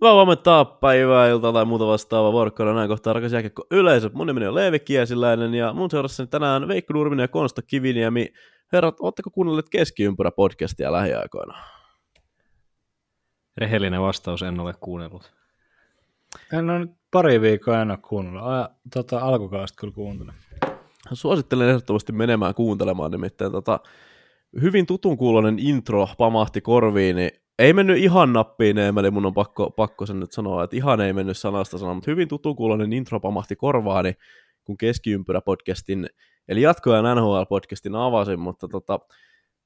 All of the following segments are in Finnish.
Hyvää huomenta, päivää, iltaa tai muuta vastaavaa vuorokauden näin kohtaa rakas jääkiekko yleisö. Mun nimeni on Leevi Kiesiläinen ja mun seurassani tänään Veikko Nurminen ja Konsta Kiviniemi. Herrat, ootteko kuunnelleet keskiympyrä podcastia lähiaikoina? Rehellinen vastaus, en ole kuunnellut. En ole nyt pari viikkoa en ole kuunnellut. Aja, tota, alkukaudesta kyllä kuuntelin. Suosittelen ehdottomasti menemään kuuntelemaan, nimittäin tota, hyvin tutun kuulonen intro pamahti korviin, niin ei mennyt ihan nappiin eli mun on pakko, pakko sen nyt sanoa, että ihan ei mennyt sanasta sanoa, mutta hyvin tutun kuulonen intro pamahti korvaani, kun keskiympyrä-podcastin, eli jatkoajan NHL-podcastin avasin, mutta tota,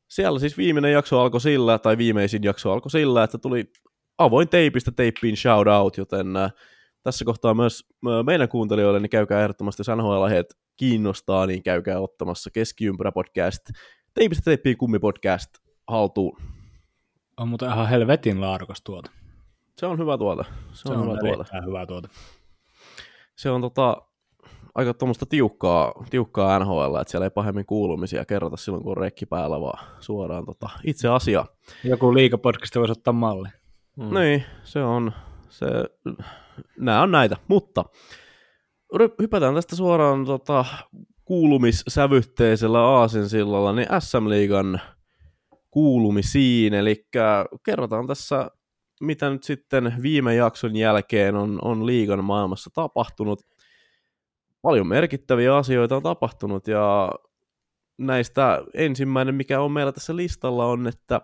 siellä siis viimeinen jakso alkoi sillä, tai viimeisin jakso alkoi sillä, että tuli avoin teipistä teippiin shout out, joten äh, tässä kohtaa myös äh, meidän kuuntelijoille, niin käykää ehdottomasti, jos nhl kiinnostaa, niin käykää ottamassa keskiympyrä podcast, teipistä teippiin kummi podcast haltuun. On muuten ihan helvetin laadukas tuote. Se on hyvä tuote. Se, Se on, on, hyvä tuote. hyvä tuote. Se on tota, aika tuommoista tiukkaa, tiukkaa NHL, että siellä ei pahemmin kuulumisia kerrota silloin, kun on rekki päällä, vaan suoraan tota, itse asia. Joku liikapodcasti voisi ottaa malli. Mm. Niin, se on, se, nämä on näitä, mutta hypätään tästä suoraan tota, kuulumissävytteisellä aasinsillalla, niin SM-liigan kuulumisiin, eli kerrotaan tässä, mitä nyt sitten viime jakson jälkeen on, on liigan maailmassa tapahtunut. Paljon merkittäviä asioita on tapahtunut, ja näistä ensimmäinen, mikä on meillä tässä listalla, on, että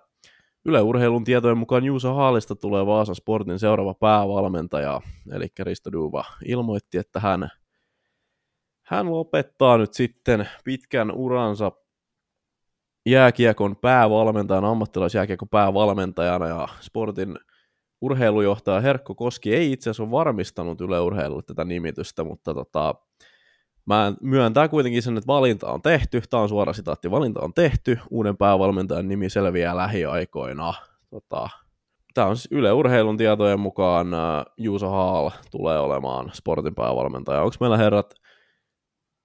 Yle Urheilun tietojen mukaan Juuso Haalista tulee Vaasan Sportin seuraava päävalmentaja, eli Risto Duva ilmoitti, että hän, hän lopettaa nyt sitten pitkän uransa jääkiekon päävalmentajana, ammattilaisjääkiekon päävalmentajana ja sportin urheilujohtaja Herkko Koski ei itse asiassa ole varmistanut Yle Urheilulle tätä nimitystä, mutta tota, mä myöntää kuitenkin sen, että valinta on tehty, tämä on suora sitaatti, valinta on tehty, uuden päävalmentajan nimi selviää lähiaikoina. Tota, tämä on siis Yle Urheilun tietojen mukaan äh, Juuso Haal tulee olemaan sportin päävalmentaja. Onko meillä herrat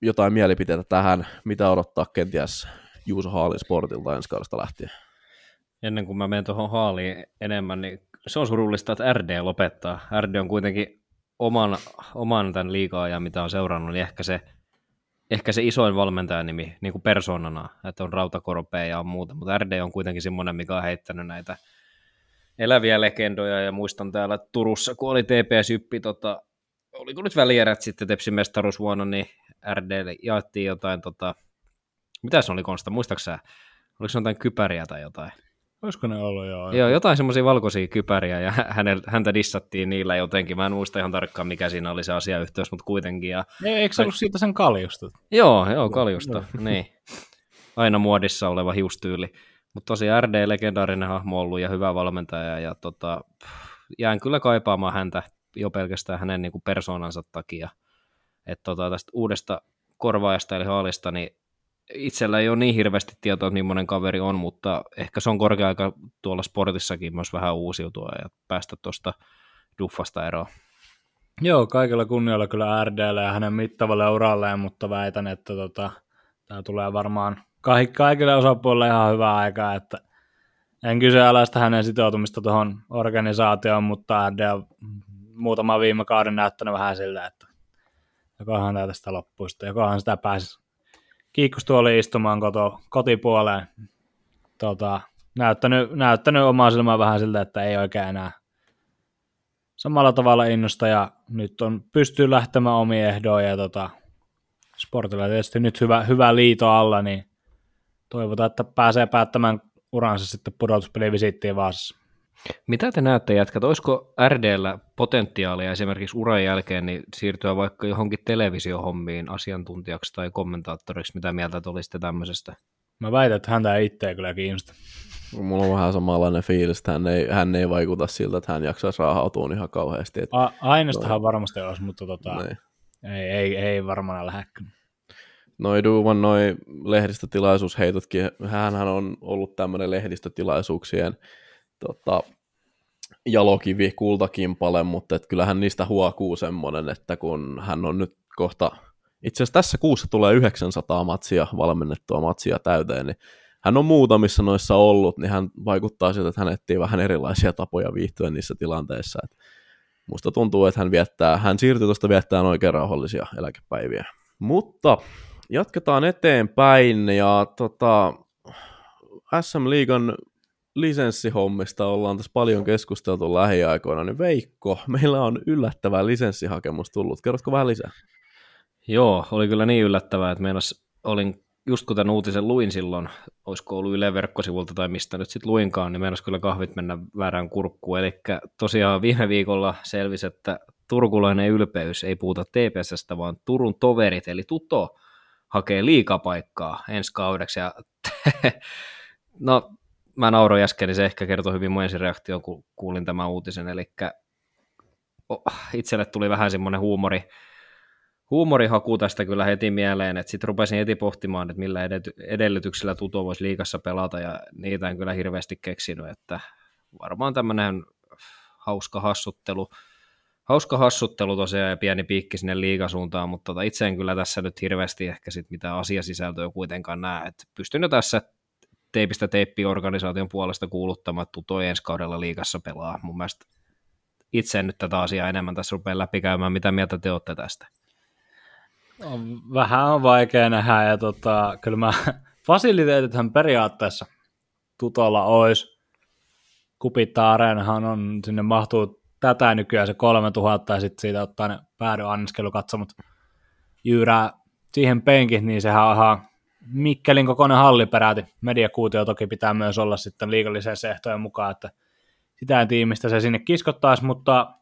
jotain mielipiteitä tähän, mitä odottaa kenties Juuso Haalin sportilta ensi kaudesta lähtien? Ennen kuin mä menen tuohon Haaliin enemmän, niin se on surullista, että RD lopettaa. RD on kuitenkin oman, oman tämän liikaa mitä on seurannut, niin ehkä se, ehkä se isoin valmentajan nimi niin kuin persoonana, että on rautakorpea ja muuta, mutta RD on kuitenkin semmoinen, mikä on heittänyt näitä eläviä legendoja, ja muistan täällä Turussa, kun oli TPS-yppi, tota, oliko nyt välierät sitten Tepsin mestaruusvuonna, niin RD jaettiin jotain, tota, mitä se oli Konsta, muistaaksä, oliko se jotain kypäriä tai jotain? Olisiko ne ollut joo? Joo, jotain semmoisia valkoisia kypäriä ja häntä dissattiin niillä jotenkin. Mä en muista ihan tarkkaan, mikä siinä oli se asiayhteys, mutta kuitenkin. Ja... Ei, eikö se ollut siitä sen kaljusta? Joo, joo, kaljusta, niin. Aina muodissa oleva hiustyyli. Mutta tosiaan RD legendaarinen hahmo ollut ja hyvä valmentaja ja tota, jään kyllä kaipaamaan häntä jo pelkästään hänen niin kuin persoonansa takia. Että tota, tästä uudesta korvaajasta eli haalista, niin itsellä ei ole niin hirveästi tietoa, että millainen kaveri on, mutta ehkä se on korkea aika tuolla sportissakin myös vähän uusiutua ja päästä tuosta duffasta eroon. Joo, kaikilla kunnialla kyllä RDL ja hänen mittavalle uralleen, mutta väitän, että tota, tämä tulee varmaan kaikille osapuolille ihan hyvää aikaa, että en kyseenalaista hänen sitoutumista tuohon organisaatioon, mutta RD on muutama viime kauden näyttänyt vähän sillä, että jokohan tämä tästä loppuista, jokohan sitä pääsisi kiikkustuoli istumaan koto, kotipuoleen. Tota, näyttänyt, näyttänyt omaa silmää vähän siltä, että ei oikein enää samalla tavalla innosta ja nyt on pystyy lähtemään omiin ehdoin ja tota, sportilla tietysti nyt hyvä, hyvä liito alla, niin toivotaan, että pääsee päättämään uransa sitten pudotuspelivisiittiin Vaasassa. Mitä te näette jätkät, olisiko RDllä potentiaalia esimerkiksi uran jälkeen niin siirtyä vaikka johonkin televisiohommiin asiantuntijaksi tai kommentaattoriksi, mitä mieltä te olisitte tämmöisestä? Mä väitän, että häntä ei itseä kyllä kiinnosta. Mulla on vähän samanlainen fiilis, että hän ei, hän ei vaikuta siltä, että hän jaksaisi raahautua ihan kauheasti. Että... A- Ainoastahan no. varmasti olisi, mutta tota, niin. ei, ei, ei varmaan lähde Noi Duvan noi lehdistötilaisuusheitotkin, hän on ollut tämmöinen lehdistötilaisuuksien tota, jalokivi kultakimpale, mutta et kyllähän niistä huokuu semmoinen, että kun hän on nyt kohta, itse asiassa tässä kuussa tulee 900 matsia, valmennettua matsia täyteen, niin hän on muutamissa noissa ollut, niin hän vaikuttaa siltä, että hän etsii vähän erilaisia tapoja viihtyä niissä tilanteissa. Et musta tuntuu, että hän viettää, hän siirtyy tuosta viettämään oikein rauhallisia eläkepäiviä. Mutta jatketaan eteenpäin ja tota, SM Liigan lisenssihommista ollaan tässä paljon keskusteltu lähiaikoina, niin Veikko, meillä on yllättävä lisenssihakemus tullut. Kerrotko vähän lisää? Joo, oli kyllä niin yllättävää, että meinas olin just kun tämän uutisen luin silloin, olisiko ollut Yle verkkosivulta tai mistä nyt sitten luinkaan, niin meinas kyllä kahvit mennä väärään kurkkuun. Eli tosiaan viime viikolla selvisi, että turkulainen ylpeys ei puhuta TPSstä, vaan Turun toverit, eli Tuto, hakee liikapaikkaa ensi kaudeksi. Ja no, mä nauroin äsken, niin se ehkä kertoi hyvin mun ensireaktio, kun kuulin tämän uutisen. Eli itselle tuli vähän semmoinen huumori, huumorihaku tästä kyllä heti mieleen, että sitten rupesin heti pohtimaan, että millä edellytyksillä Tuto voisi liikassa pelata, ja niitä en kyllä hirveästi keksinyt, että varmaan tämmöinen hauska hassuttelu, hauska hassuttelu tosiaan ja pieni piikki sinne liigasuuntaan, mutta tota, itse en kyllä tässä nyt hirveästi ehkä sit mitään asiasisältöä kuitenkaan näe, että pystyn jo tässä teipistä teippi-organisaation puolesta kuuluttamaan, että Tuto ensi kaudella liigassa pelaa. Mun mielestä itse en nyt tätä asiaa enemmän tässä rupeaa läpikäymään, mitä mieltä te olette tästä? vähän on vaikea nähdä, ja tota, kyllä mä fasiliteetithän periaatteessa tutolla olisi. Kupittaa areenahan on, sinne mahtuu tätä nykyään se 3000 ja sitten siitä ottaa ne päädyn anniskelukatsomut jyyrää siihen penkit, niin sehän on ihan Mikkelin kokoinen halli peräti. Mediakuutio toki pitää myös olla sitten liikallisen ehtojen mukaan, että sitä tiimistä se sinne kiskottaisi, mutta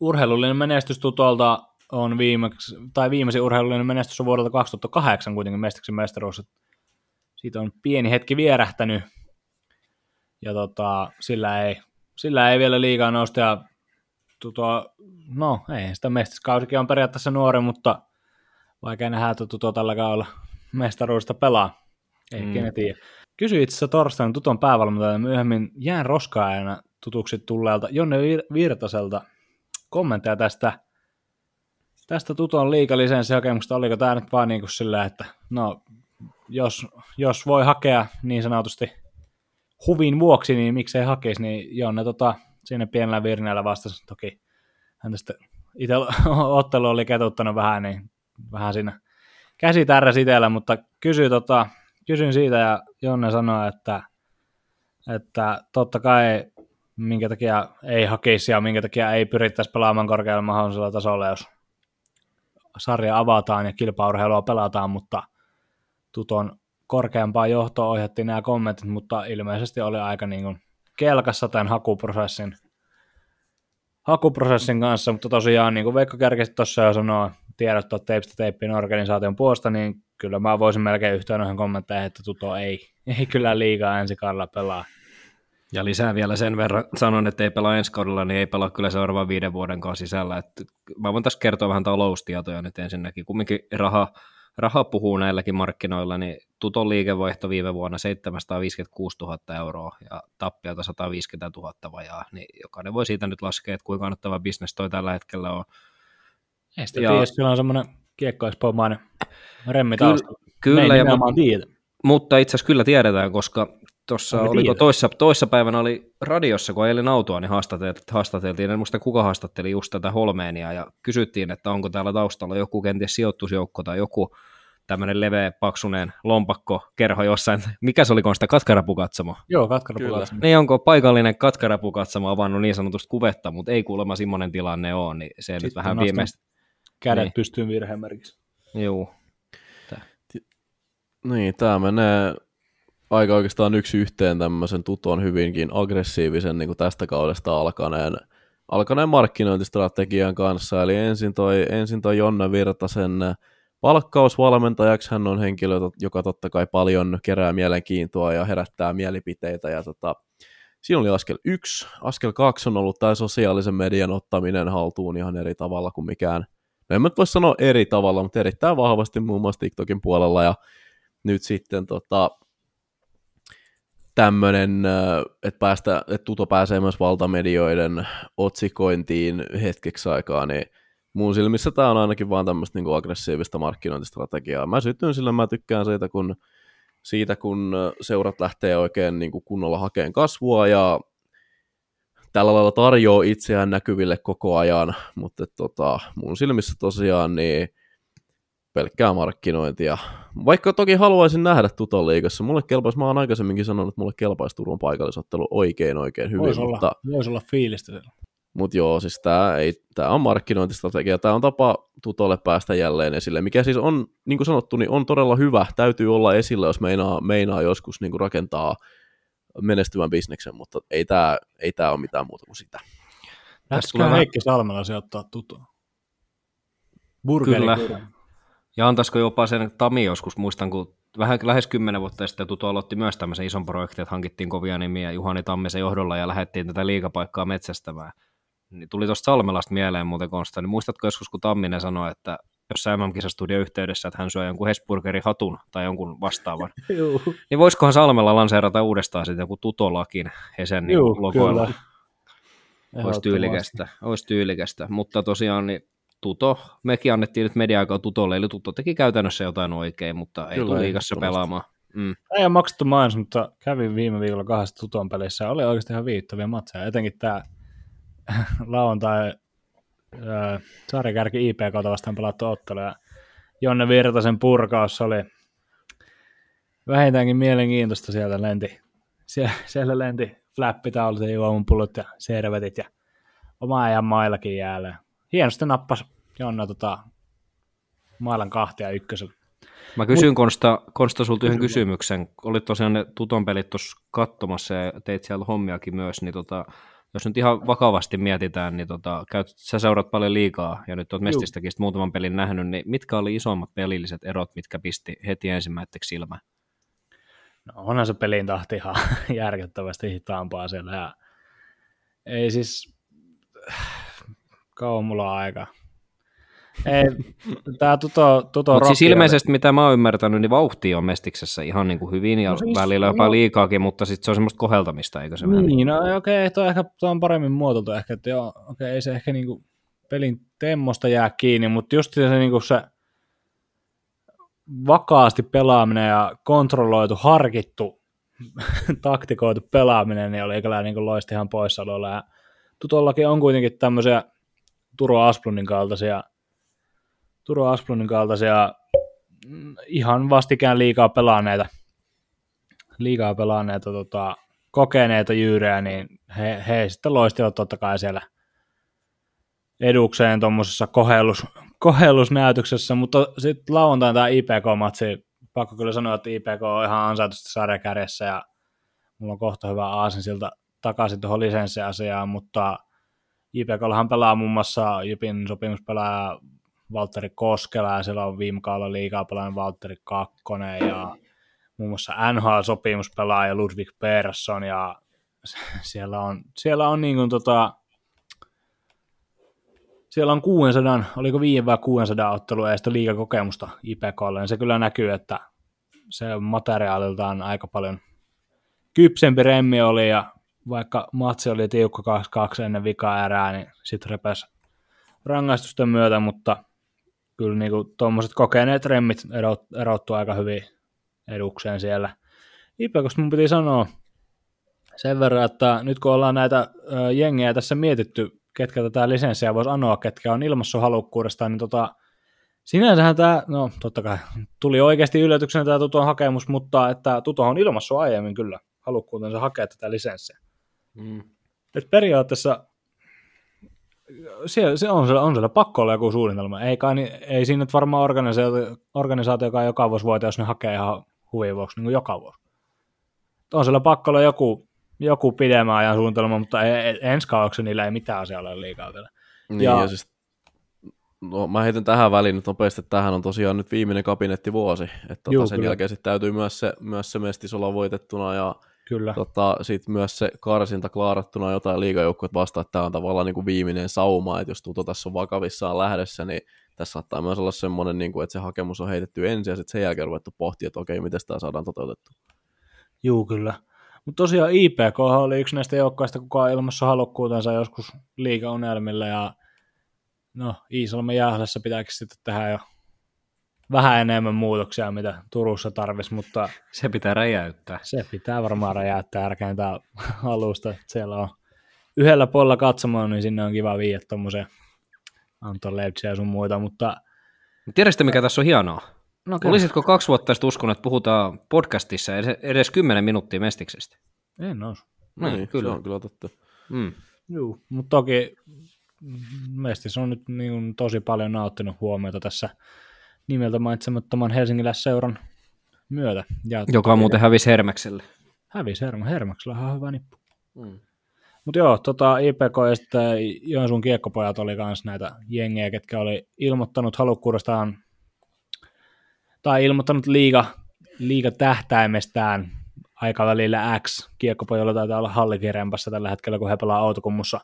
urheilullinen menestys tutolta on viimeksi, tai viimeisin urheilullinen menestys on vuodelta 2008 kuitenkin mestiksen mestaruus. Siitä on pieni hetki vierähtänyt, ja tota, sillä, ei, sillä ei vielä liikaa nousta, ja tuto, no ei, sitä mestiskausikin on periaatteessa nuori, mutta vaikea nähdä, tuto tällä kaudella mestaruudesta pelaa. Ei mm. kenen tiedä. Kysyi itse asiassa torstaina tuton päävalmentajalta myöhemmin jään roskaajana tutuksi tulleelta Jonne Virtaselta kommentteja tästä tästä Tuton liikalisenssihakemuksesta, oliko tämä nyt vaan niin kuin sillä, että no, jos, jos voi hakea niin sanotusti huvin vuoksi, niin miksei hakisi, niin Jonne tota, siinä pienellä virneellä vastasi. Toki hän tästä itse ottelu oli ketuttanut vähän, niin vähän siinä käsi tärräsi itsellä, mutta kysyin, tota, kysyin siitä ja Jonne sanoi, että, että totta kai minkä takia ei hakisi ja minkä takia ei pyrittäisi pelaamaan korkealla mahdollisella tasolla, jos sarja avataan ja kilpaurheilua pelataan, mutta tuton korkeampaa johtoa ohjattiin nämä kommentit, mutta ilmeisesti oli aika niin kuin kelkassa tämän hakuprosessin, hakuprosessin kanssa, mutta tosiaan niin kuin Veikko Kärkesti tuossa jo sanoo tiedottaa Teipstä Teippin organisaation puolesta, niin kyllä mä voisin melkein yhtyä noihin kommentteihin, että Tuto ei, ei kyllä liikaa ensi kaudella pelaa. Ja lisää vielä sen verran, sanon, että ei pelaa ensi kaudella, niin ei pelaa kyllä seuraavan viiden vuoden kanssa sisällä. Että mä voin tässä kertoa vähän taloustietoja nyt ensinnäkin. Kumminkin raha, raha puhuu näilläkin markkinoilla, niin Tuton liikevaihto viime vuonna 756 000 euroa ja tappiota 150 000 vajaa, niin jokainen voi siitä nyt laskea, että kuinka kannattava bisnes toi tällä hetkellä on. Ei sitä tiedä, kyllä on semmoinen kiekkoispomainen remmi taustalla. Kyllä, kyllä ja, mutta itse asiassa kyllä tiedetään, koska tuossa oliko tiedä. toissa, toissa päivänä oli radiossa, kun ajelin autoa, niin haastateltiin, haastateltiin, en muista kuka haastatteli just tätä Holmeenia, ja kysyttiin, että onko täällä taustalla joku kenties sijoitusjoukko tai joku tämmöinen leveä, paksuneen lompakko, kerho jossain, mikä se oli, kun sitä katkarapukatsomo? Joo, katkarapukatsomo. Niin onko paikallinen katkarapukatsomo avannut niin sanotusti kuvetta, mutta ei kuulemma semmoinen tilanne ole, niin se Sitten nyt vähän viimeistä. Kädet niin. pystyy virhemerkiksi. Joo. Niin, tämä menee aika oikeastaan yksi yhteen tämmöisen tuton hyvinkin aggressiivisen niin kuin tästä kaudesta alkaneen, alkaneen markkinointistrategian kanssa. Eli ensin toi, ensin toi Jonna Virtasen palkkausvalmentajaksi. Hän on henkilö, joka totta kai paljon kerää mielenkiintoa ja herättää mielipiteitä. Ja tota, siinä oli askel yksi. Askel kaksi on ollut tämä sosiaalisen median ottaminen haltuun ihan eri tavalla kuin mikään. No en mä voi sanoa eri tavalla, mutta erittäin vahvasti muun muassa TikTokin puolella. Ja nyt sitten tota, tämmöinen, että, päästä, että Tuto pääsee myös valtamedioiden otsikointiin hetkeksi aikaa, niin mun silmissä tämä on ainakin vaan tämmöistä niin aggressiivista markkinointistrategiaa. Mä sytyn sillä, mä tykkään siitä, kun, siitä, kun seurat lähtee oikein niin kunnolla hakeen kasvua ja tällä lailla tarjoaa itseään näkyville koko ajan, mutta tota, mun silmissä tosiaan niin pelkkää markkinointia. Vaikka toki haluaisin nähdä Tuton liigassa, mulle kelpaisi, mä oon aikaisemminkin sanonut, että mulle kelpaisi Turun paikallisottelu oikein oikein hyvin, Voisi mutta, olla, vois olla fiilistä siellä. mutta joo, siis tää, ei, tää on markkinointistrategia, tää on tapa Tutolle päästä jälleen esille, mikä siis on, niin kuin sanottu, niin on todella hyvä, täytyy olla esillä, jos meinaa, meinaa joskus niin kuin rakentaa menestyvän bisneksen, mutta ei tämä ei tää ole mitään muuta kuin sitä. Lähtisikö tulee Heikki Salmela sijoittaa tutua? Burgeri Kyllä. kyllä. Ja antaisiko jopa sen Tami joskus, muistan, kun vähän lähes kymmenen vuotta sitten Tuto aloitti myös tämmöisen ison projektin, että hankittiin kovia nimiä Juhani Tammisen johdolla ja lähdettiin tätä liikapaikkaa metsästämään. Niin tuli tuosta Salmelasta mieleen muuten Konsta, niin muistatko joskus, kun Tamminen sanoi, että jossain MM-kisastudio yhteydessä, että hän syö jonkun Hesburgerin hatun tai jonkun vastaavan, Juu, niin voisikohan Salmella lanseerata uudestaan sitten joku Tutolakin ja sen niin Juu, logoilla. Olisi tyylikästä, olisi tyylikästä, mutta tosiaan niin Tuto, mekin annettiin nyt media-aikaa Tutolle, eli Tuto teki käytännössä jotain oikein, mutta ei tule ehdottomasti. pelaamaan. Mm. Ei ole maksettu mainos, mutta kävin viime viikolla kahdessa tuton pelissä ja oli oikeasti ihan viittäviä matseja. Etenkin tämä lauantai äh, sarjakärki IPK vastaan pelattu ottelu ja Jonne Virtasen purkaus oli vähintäänkin mielenkiintoista sieltä lenti. Sie- siellä lenti flappitaulut ja juomunpullot ja servetit ja oma ajan mailakin jäällä. Hienosti nappas Jonna tota, mailan kahtia ykkösellä. Mä kysyn Konsta, Konsta sulta yhden kysymyksen. Olit tosiaan ne Tuton pelit tuossa katsomassa ja teit siellä hommiakin myös, niin tota, jos nyt ihan vakavasti mietitään, niin tota, käyt, sä seurat paljon liikaa ja nyt oot Mestistäkin muutaman pelin nähnyt, niin mitkä oli isommat pelilliset erot, mitkä pisti heti ensimmäiseksi silmään? No onhan se pelin tahti ihan järkyttävästi hitaampaa siellä. Ja ei siis, kauan mulla on aika. Ei, tää tuto, tuto Mutta siis ilmeisesti, mitä mä oon ymmärtänyt, niin vauhti on Mestiksessä ihan niin kuin hyvin ja No no siis, välillä jopa joo. liikaakin, mutta sitten se on semmoista koheltamista, eikö se vähän? Niin, no okei, toi, ehkä, toi on paremmin muotoiltu ehkä, että joo, okei, ei se ehkä niinku pelin temmosta jää kiinni, mutta just se, niinku se vakaasti pelaaminen ja kontrolloitu, harkittu, taktikoitu pelaaminen, niin oli kyllä niinku loisti ihan poissaololla. Ja Tutollakin on kuitenkin tämmöisiä Turo Asplundin kaltaisia, Turo Asplundin kaltaisia mm, ihan vastikään liikaa pelaaneita, liikaa pelaaneita tota, kokeneita jyyrejä, niin he, he sitten loistivat totta kai siellä edukseen tuommoisessa kohellus, kohellusnäytöksessä, mutta sitten lauantain tämä IPK-matsi, pakko kyllä sanoa, että IPK on ihan ansaitusti sarjakärjessä ja mulla on kohta hyvä aasinsilta takaisin tuohon lisenssiasiaan, mutta IPKllahan pelaa muun muassa Jypin sopimuspelaaja Valtteri Koskela ja siellä on viime kaudella liikaa pelannut Valtteri Kakkonen ja muun muassa NHL-sopimuspelaaja Ludwig Persson ja siellä on, siellä on niin kuin tota, siellä on 600, oliko 5 vai 600 ottelua ja sitä liikakokemusta IPKlle, niin se kyllä näkyy, että se on materiaaliltaan aika paljon kypsempi remmi oli ja vaikka matsi oli tiukka 2-2 ennen vikaa erää, niin sitten repesi rangaistusten myötä, mutta kyllä niin tuommoiset kokeneet remmit erot, erottu aika hyvin edukseen siellä. IPKsta mun piti sanoa sen verran, että nyt kun ollaan näitä ö, jengejä tässä mietitty, ketkä tätä lisenssiä voisi anoa, ketkä on ilmassuhalukkuudesta, niin tota, sinänsähän tämä, no totta kai, tuli oikeasti yllätyksenä tämä Tuton hakemus, mutta että Tuto on ilmassu aiemmin kyllä halukkuutensa hakea tätä lisenssiä. Mm. Et periaatteessa siellä, se on, siellä, on siellä pakko olla joku suunnitelma. Ei, kai, niin, ei siinä nyt varmaan organisaatio, organisaatio, joka joka vuosi voita, jos ne hakee ihan huvin vuoksi, niin kuin joka vuosi. On siellä pakko olla joku, joku pidemmän ajan suunnitelma, mutta ei, ei, ensi kaudeksi niillä ei mitään asiaa ole liikaa vielä. Niin, Ja- ja, siis, no, mä heitän tähän väliin nyt nopeasti, että tämähän on tosiaan nyt viimeinen kabinettivuosi, että tota, Juu, sen kyllä. jälkeen sitten täytyy myös se, myös se mestis olla voitettuna ja Kyllä. tota, sitten myös se karsinta klaarattuna jotain liigajoukkuet vastaan, että tämä on tavallaan niin kuin viimeinen sauma, että jos Tuto tässä on vakavissaan lähdössä, niin tässä saattaa myös olla semmoinen, niin kuin, että se hakemus on heitetty ensin ja sitten sen jälkeen ruvettu pohtia, että okei, miten tämä saadaan toteutettua. Juu, kyllä. Mutta tosiaan IPK oli yksi näistä joukkoista, kuka on ilmassa halukkuutensa joskus liigaunelmilla ja no Iisalmen jäählässä pitääkin sitten tehdä jo vähän enemmän muutoksia, mitä Turussa tarvisi, mutta Se pitää räjäyttää. se pitää varmaan räjäyttää ärkeintä alusta. että Siellä on yhdellä puolella katsomaan, niin sinne on kiva viiä tuommoisen Anton Lepsiä ja sun muita, mutta... Tiedätkö mikä tässä on hienoa? No, Olisitko kaksi vuotta sitten uskonut, että puhutaan podcastissa edes, edes 10 minuuttia mestiksestä? En ois. Niin, niin, kyllä. Se on kyllä totta. Mm. Joo, mutta toki Mestis on nyt niin tosi paljon nauttinut huomiota tässä nimeltä mainitsemattoman Helsingiläisseuran myötä. Ja Joka muuten hävisi Hermekselle. hävisi Herma. Hermaksella on ihan hyvä nippu. Mm. Mutta joo, tota IPK ja sitten Joensuun kiekkopojat oli myös näitä jengejä, ketkä oli ilmoittanut halukkuudestaan tai ilmoittanut liiga, liiga tähtäimestään aikavälillä X. Kiekkopojilla taitaa olla hallikirempassa tällä hetkellä, kun he pelaa autokummussa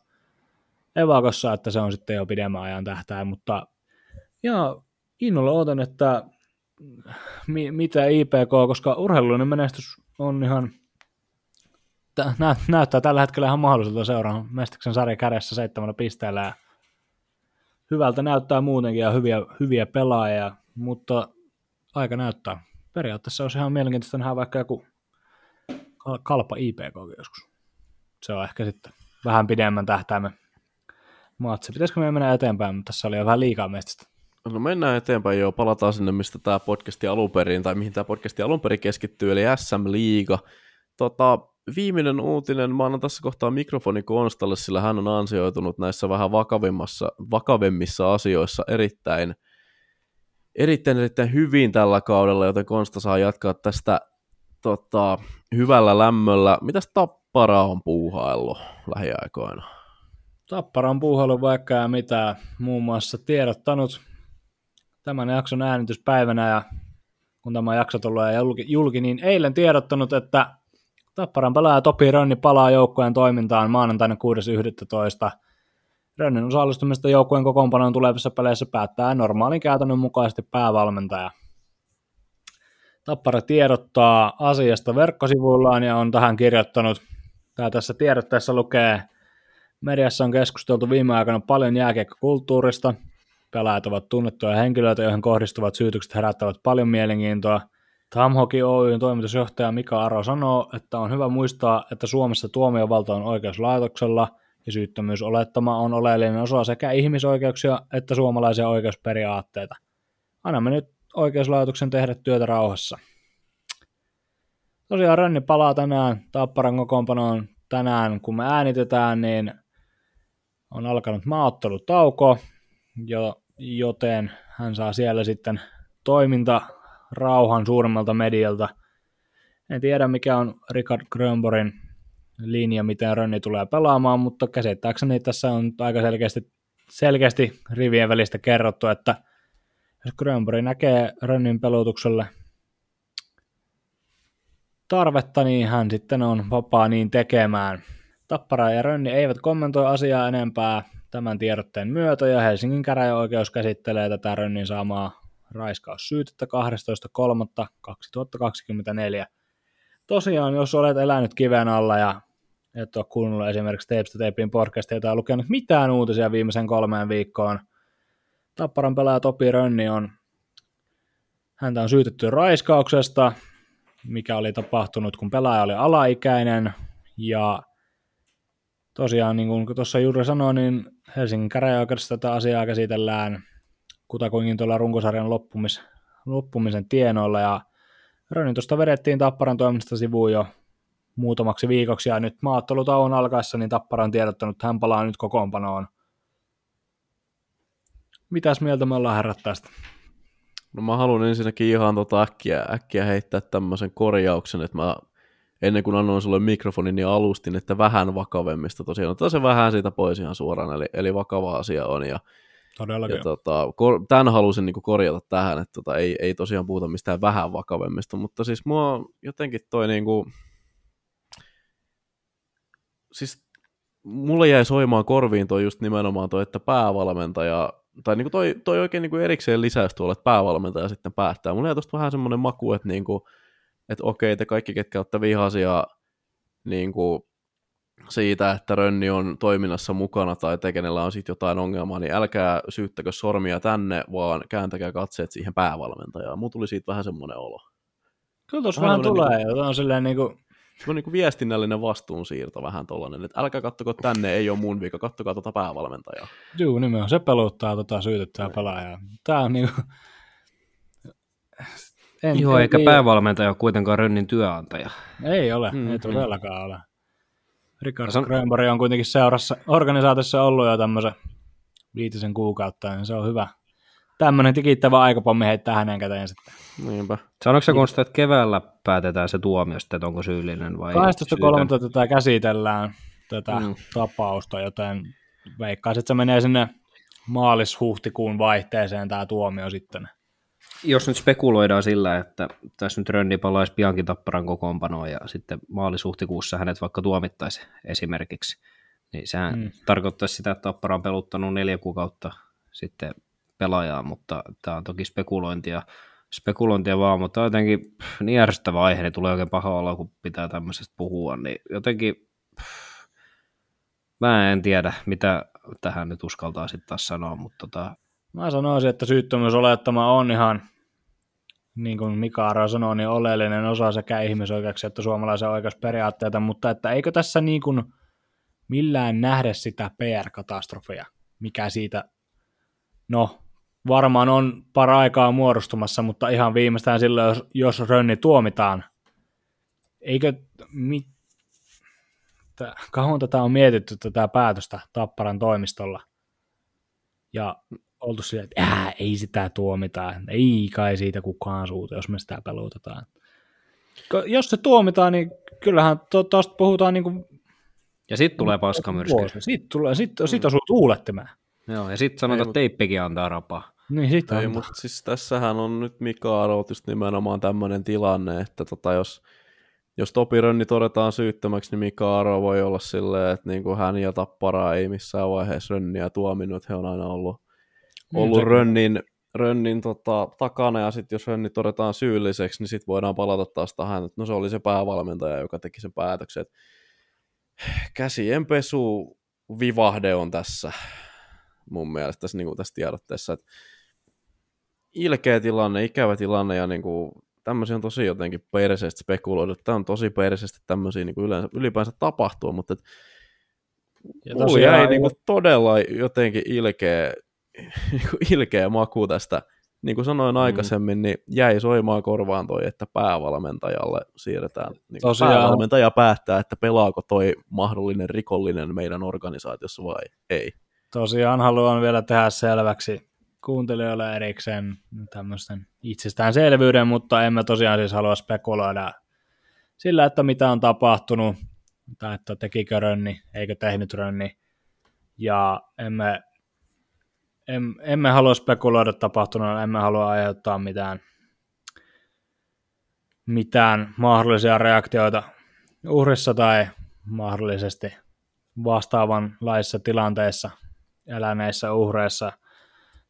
evakossa, että se on sitten jo pidemmän ajan tähtäin, mutta ja innolla odotan, että mi, mitä IPK, koska urheilullinen menestys on ihan nä, näyttää tällä hetkellä ihan mahdolliselta seuraan Mestiksen sarja kädessä seitsemällä pisteellä ja hyvältä näyttää muutenkin ja hyviä, hyviä pelaajia, mutta aika näyttää. Periaatteessa olisi ihan mielenkiintoista nähdä vaikka joku kal- kalpa IPK joskus. Se on ehkä sitten vähän pidemmän tähtäimen matsi. Pitäisikö meidän mennä eteenpäin, mutta tässä oli jo vähän liikaa mestistä. No mennään eteenpäin jo, palataan sinne, mistä tämä podcasti alun perin, tai mihin tämä podcasti alun perin keskittyy, eli SM Liiga. Tota, viimeinen uutinen, mä annan tässä kohtaa mikrofoni Konstalle, sillä hän on ansioitunut näissä vähän vakavimmassa, vakavemmissa asioissa erittäin, erittäin, erittäin hyvin tällä kaudella, joten Konsta saa jatkaa tästä tota, hyvällä lämmöllä. Mitäs Tappara on puuhaillut lähiaikoina? Tappara on puuhailu vaikka ja mitä muun muassa tiedottanut tämän jakson äänityspäivänä ja kun tämä jakso tulee julki, julki, niin eilen tiedottanut, että Tapparan pelaaja Topi Rönni palaa joukkueen toimintaan maanantaina 6.11. Rönnin osallistumista joukkueen kokoonpanoon tulevissa peleissä päättää normaalin käytännön mukaisesti päävalmentaja. Tappara tiedottaa asiasta verkkosivuillaan ja on tähän kirjoittanut, tämä tässä tiedotteessa lukee, mediassa on keskusteltu viime aikoina paljon jääkiekkokulttuurista, pelaajat ovat tunnettuja henkilöitä, joihin kohdistuvat syytykset herättävät paljon mielenkiintoa. Tamhoki Oyn toimitusjohtaja Mika Aro sanoo, että on hyvä muistaa, että Suomessa tuomiovalta on oikeuslaitoksella ja syyttömyysolettama on oleellinen osa sekä ihmisoikeuksia että suomalaisia oikeusperiaatteita. Annamme nyt oikeuslaitoksen tehdä työtä rauhassa. Tosiaan Rönni palaa tänään Tapparan kokoonpanoon tänään, kun me äänitetään, niin on alkanut maaottelutauko, jo, joten hän saa siellä sitten toiminta rauhan suuremmalta medialta. En tiedä, mikä on Richard Grönborgin linja, miten Rönni tulee pelaamaan, mutta käsittääkseni tässä on aika selkeästi, selkeästi rivien välistä kerrottu, että jos Grönborg näkee Rönnin pelutukselle tarvetta, niin hän sitten on vapaa niin tekemään. Tappara ja Rönni eivät kommentoi asiaa enempää tämän tiedotteen myötä, ja Helsingin käräjäoikeus käsittelee tätä Rönnin saamaa raiskaussyytettä 12.3.2024. Tosiaan, jos olet elänyt kiven alla ja et ole kuunnellut esimerkiksi Teipstä Teipin podcastia tai lukenut mitään uutisia viimeisen kolmeen viikkoon, Tapparan pelaaja Topi Rönni on, häntä on syytetty raiskauksesta, mikä oli tapahtunut, kun pelaaja oli alaikäinen, ja tosiaan, niin kuin tuossa juuri sanoin, niin Helsingin käräjäoikeudessa tätä asiaa käsitellään kutakuinkin tuolla runkosarjan loppumis, loppumisen tienoilla, ja Rönni tuosta vedettiin Tapparan toiminnasta sivuun jo muutamaksi viikoksi, ja nyt maattelutauon alkaessa, niin Tappara on tiedottanut, että hän palaa nyt kokoonpanoon. Mitäs mieltä me ollaan herrat tästä? No mä haluan ensinnäkin ihan tota äkkiä, äkkiä heittää tämmöisen korjauksen, että mä ennen kuin annoin sulle mikrofonin, niin alustin, että vähän vakavemmista tosiaan. Otetaan se vähän siitä pois ihan suoraan, eli, eli vakava asia on. Ja, Todellakin. ja tota, kor, tämän halusin niin korjata tähän, että tota, ei, ei tosiaan puhuta mistään vähän vakavemmista, mutta siis mua jotenkin toi niin kuin, siis mulle jäi soimaan korviin toi just nimenomaan toi, että päävalmentaja, tai niin kuin toi, toi oikein niin kuin erikseen lisäys tuolla, että päävalmentaja sitten päättää. Mulla jäi tosta vähän semmoinen maku, että, niin kuin, että okei, te kaikki, ketkä olette vihaisia niin kuin siitä, että Rönni on toiminnassa mukana tai te, kenellä on sitten jotain ongelmaa, niin älkää syyttäkö sormia tänne, vaan kääntäkää katseet siihen päävalmentajaan. Mulla tuli siitä vähän semmoinen olo. Kyllä tuossa Vähän tulee, niinku- ja on silleen niin kuin, se on niin kuin viestinnällinen vastuunsiirto vähän tollainen, että älkää kattoko tänne, ei ole mun vika, kattokaa tuota päävalmentajaa. Joo, nimenomaan. Se peluttaa tota syytettyä pelaajaa. Tämä on niinku... En, Joo, eikä ei, päävalmentaja ole kuitenkaan Rönnin työnantaja. Ei ole, mm, ei todellakaan ole. Rickard on... Grönberg on kuitenkin seurassa, organisaatiossa ollut jo tämmöisen viitisen kuukautta, niin se on hyvä. Tämmöinen tikittävä aikapommi heittää hänen käteen sitten. Niinpä. Sanoiko se Konsta, että keväällä päätetään se tuomio sitten, että onko syyllinen vai 12.3. tätä käsitellään, tätä mm. tapausta, joten veikkaisin, että se menee sinne maalis-huhtikuun vaihteeseen tämä tuomio sitten. Jos nyt spekuloidaan sillä, että tässä nyt Rönni palaisi piankin tapparan kokoonpanoon ja sitten maalis-huhtikuussa hänet vaikka tuomittaisi esimerkiksi, niin sehän mm. tarkoittaisi sitä, että tappara on peluttanut neljä kuukautta sitten pelaajaa, mutta tämä on toki spekulointia, spekulointia vaan, mutta jotenkin pff, niin järjestävä aihe, niin tulee oikein paha olla, kun pitää tämmöisestä puhua, niin jotenkin mä en tiedä, mitä tähän nyt uskaltaa sitten taas sanoa, mutta tota... Mä sanoisin, että syyttömyysolettama on ihan, niin kuin Mika Aro sanoi, niin oleellinen osa sekä ihmisoikeuksia että suomalaisen oikeusperiaatteita, mutta että eikö tässä niin kuin millään nähdä sitä PR-katastrofia, mikä siitä, no varmaan on para-aikaa muodostumassa, mutta ihan viimeistään silloin, jos, jos Rönni tuomitaan, eikö, mi, kauan tätä on mietitty tätä päätöstä Tapparan toimistolla, ja oltu silleen, että ää, ei sitä tuomita, ei kai siitä kukaan suuta, jos me sitä pelutetaan. Jos se tuomitaan, niin kyllähän tuosta puhutaan niin kuin... Ja sitten tulee paskamyrsky. Sitten tulee, sit, sit osuu tuulettimään. Joo, ja sitten sanotaan, että teippikin antaa rapaa. Niin, sit Ei, mutta siis tässähän on nyt Mika Arot just nimenomaan tämmöinen tilanne, että tota, jos, jos Topi Rönni todetaan syyttömäksi, niin Mika Aro voi olla silleen, että niin kuin hän ja Tappara ei missään vaiheessa Rönniä tuominut, he on aina ollut, niin, ollut Rönnin, Rönnin tota, takana, ja sitten jos Rönni todetaan syylliseksi, niin sitten voidaan palata taas tähän, että no se oli se päävalmentaja, joka teki sen päätöksen. Käsienpesu vivahde on tässä mun mielestä tässä, niin kuin tässä tiedotteessa, että ilkeä tilanne, ikävä tilanne ja niin kuin, tämmöisiä on tosi jotenkin perseesti spekuloidu. Tämä on tosi perseesti tämmöisiä niin kuin yleensä, ylipäänsä tapahtuu, mutta et, ja tosiaan, jäi niin kuin, todella jotenkin ilkeä, ilkeä maku tästä. Niin kuin sanoin mm. aikaisemmin, niin jäi soimaan korvaan toi, että päävalmentajalle siirretään. Niin tosiaan. Päävalmentaja päättää, että pelaako toi mahdollinen rikollinen meidän organisaatiossa vai ei. Tosiaan haluan vielä tehdä selväksi kuuntelijoille erikseen tämmöisten itsestäänselvyyden, mutta emme tosiaan siis halua spekuloida sillä, että mitä on tapahtunut, tai että tekikö rönni, eikö tehnyt rönni, ja emme, em, emme halua spekuloida tapahtunut, emme halua aiheuttaa mitään, mitään mahdollisia reaktioita uhrissa tai mahdollisesti vastaavanlaisissa tilanteissa eläneissä uhreissa –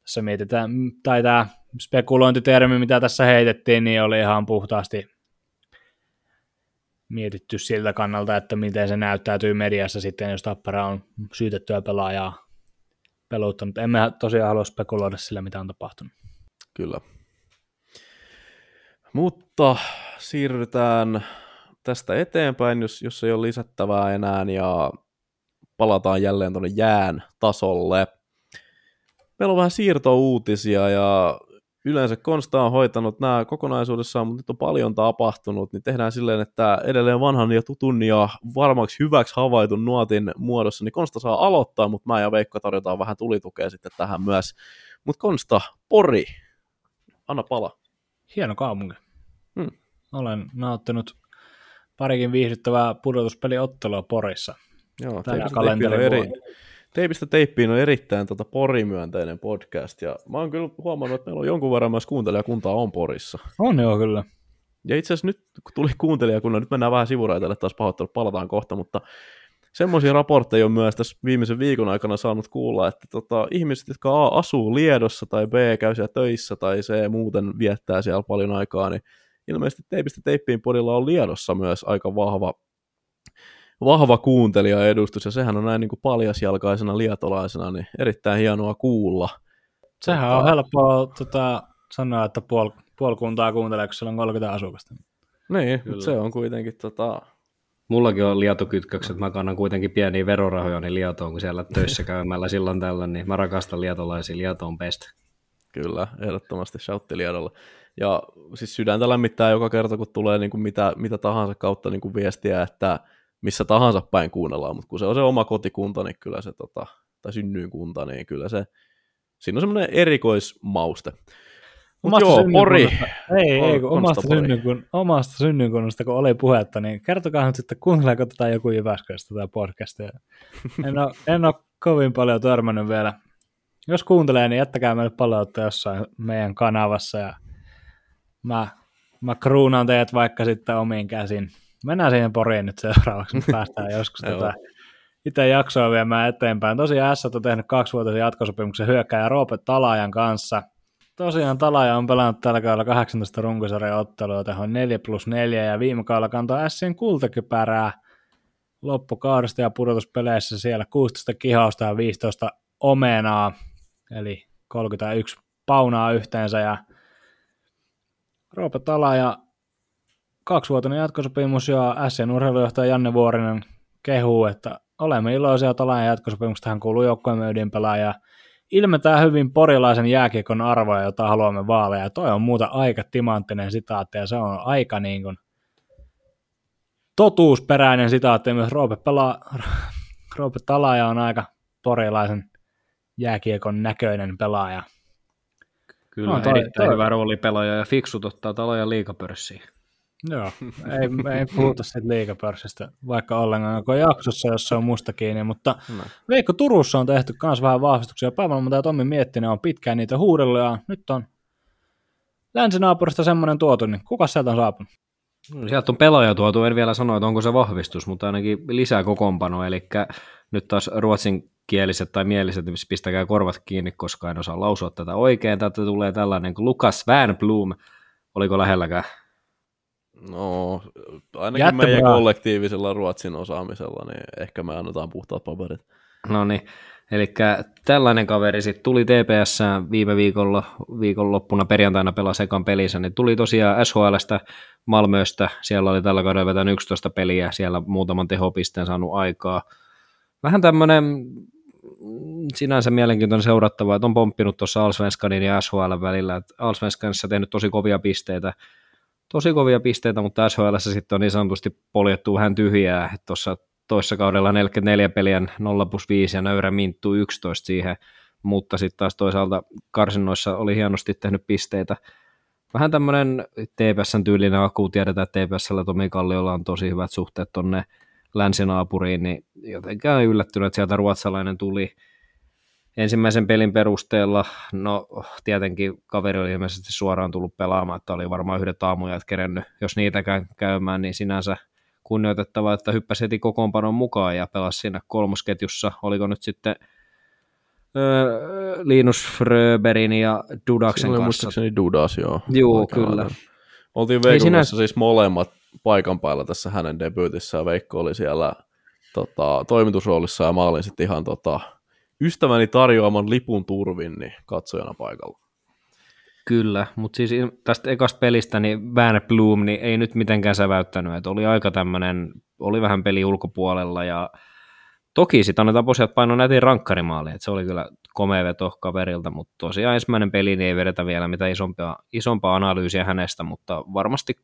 tässä mietitään, tai tämä spekulointitermi, mitä tässä heitettiin, niin oli ihan puhtaasti mietitty siltä kannalta, että miten se näyttäytyy mediassa sitten, jos Tappara on syytettyä pelaajaa peluttanut. Emme tosiaan halua spekuloida sillä, mitä on tapahtunut. Kyllä. Mutta siirrytään tästä eteenpäin, jos, jos ei ole lisättävää enää, ja palataan jälleen tuonne jään tasolle – meillä on vähän siirtouutisia ja yleensä Konsta on hoitanut nämä kokonaisuudessaan, mutta nyt on paljon tapahtunut, niin tehdään silleen, että edelleen vanhan ja tutun ja varmaksi hyväksi havaitun nuotin muodossa, niin Konsta saa aloittaa, mutta mä ja Veikko tarjotaan vähän tulitukea sitten tähän myös. Mutta Konsta, Pori, anna pala. Hieno kaupunki. Hmm. Olen nauttinut parikin viihdyttävää pudotuspeliottelua Porissa. Joo, Tällä eri, Teipistä teippiin on erittäin tota porimyönteinen podcast, ja mä oon kyllä huomannut, että meillä on jonkun verran myös kuuntelijakuntaa on Porissa. On joo, kyllä. Ja itse asiassa nyt, kun tuli kuuntelijakunnan, nyt mennään vähän sivuraiteille taas pahoittelut, palataan kohta, mutta semmoisia raportteja on myös tässä viimeisen viikon aikana saanut kuulla, että tota, ihmiset, jotka A asuu Liedossa tai B käy siellä töissä tai C muuten viettää siellä paljon aikaa, niin ilmeisesti teipistä teippiin podilla on Liedossa myös aika vahva vahva kuuntelijaedustus, ja sehän on näin niin kuin paljasjalkaisena lietolaisena, niin erittäin hienoa kuulla. Sehän tota... on helppoa tota, sanoa, että puol, puoli kuntaa kuuntelee, kun siellä on 30 asukasta. Niin, mutta se on kuitenkin tota, Mullakin on liatokytkökset, mä kannan kuitenkin pieniä verorahoja niin liatoon, kun siellä töissä käymällä silloin tällöin, niin mä rakastan liatolaisia, liato on best. Kyllä, ehdottomasti shoutti Liadolle. Ja siis sydäntä lämmittää joka kerta, kun tulee niin kuin mitä, mitä tahansa kautta niin kuin viestiä, että missä tahansa päin kuunnellaan, mutta kun se on se oma kotikunta, niin kyllä se, tota, tai synnyinkunta, niin kyllä se, siinä on semmoinen erikoismauste. Mut Omasta joo, Pori. Ei, ei, kun omasta, synnynkun, omasta synnyinkunnasta, kun oli puhetta, niin kertokaa nyt sitten, kuunteleeko tätä joku Jyväskylästä tätä podcastia. En ole, en ole kovin paljon törmännyt vielä. Jos kuuntelee, niin jättäkää meille palautta jossain meidän kanavassa ja mä, mä kruunaan teidät vaikka sitten omiin käsin. Mennään siihen poriin nyt seuraavaksi, me päästään joskus tätä itse jaksoa viemään eteenpäin. Tosiaan S on tehnyt kaksivuotisen jatkosopimuksen hyökkääjä Roope Talajan kanssa. Tosiaan Talaja on pelannut tällä kaudella 18 runkosarjan ottelua, tehon 4 plus 4 ja viime kaudella kantoi Sien kultakypärää loppukaudesta ja pudotuspeleissä siellä 16 kihausta ja 15 omenaa, eli 31 paunaa yhteensä ja Roope Talaja kaksivuotinen jatkosopimus ja Sien urheilujohtaja Janne Vuorinen kehuu, että olemme iloisia Talajan jatkosopimuksesta, hän kuuluu joukkueemme ydinpelaaja ilmentää hyvin porilaisen jääkiekon arvoja, jota haluamme vaaleja. Toi on muuta aika timanttinen sitaatti ja se on aika niin kuin totuusperäinen sitaatti. Myös Roope, pelaa, Roope Talaja on aika porilaisen jääkiekon näköinen pelaaja. Kyllä, No, no, toi- erittäin toi- hyvä roolipelaaja ja fiksut ottaa taloja liikapörssiin. Joo, ei, ei puhuta siitä liikapörssistä, vaikka ollenkaan koko jaksossa, jos se on musta kiinni, mutta No. Veikko Turussa on tehty myös vähän vahvistuksia. Päävalmentaja Tommi Miettinen on pitkään niitä huudellut ja nyt on länsinaapurista semmoinen tuotu, niin kuka sieltä on saapunut? No, Sieltä on pelaaja tuotu, en vielä sano, että onko se vahvistus, mutta ainakin lisää kokoonpano, eli nyt taas ruotsinkieliset tai mieliset, niin pistäkää korvat kiinni, koska en osaa lausua tätä oikein. Täältä tulee tällainen kuin Lukas Wernblom, oliko lähelläkään? No, ainakin Jätte meidän kollektiivisella ruotsin osaamisella, niin ehkä me annetaan puhtaat paperit. No niin, eli tällainen kaveri sitten tuli TPS viime viikolla, viikonloppuna perjantaina pelasi ekan pelissä, niin tuli tosiaan SHLstä Malmöstä, siellä oli tällä kaudella vetänyt 11 peliä, siellä muutaman tehopisteen saanut aikaa. Vähän tämmöinen mm, sinänsä mielenkiintoinen seurattava, että on pomppinut tuossa Allsvenskanin ja SHL välillä, että Allsvenskanissa tehnyt tosi kovia pisteitä, tosi kovia pisteitä, mutta SHL sitten on niin sanotusti poljettu vähän tyhjää, tuossa toissa kaudella 44 peliä 0 plus 5 ja nöyrä minttu 11 siihen, mutta sitten taas toisaalta karsinnoissa oli hienosti tehnyt pisteitä. Vähän tämmöinen TPSn tyylinen aku, tiedetään, että TPSllä Tomi Kalliolla on tosi hyvät suhteet tonne länsinaapuriin, niin jotenkään yllättynyt, että sieltä ruotsalainen tuli ensimmäisen pelin perusteella, no tietenkin kaveri oli ilmeisesti suoraan tullut pelaamaan, että oli varmaan yhdet aamujat kerennyt, jos niitäkään käymään, niin sinänsä kunnioitettava, että hyppäsi heti kokoonpanon mukaan ja pelasi siinä kolmosketjussa, oliko nyt sitten öö, Linus Fröberin ja Dudaksen Siinä oli kanssa. muistaakseni Dudas, joo. Aikanaan. kyllä. Oltiin Ei Veikon sinä- kanssa siis molemmat paikan päällä tässä hänen debyytissä, ja Veikko oli siellä tota, toimitusroolissa, ja mä olin sitten ihan tota, ystäväni tarjoaman lipun turvin niin katsojana paikalla. Kyllä, mutta siis tästä ekasta pelistä, niin Van Bloom niin ei nyt mitenkään säväyttänyt, että oli aika tämmöinen, oli vähän peli ulkopuolella ja toki sitten annetaan posiat paino nätin rankkarimaali, että se oli kyllä komea veto kaverilta, mutta tosiaan ensimmäinen peli niin ei vedetä vielä mitään isompaa, isompaa analyysiä hänestä, mutta varmasti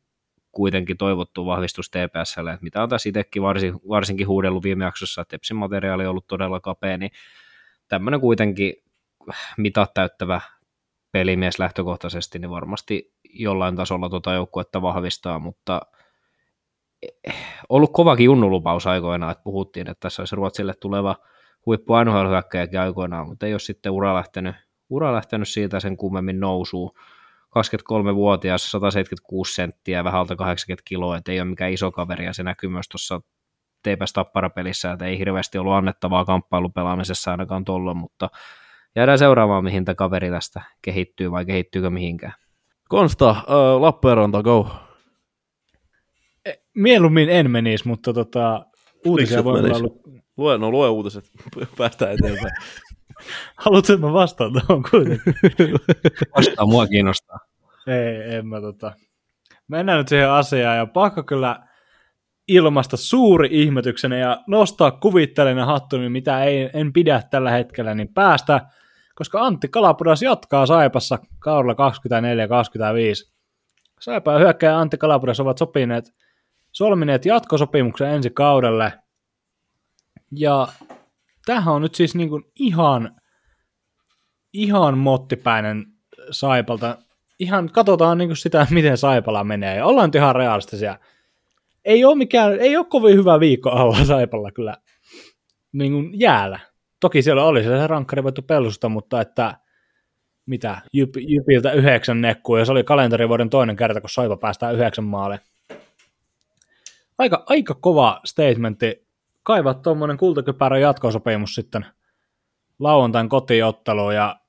kuitenkin toivottu vahvistus TPSlle, että mitä on tässä itsekin varsin, varsinkin huudellut viime jaksossa, että Tepsin materiaali on ollut todella kapea, niin tämmöinen kuitenkin mitat täyttävä pelimies lähtökohtaisesti, niin varmasti jollain tasolla tuota joukkuetta vahvistaa, mutta eh, ollut kovakin junnulupaus aikoinaan, että puhuttiin, että tässä olisi Ruotsille tuleva huippu nhl aikoinaan, mutta ei ole sitten ura lähtenyt, ura lähtenyt siitä sen kummemmin nousuun. 23-vuotias, 176 senttiä, vähän alta 80 kiloa, että ei ole mikään iso kaveri, ja se näkyy myös tuossa TPS Tappara-pelissä, että ei hirveästi ollut annettavaa kamppailupelaamisessa ainakaan tuolla, mutta jäädään seuraamaan, mihin tämä kaveri tästä kehittyy vai kehittyykö mihinkään. Konsta, äh, Lappeenranta, go. Mieluummin en menisi, mutta tota, uutisia voi olla. Lue, no lue uutiset, päästään eteenpäin. Haluatko, että mä vastaan tuohon kuitenkin? Vastaan mua kiinnostaa. Ei, en mä tota. Mennään nyt siihen asiaan ja pakko kyllä ilmasta suuri ihmetyksenä ja nostaa kuvitteellinen hattuni, mitä ei, en pidä tällä hetkellä, niin päästä, koska Antti Kalapudas jatkaa Saipassa kaudella 24-25. Saipa ja hyökkäjä Antti Kalapudas ovat sopineet, solmineet jatkosopimuksen ensi kaudelle. Ja tämähän on nyt siis niin kuin ihan, ihan mottipäinen Saipalta. Ihan katsotaan niin kuin sitä, miten Saipala menee. Ja ollaan nyt ihan realistisia ei ole, mikään, ei ole kovin hyvä viikko alla Saipalla kyllä niin kuin jäällä. Toki siellä oli se rankkari voittu pelusta, mutta että mitä, Jyp, Jypiltä yhdeksän nekkua, ja se oli kalenterivuoden toinen kerta, kun Saipa päästään yhdeksän maalle. Aika, aika kova statementti. Kaivaa tuommoinen kultakypärä jatkosopimus sitten lauantain kotiottelu ja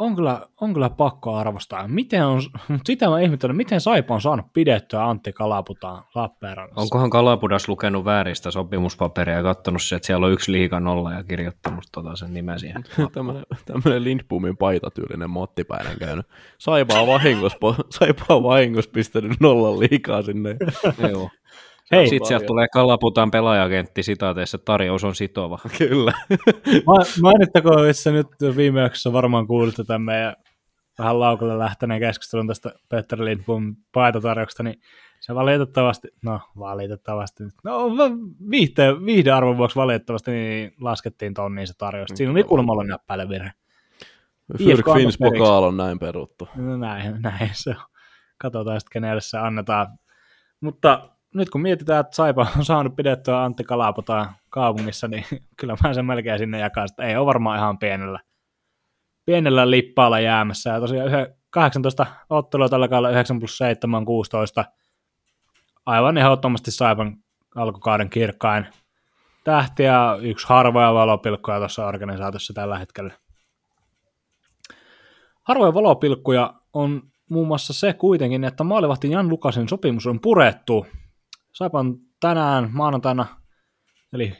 on kyllä, on kyllä pakko arvostaa. Miten on, mutta sitä mä ihmettelen, miten Saipa on saanut pidettyä Antti Kalaputaan Lappeenrannassa. Onkohan Kalapudas lukenut vääristä sopimuspaperia ja katsonut se, että siellä on yksi liikan nolla ja kirjoittanut tota sen nimen siihen. tämmöinen, tämmöinen Lindbomin paitatyylinen mottipäinen käynyt. Saipa on vahingossa, Saipa on vahingossa pistänyt nollan liikaa sinne. Joo. Hei. Sitten sieltä tulee Kalaputaan pelaajakentti sitaateessa, tarjous on sitova. Kyllä. Mainittakoon, että nyt viime jaksossa varmaan kuulitte tämän meidän vähän laukalle lähteneen keskustelun tästä Peter Lindbom paitatarjouksesta, niin se valitettavasti, no valitettavasti, no viihde, viihdearvon vuoksi valitettavasti niin laskettiin tonniin se tarjous. Siinä oli kuulemma näppäille virhe. Fyrk Fins pokaal on näin peruttu. No näin, näin se on. Katsotaan sitten, kenelle se annetaan. Mutta nyt kun mietitään, että Saipa on saanut pidettyä Antti Kalapota kaupungissa, niin kyllä mä sen melkein sinne jakaa, että ei ole varmaan ihan pienellä, pienellä lippaalla jäämässä. Ja tosiaan 18 ottelua tällä kaudella 9 plus 7 16. Aivan ehdottomasti Saipan alkukauden kirkkain tähti ja yksi harvoja valopilkkuja tuossa organisaatiossa tällä hetkellä. Harvoja valopilkkuja on muun muassa se kuitenkin, että maalivahti Jan Lukasen sopimus on purettu Saipan tänään maanantaina, eli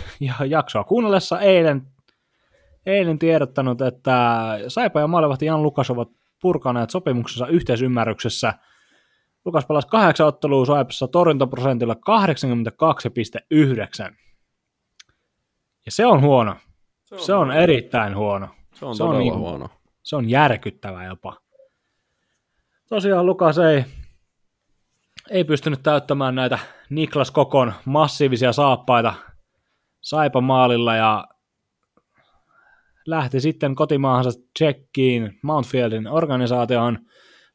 jaksoa kuunnellessa eilen, eilen tiedottanut, että Saipa ja maalivahti Jan Lukas ovat purkaneet sopimuksensa yhteisymmärryksessä. Lukas pelasi kahdeksan ottelua Saipassa torjuntaprosentilla 82,9. Ja se on huono. Se on, se on erittäin huono. Se on, se on niin, huono. Se on järkyttävä jopa. Tosiaan Lukas ei ei pystynyt täyttämään näitä Niklas Kokon massiivisia saappaita Saipa maalilla ja lähti sitten kotimaahansa Tsekkiin Mountfieldin organisaatioon.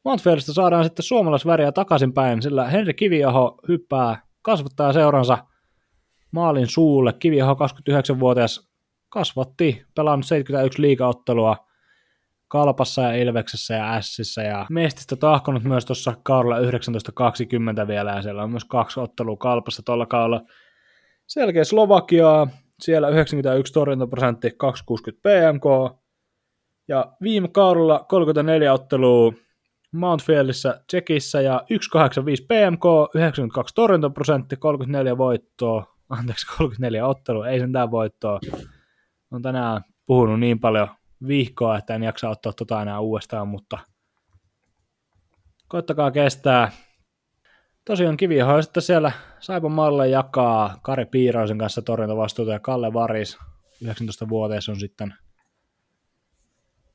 Mountfieldista saadaan sitten suomalaisväriä takaisinpäin, sillä Henri Kiviaho hyppää kasvattaa seuransa maalin suulle. Kiviaho 29-vuotias kasvatti, pelannut 71 liigaottelua – Kalpassa ja Ilveksessä ja Ässissä ja Mestistä tahkonut myös tuossa kaudella 1920 vielä ja siellä on myös kaksi ottelua Kalpassa tuolla kaudella. Selkeä Slovakiaa, siellä 91 torjuntaprosentti, 260 PMK ja viime kaudella 34 ottelua Mountfieldissä Tsekissä ja 185 PMK, 92 torjuntaprosentti, 34 voittoa, anteeksi 34 ottelua, ei sentään voittoa. On tänään puhunut niin paljon vihkoa, että en jaksa ottaa tota enää uudestaan, mutta koittakaa kestää. Tosiaan Kiviho sitten siellä Saipan Malle jakaa Kari Piiraisen kanssa torjuntavastuuta ja Kalle Varis 19-vuotias on sitten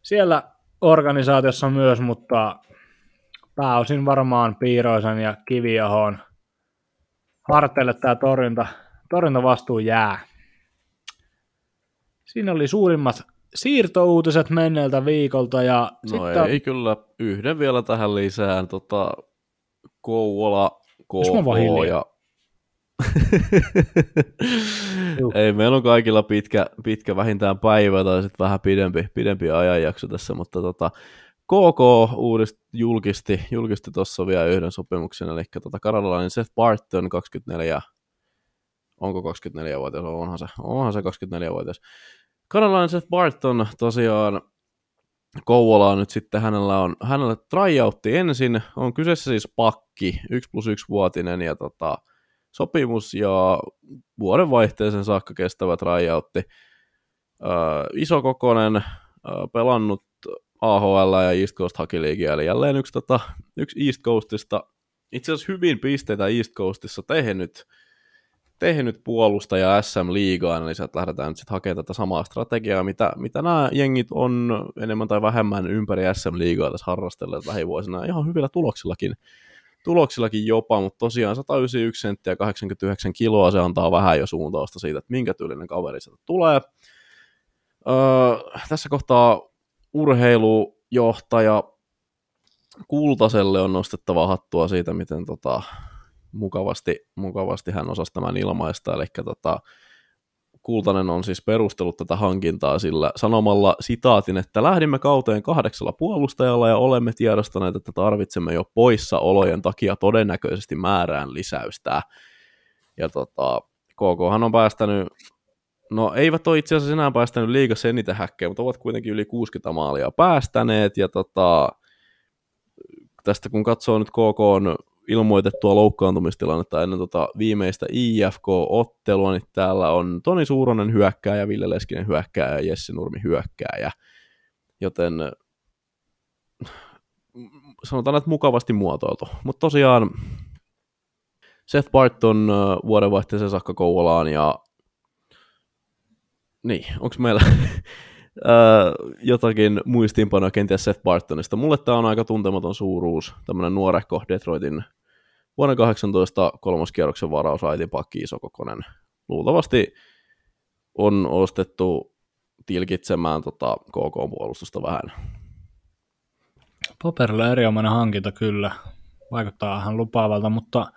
siellä organisaatiossa myös, mutta pääosin varmaan Piiroisen ja Kiviahon harteille tämä torjunta, torjuntavastuu jää. Siinä oli suurimmat siirtouutiset menneeltä viikolta. Ja no sitten... ei kyllä, yhden vielä tähän lisään. Tota, Kouvola, KK ja... ei, meillä on kaikilla pitkä, pitkä vähintään päivä tai sitten vähän pidempi, pidempi ajanjakso tässä, mutta tota, KK uudist, julkisti, julkisti tuossa vielä yhden sopimuksen, eli tota Karolalainen Seth Barton, 24, onko 24-vuotias, onhan se, onhan se 24-vuotias, Kanalainen Seth Barton tosiaan Kouvolaan nyt sitten. Hänellä on, hänellä tryoutti ensin, on kyseessä siis pakki, 1 plus 1 vuotinen ja tota, sopimus ja vuoden vaihteeseen saakka kestävä tryoutti. Öö, iso kokonen, öö, pelannut AHL ja East Coast League, eli jälleen yksi, tota, yksi East Coastista, itse asiassa hyvin pisteitä East Coastissa tehnyt, tehnyt puolustaja SM-liigaan, eli sieltä lähdetään nyt sitten hakemaan tätä samaa strategiaa, mitä, mitä nämä jengit on enemmän tai vähemmän ympäri SM-liigaa tässä harrastelleet lähivuosina, ihan hyvillä tuloksillakin, tuloksillakin jopa, mutta tosiaan 191 senttiä 89 kiloa, se antaa vähän jo suuntausta siitä, että minkä tyylinen kaveri sieltä tulee. Öö, tässä kohtaa urheilujohtaja Kultaselle on nostettava hattua siitä, miten tota, mukavasti, mukavasti hän osasi tämän ilmaista, eli tota, Kultanen on siis perustellut tätä hankintaa sillä sanomalla sitaatin, että lähdimme kauteen kahdeksalla puolustajalla ja olemme tiedostaneet, että tarvitsemme jo poissaolojen takia todennäköisesti määrään lisäystä. Ja tota, KKhan on päästänyt, no eivät ole itse asiassa enää päästänyt liigassa eniten häkkejä, mutta ovat kuitenkin yli 60 maalia päästäneet, ja tota, tästä kun katsoo nyt KK on ilmoitettua loukkaantumistilannetta ennen tota viimeistä IFK-ottelua, niin täällä on Toni Suuronen hyökkääjä, Ville Leskinen hyökkääjä ja Jesse Nurmi hyökkääjä. Joten sanotaan, että mukavasti muotoiltu. Mutta tosiaan Seth Barton vuodenvaihteeseen saakka Kouvolaan ja niin, onko meillä jotakin muistiinpanoa kenties Seth Bartonista. Mulle tämä on aika tuntematon suuruus, tämmöinen nuorehko Detroitin vuonna 18 kolmoskierroksen varaus pakki isokokonen. Luultavasti on ostettu tilkitsemään tota KK-puolustusta vähän. Paperilla erinomainen hankinta kyllä. Vaikuttaa ihan lupaavalta, mutta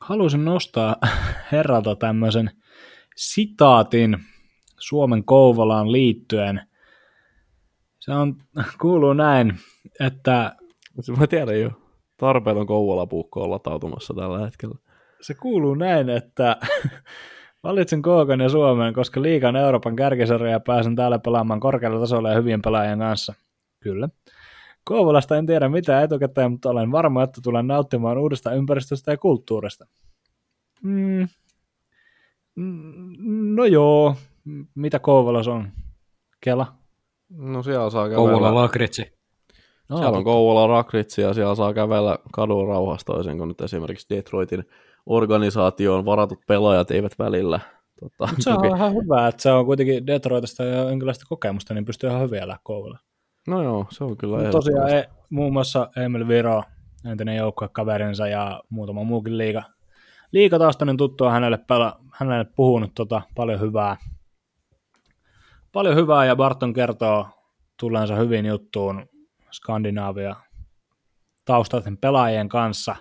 halusin nostaa herralta tämmöisen sitaatin, Suomen Kouvolaan liittyen. Se on, kuuluu näin, että... Mä tiedän jo. Tarpeeton Kouvola-puukko on latautumassa tällä hetkellä. Se kuuluu näin, että valitsen Koukan ja Suomen, koska liikan Euroopan kärkisarja pääsen täällä pelaamaan korkealla tasolla ja hyvien pelaajien kanssa. Kyllä. Kouvolasta en tiedä mitään etukäteen, mutta olen varma, että tulen nauttimaan uudesta ympäristöstä ja kulttuurista. Mm. No joo, mitä Kouvolas on? Kela? No siellä saa kävellä. Kouvola lakritsi. No, siellä on Kouvola lakritsi ja siellä saa kävellä kadun rauhassa toisin kuin nyt esimerkiksi Detroitin organisaatioon varatut pelaajat eivät välillä. Tota, se on ihan hyvä, että se on kuitenkin Detroitista ja jonkinlaista kokemusta, niin pystyy ihan hyvin elää Kouvola. No joo, se on kyllä Tosiaan e, muun muassa Emil Viro, entinen joukkuekaverinsa ja muutama muukin liiga, liikataustainen tuttu on hänelle, pela, hänelle puhunut tota, paljon hyvää paljon hyvää ja Barton kertoo tulleensa hyvin juttuun Skandinaavia taustaisten pelaajien kanssa.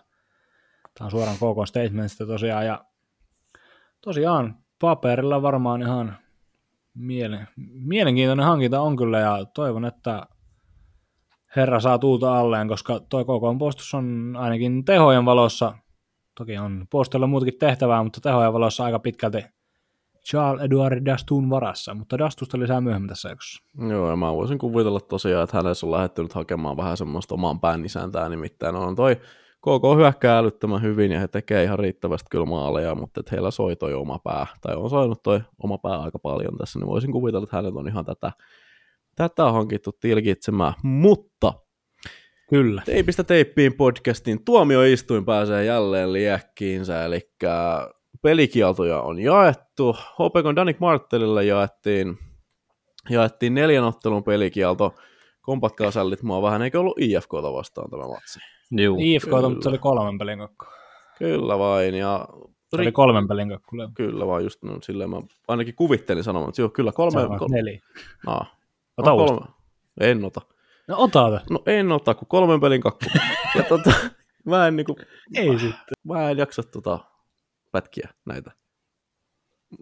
Tämä on suoraan KK Statementista tosiaan ja tosiaan paperilla varmaan ihan mielen, mielenkiintoinen hankinta on kyllä ja toivon, että herra saa tuulta alleen, koska toi KK postus on ainakin tehojen valossa, toki on postilla muutakin tehtävää, mutta tehojen valossa aika pitkälti Charles Edouard Dastun varassa, mutta Dastusta lisää myöhemmin tässä jaksossa. Joo, ja mä voisin kuvitella tosiaan, että hänessä on lähettynyt hakemaan vähän semmoista oman pään isäntää, nimittäin on toi KK hyökkää älyttömän hyvin ja he tekee ihan riittävästi kyllä maaleja, mutta että heillä soi toi oma pää, tai on soinut toi oma pää aika paljon tässä, niin voisin kuvitella, että hänet on ihan tätä, tätä hankittu tilkitsemään, mutta Kyllä. Teipistä teippiin podcastin tuomioistuin pääsee jälleen liekkiinsä, eli pelikieltoja on jaettu. Hopekon Danik Marttelille jaettiin, jaettiin neljän ottelun pelikielto. Kompatkaa sällit mua vähän, eikö ollut IFKta vastaan tämä matsi? Joo. IFKta, mutta se oli kolmen pelin kakku. Kyllä vain, ja... Se oli kolmen pelin kakku. Kyllä vaan, just no, silleen mä ainakin kuvittelin sanomaan, että joo, kyllä kolme... Se on kol... neljä. Ah. Ota no, kolme. En ota. No ota. No en ota, kun kolmen pelin kakku. ja tota, mä en niinku... Ei sitten. Mä en jaksa tota pätkiä näitä.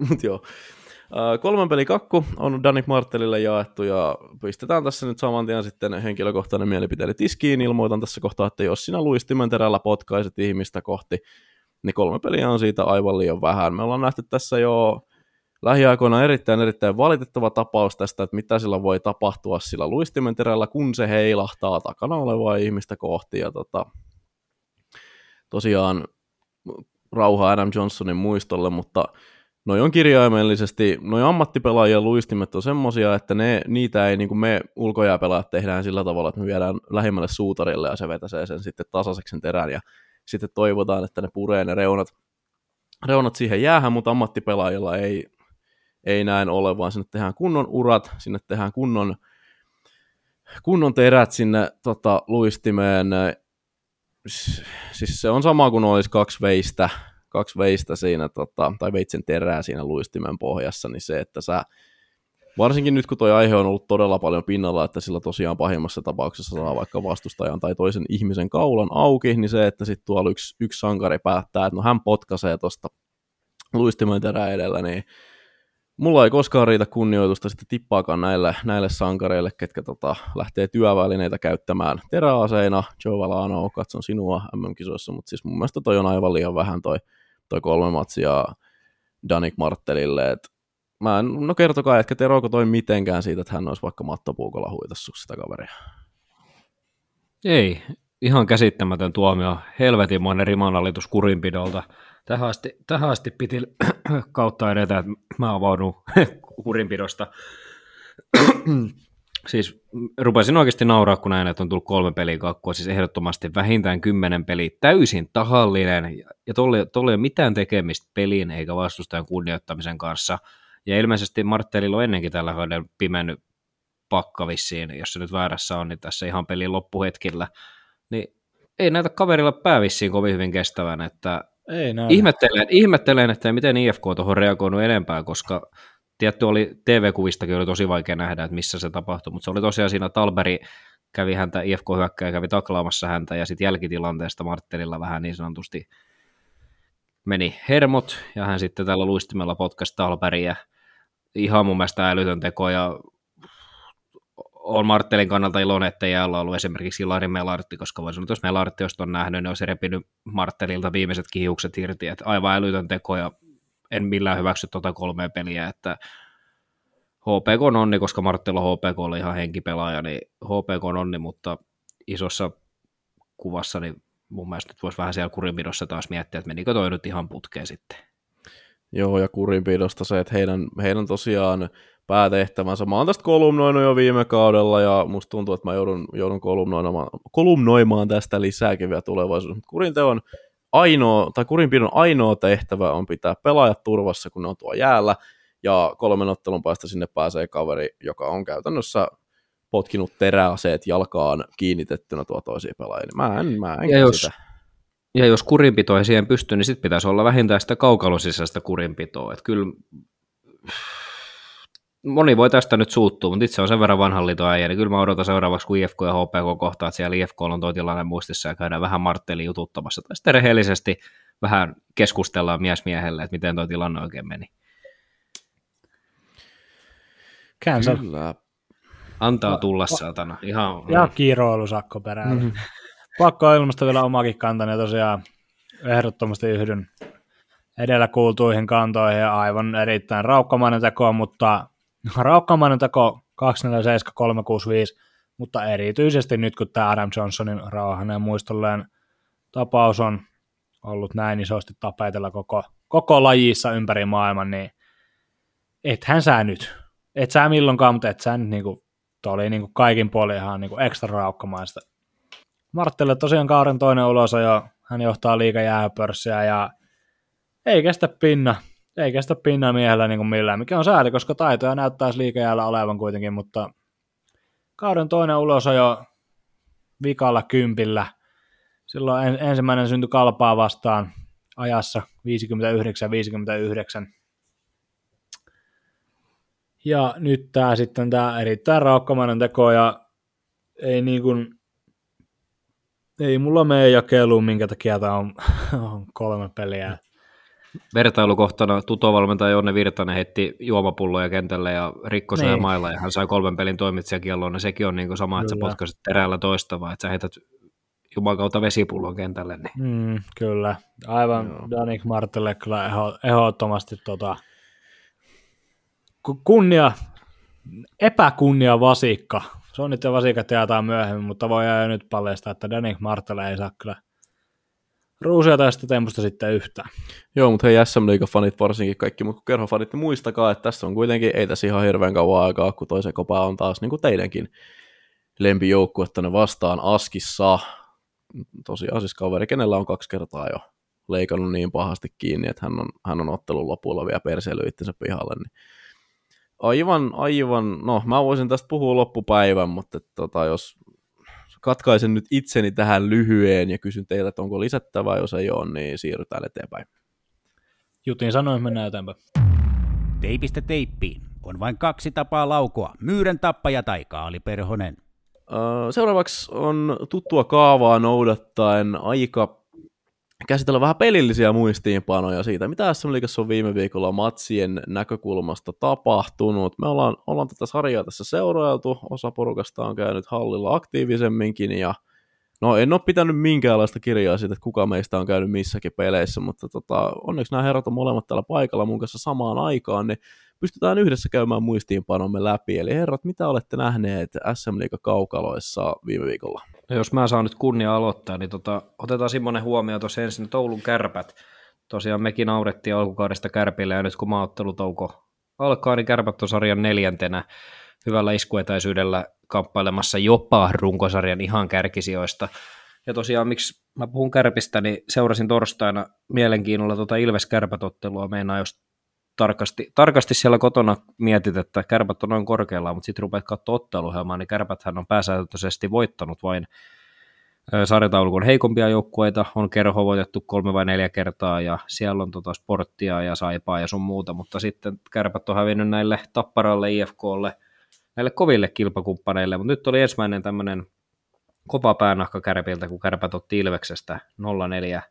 Mut joo. kolmen peli kakku on Danik Marttelille jaettu ja pistetään tässä nyt saman tien sitten henkilökohtainen mielipiteeni tiskiin. Ilmoitan tässä kohtaa, että jos sinä luistimen terällä potkaiset ihmistä kohti, niin kolme peliä on siitä aivan liian vähän. Me ollaan nähty tässä jo lähiaikoina erittäin erittäin valitettava tapaus tästä, että mitä sillä voi tapahtua sillä luistimen terällä, kun se heilahtaa takana olevaa ihmistä kohti. Ja tota, tosiaan rauha Adam Johnsonin muistolle, mutta noi on kirjaimellisesti, noi ammattipelaajien luistimet on semmosia, että ne, niitä ei niin kuin me ulkojääpelaajat tehdään sillä tavalla, että me viedään lähimmälle suutarille ja se vetäsee sen sitten tasaiseksi terän ja sitten toivotaan, että ne puree ne reunat, reunat siihen jäähän, mutta ammattipelaajilla ei, ei näin ole, vaan sinne tehdään kunnon urat, sinne tehdään kunnon, kunnon terät sinne tota, luistimeen. Siis se on sama kuin olisi kaksi veistä, kaksi veistä siinä, tota, tai veitsen terää siinä luistimen pohjassa, niin se, että sä Varsinkin nyt, kun toi aihe on ollut todella paljon pinnalla, että sillä tosiaan pahimmassa tapauksessa saa vaikka vastustajan tai toisen ihmisen kaulan auki, niin se, että sitten tuolla yksi, yksi sankari päättää, että no hän potkaisee tuosta luistimen terä edellä, niin mulla ei koskaan riitä kunnioitusta sitten tippaakaan näille, näille sankareille, ketkä tota, lähtee työvälineitä käyttämään teräaseina. Joe Valano, katson sinua MM-kisoissa, mutta siis mun mielestä toi on aivan liian vähän toi, toi kolme matsia Danik Marttelille, että mä en, no kertokaa, että eroako toi mitenkään siitä, että hän olisi vaikka mattopuukolla huitassu sitä kaveria. Ei, ihan käsittämätön tuomio, helvetinmoinen rimanallitus kurinpidolta. Tähän asti, tähän asti piti kautta edetä, että mä avaudun kurinpidosta. siis rupesin oikeasti nauraa, kun näin, että on tullut kolme peliä kakkua, siis ehdottomasti vähintään kymmenen peliä, täysin tahallinen, ja tuolla ei ole mitään tekemistä pelin eikä vastustajan kunnioittamisen kanssa – ja ilmeisesti Marttelilla on ennenkin tällä kaudella pimennyt pakka vissiin, jos se nyt väärässä on, niin tässä ihan pelin loppuhetkillä. Niin ei näitä kaverilla pää vissiin kovin hyvin kestävän, että ei ihmettelen, ihmettelen, että miten IFK on tuohon reagoinut enempää, koska tietty oli TV-kuvistakin oli tosi vaikea nähdä, että missä se tapahtui, mutta se oli tosiaan siinä Talberi kävi häntä, IFK hyökkäjä kävi taklaamassa häntä ja sitten jälkitilanteesta Marttelilla vähän niin sanotusti meni hermot ja hän sitten tällä luistimella potkasi Talberia. Ihan mun mielestä älytön teko ja on Marttelin kannalta iloinen, että ei olla ollut esimerkiksi Ilari Melartti, koska voisi sanoa, että jos Melartti olisi on nähnyt, niin olisi repinyt Marttelilta viimeiset kihiukset irti, että aivan älytön teko ja en millään hyväksy tuota kolmea peliä, että HPK on onni, koska Marttila HPK oli ihan henkipelaaja, niin HPK on onni, mutta isossa kuvassa niin mun mielestä voisi vähän siellä kurinpidossa taas miettiä, että menikö toi nyt ihan putkeen sitten. Joo, ja kurinpidosta se, että heidän, heidän tosiaan päätehtävänsä. Mä oon tästä kolumnoinut jo viime kaudella, ja musta tuntuu, että mä joudun, joudun kolumnoimaan, kolumnoimaan tästä lisääkin vielä tulevaisuudessa. Kurinteon ainoa, tai kurinpidon ainoa tehtävä on pitää pelaajat turvassa, kun ne on tuo jäällä, ja kolmen ottelun päästä sinne pääsee kaveri, joka on käytännössä potkinut teräaseet jalkaan kiinnitettynä tuo toisiin pelaajia. Mä en, mä en ja jos, sitä ja jos kurinpito ei siihen pysty, niin sitten pitäisi olla vähintään sitä kaukalosisäistä kurinpitoa. Että kyllä moni voi tästä nyt suuttua, mutta itse on sen verran vanhan liiton äijä, niin kyllä mä odotan seuraavaksi, kun IFK ja HPK kohtaa, että siellä IFK on tuo tilanne muistissa ja käydään vähän Martteli jututtamassa, tai sitten rehellisesti vähän keskustellaan mies miehelle, että miten tuo tilanne oikein meni. Cancel. Kyllä. Antaa tulla, saatana. Ihan, ja kiiroilusakko perään. Mm-hmm pakko ilmasta vielä omakin kantani, ja tosiaan ehdottomasti yhdyn edellä kuultuihin kantoihin ja aivan erittäin raukkamainen teko, mutta raukkamainen teko 247 365, mutta erityisesti nyt kun tämä Adam Johnsonin rauhanen muistolleen tapaus on ollut näin isosti tapetella koko, koko lajissa ympäri maailman, niin ethän sä nyt, et sä milloinkaan, mutta et sä nyt niinku, oli niinku kaikin puolin ihan niinku ekstra raukkamaista Marttelle tosiaan kauden toinen ulos ja hän johtaa liiga jääpörssiä ja ei kestä pinna, ei kestä pinna miehellä niin kuin millään, mikä on sääli, koska taitoja näyttäisi liikajäällä olevan kuitenkin, mutta kauden toinen ulos jo vikalla kympillä. Silloin en, ensimmäinen syntyi kalpaa vastaan ajassa 59-59. Ja nyt tämä sitten tämä erittäin raukkamainen teko ja ei niin kuin ei mulla mene jakeluun, minkä takia tämä on, on kolme peliä. Vertailukohtana tutovalmentaja Jonne Virtanen heitti juomapulloja kentälle ja rikkoi niin. mailla ja hän sai kolmen pelin toimitsijakielloon, niin sekin on niin kuin sama, kyllä. että sä potkasit terällä toista, vai että sä heität jumakauta vesipullon kentälle. Niin. Mm, kyllä, aivan Joo. Danik Martelle kyllä ehdottomasti tota, kunnia, epäkunnia vasikka Sonit ja vasikat jaetaan myöhemmin, mutta voi jo nyt paljastaa, että Danik Martele ei saa kyllä ruusia tästä tempusta sitten yhtään. Joo, mutta hei SM fanit varsinkin kaikki mutta kerhofanit, niin muistakaa, että tässä on kuitenkin, ei tässä ihan hirveän kauan aikaa, kun toisen kopa on taas niin kuin teidänkin tänne vastaan Askissa. Tosiaan siis kaveri, kenellä on kaksi kertaa jo leikannut niin pahasti kiinni, että hän on, hän on ottelun lopulla vielä perseily itsensä pihalle, niin aivan, aivan, no mä voisin tästä puhua loppupäivän, mutta tota, jos katkaisen nyt itseni tähän lyhyeen ja kysyn teiltä, että onko lisättävää, jos ei ole, niin siirrytään eteenpäin. Jutin sanoin, mennään eteenpäin. Teipistä teippiin. On vain kaksi tapaa laukoa. Myyrän tappaja tai kaaliperhonen. Seuraavaksi on tuttua kaavaa noudattaen aika käsitellä vähän pelillisiä muistiinpanoja siitä, mitä SM Liigassa on viime viikolla matsien näkökulmasta tapahtunut. Me ollaan, ollaan tätä sarjaa tässä seurailtu, osa porukasta on käynyt hallilla aktiivisemminkin, ja no en ole pitänyt minkäänlaista kirjaa siitä, että kuka meistä on käynyt missäkin peleissä, mutta tota, onneksi nämä herrat on molemmat täällä paikalla mun kanssa samaan aikaan, niin pystytään yhdessä käymään muistiinpanomme läpi. Eli herrat, mitä olette nähneet SM Liiga kaukaloissa viime viikolla? No jos mä saan nyt kunnia aloittaa, niin tota, otetaan semmoinen huomio tuossa ensin, että Oulun kärpät. Tosiaan mekin naurettiin alkukaudesta kärpille, ja nyt kun maaottelutauko alkaa, niin kärpät on sarjan neljäntenä hyvällä iskuetäisyydellä kamppailemassa jopa runkosarjan ihan kärkisijoista. Ja tosiaan, miksi mä puhun kärpistä, niin seurasin torstaina mielenkiinnolla tuota Ilves-kärpätottelua. Meinaa, jos tarkasti, tarkasti siellä kotona mietit, että kärpät on noin korkealla, mutta sitten rupeat katsoa otteluhelmaa, niin kärpäthän on pääsääntöisesti voittanut vain sarjataulukon heikompia joukkueita, on kerho voitettu kolme vai neljä kertaa ja siellä on tota sporttia ja saipaa ja sun muuta, mutta sitten kärpät on hävinnyt näille Tapparalle, IFKlle, näille koville kilpakumppaneille, mutta nyt oli ensimmäinen tämmöinen kova päänahka kärpiltä, kun kärpät otti Ilveksestä 0-4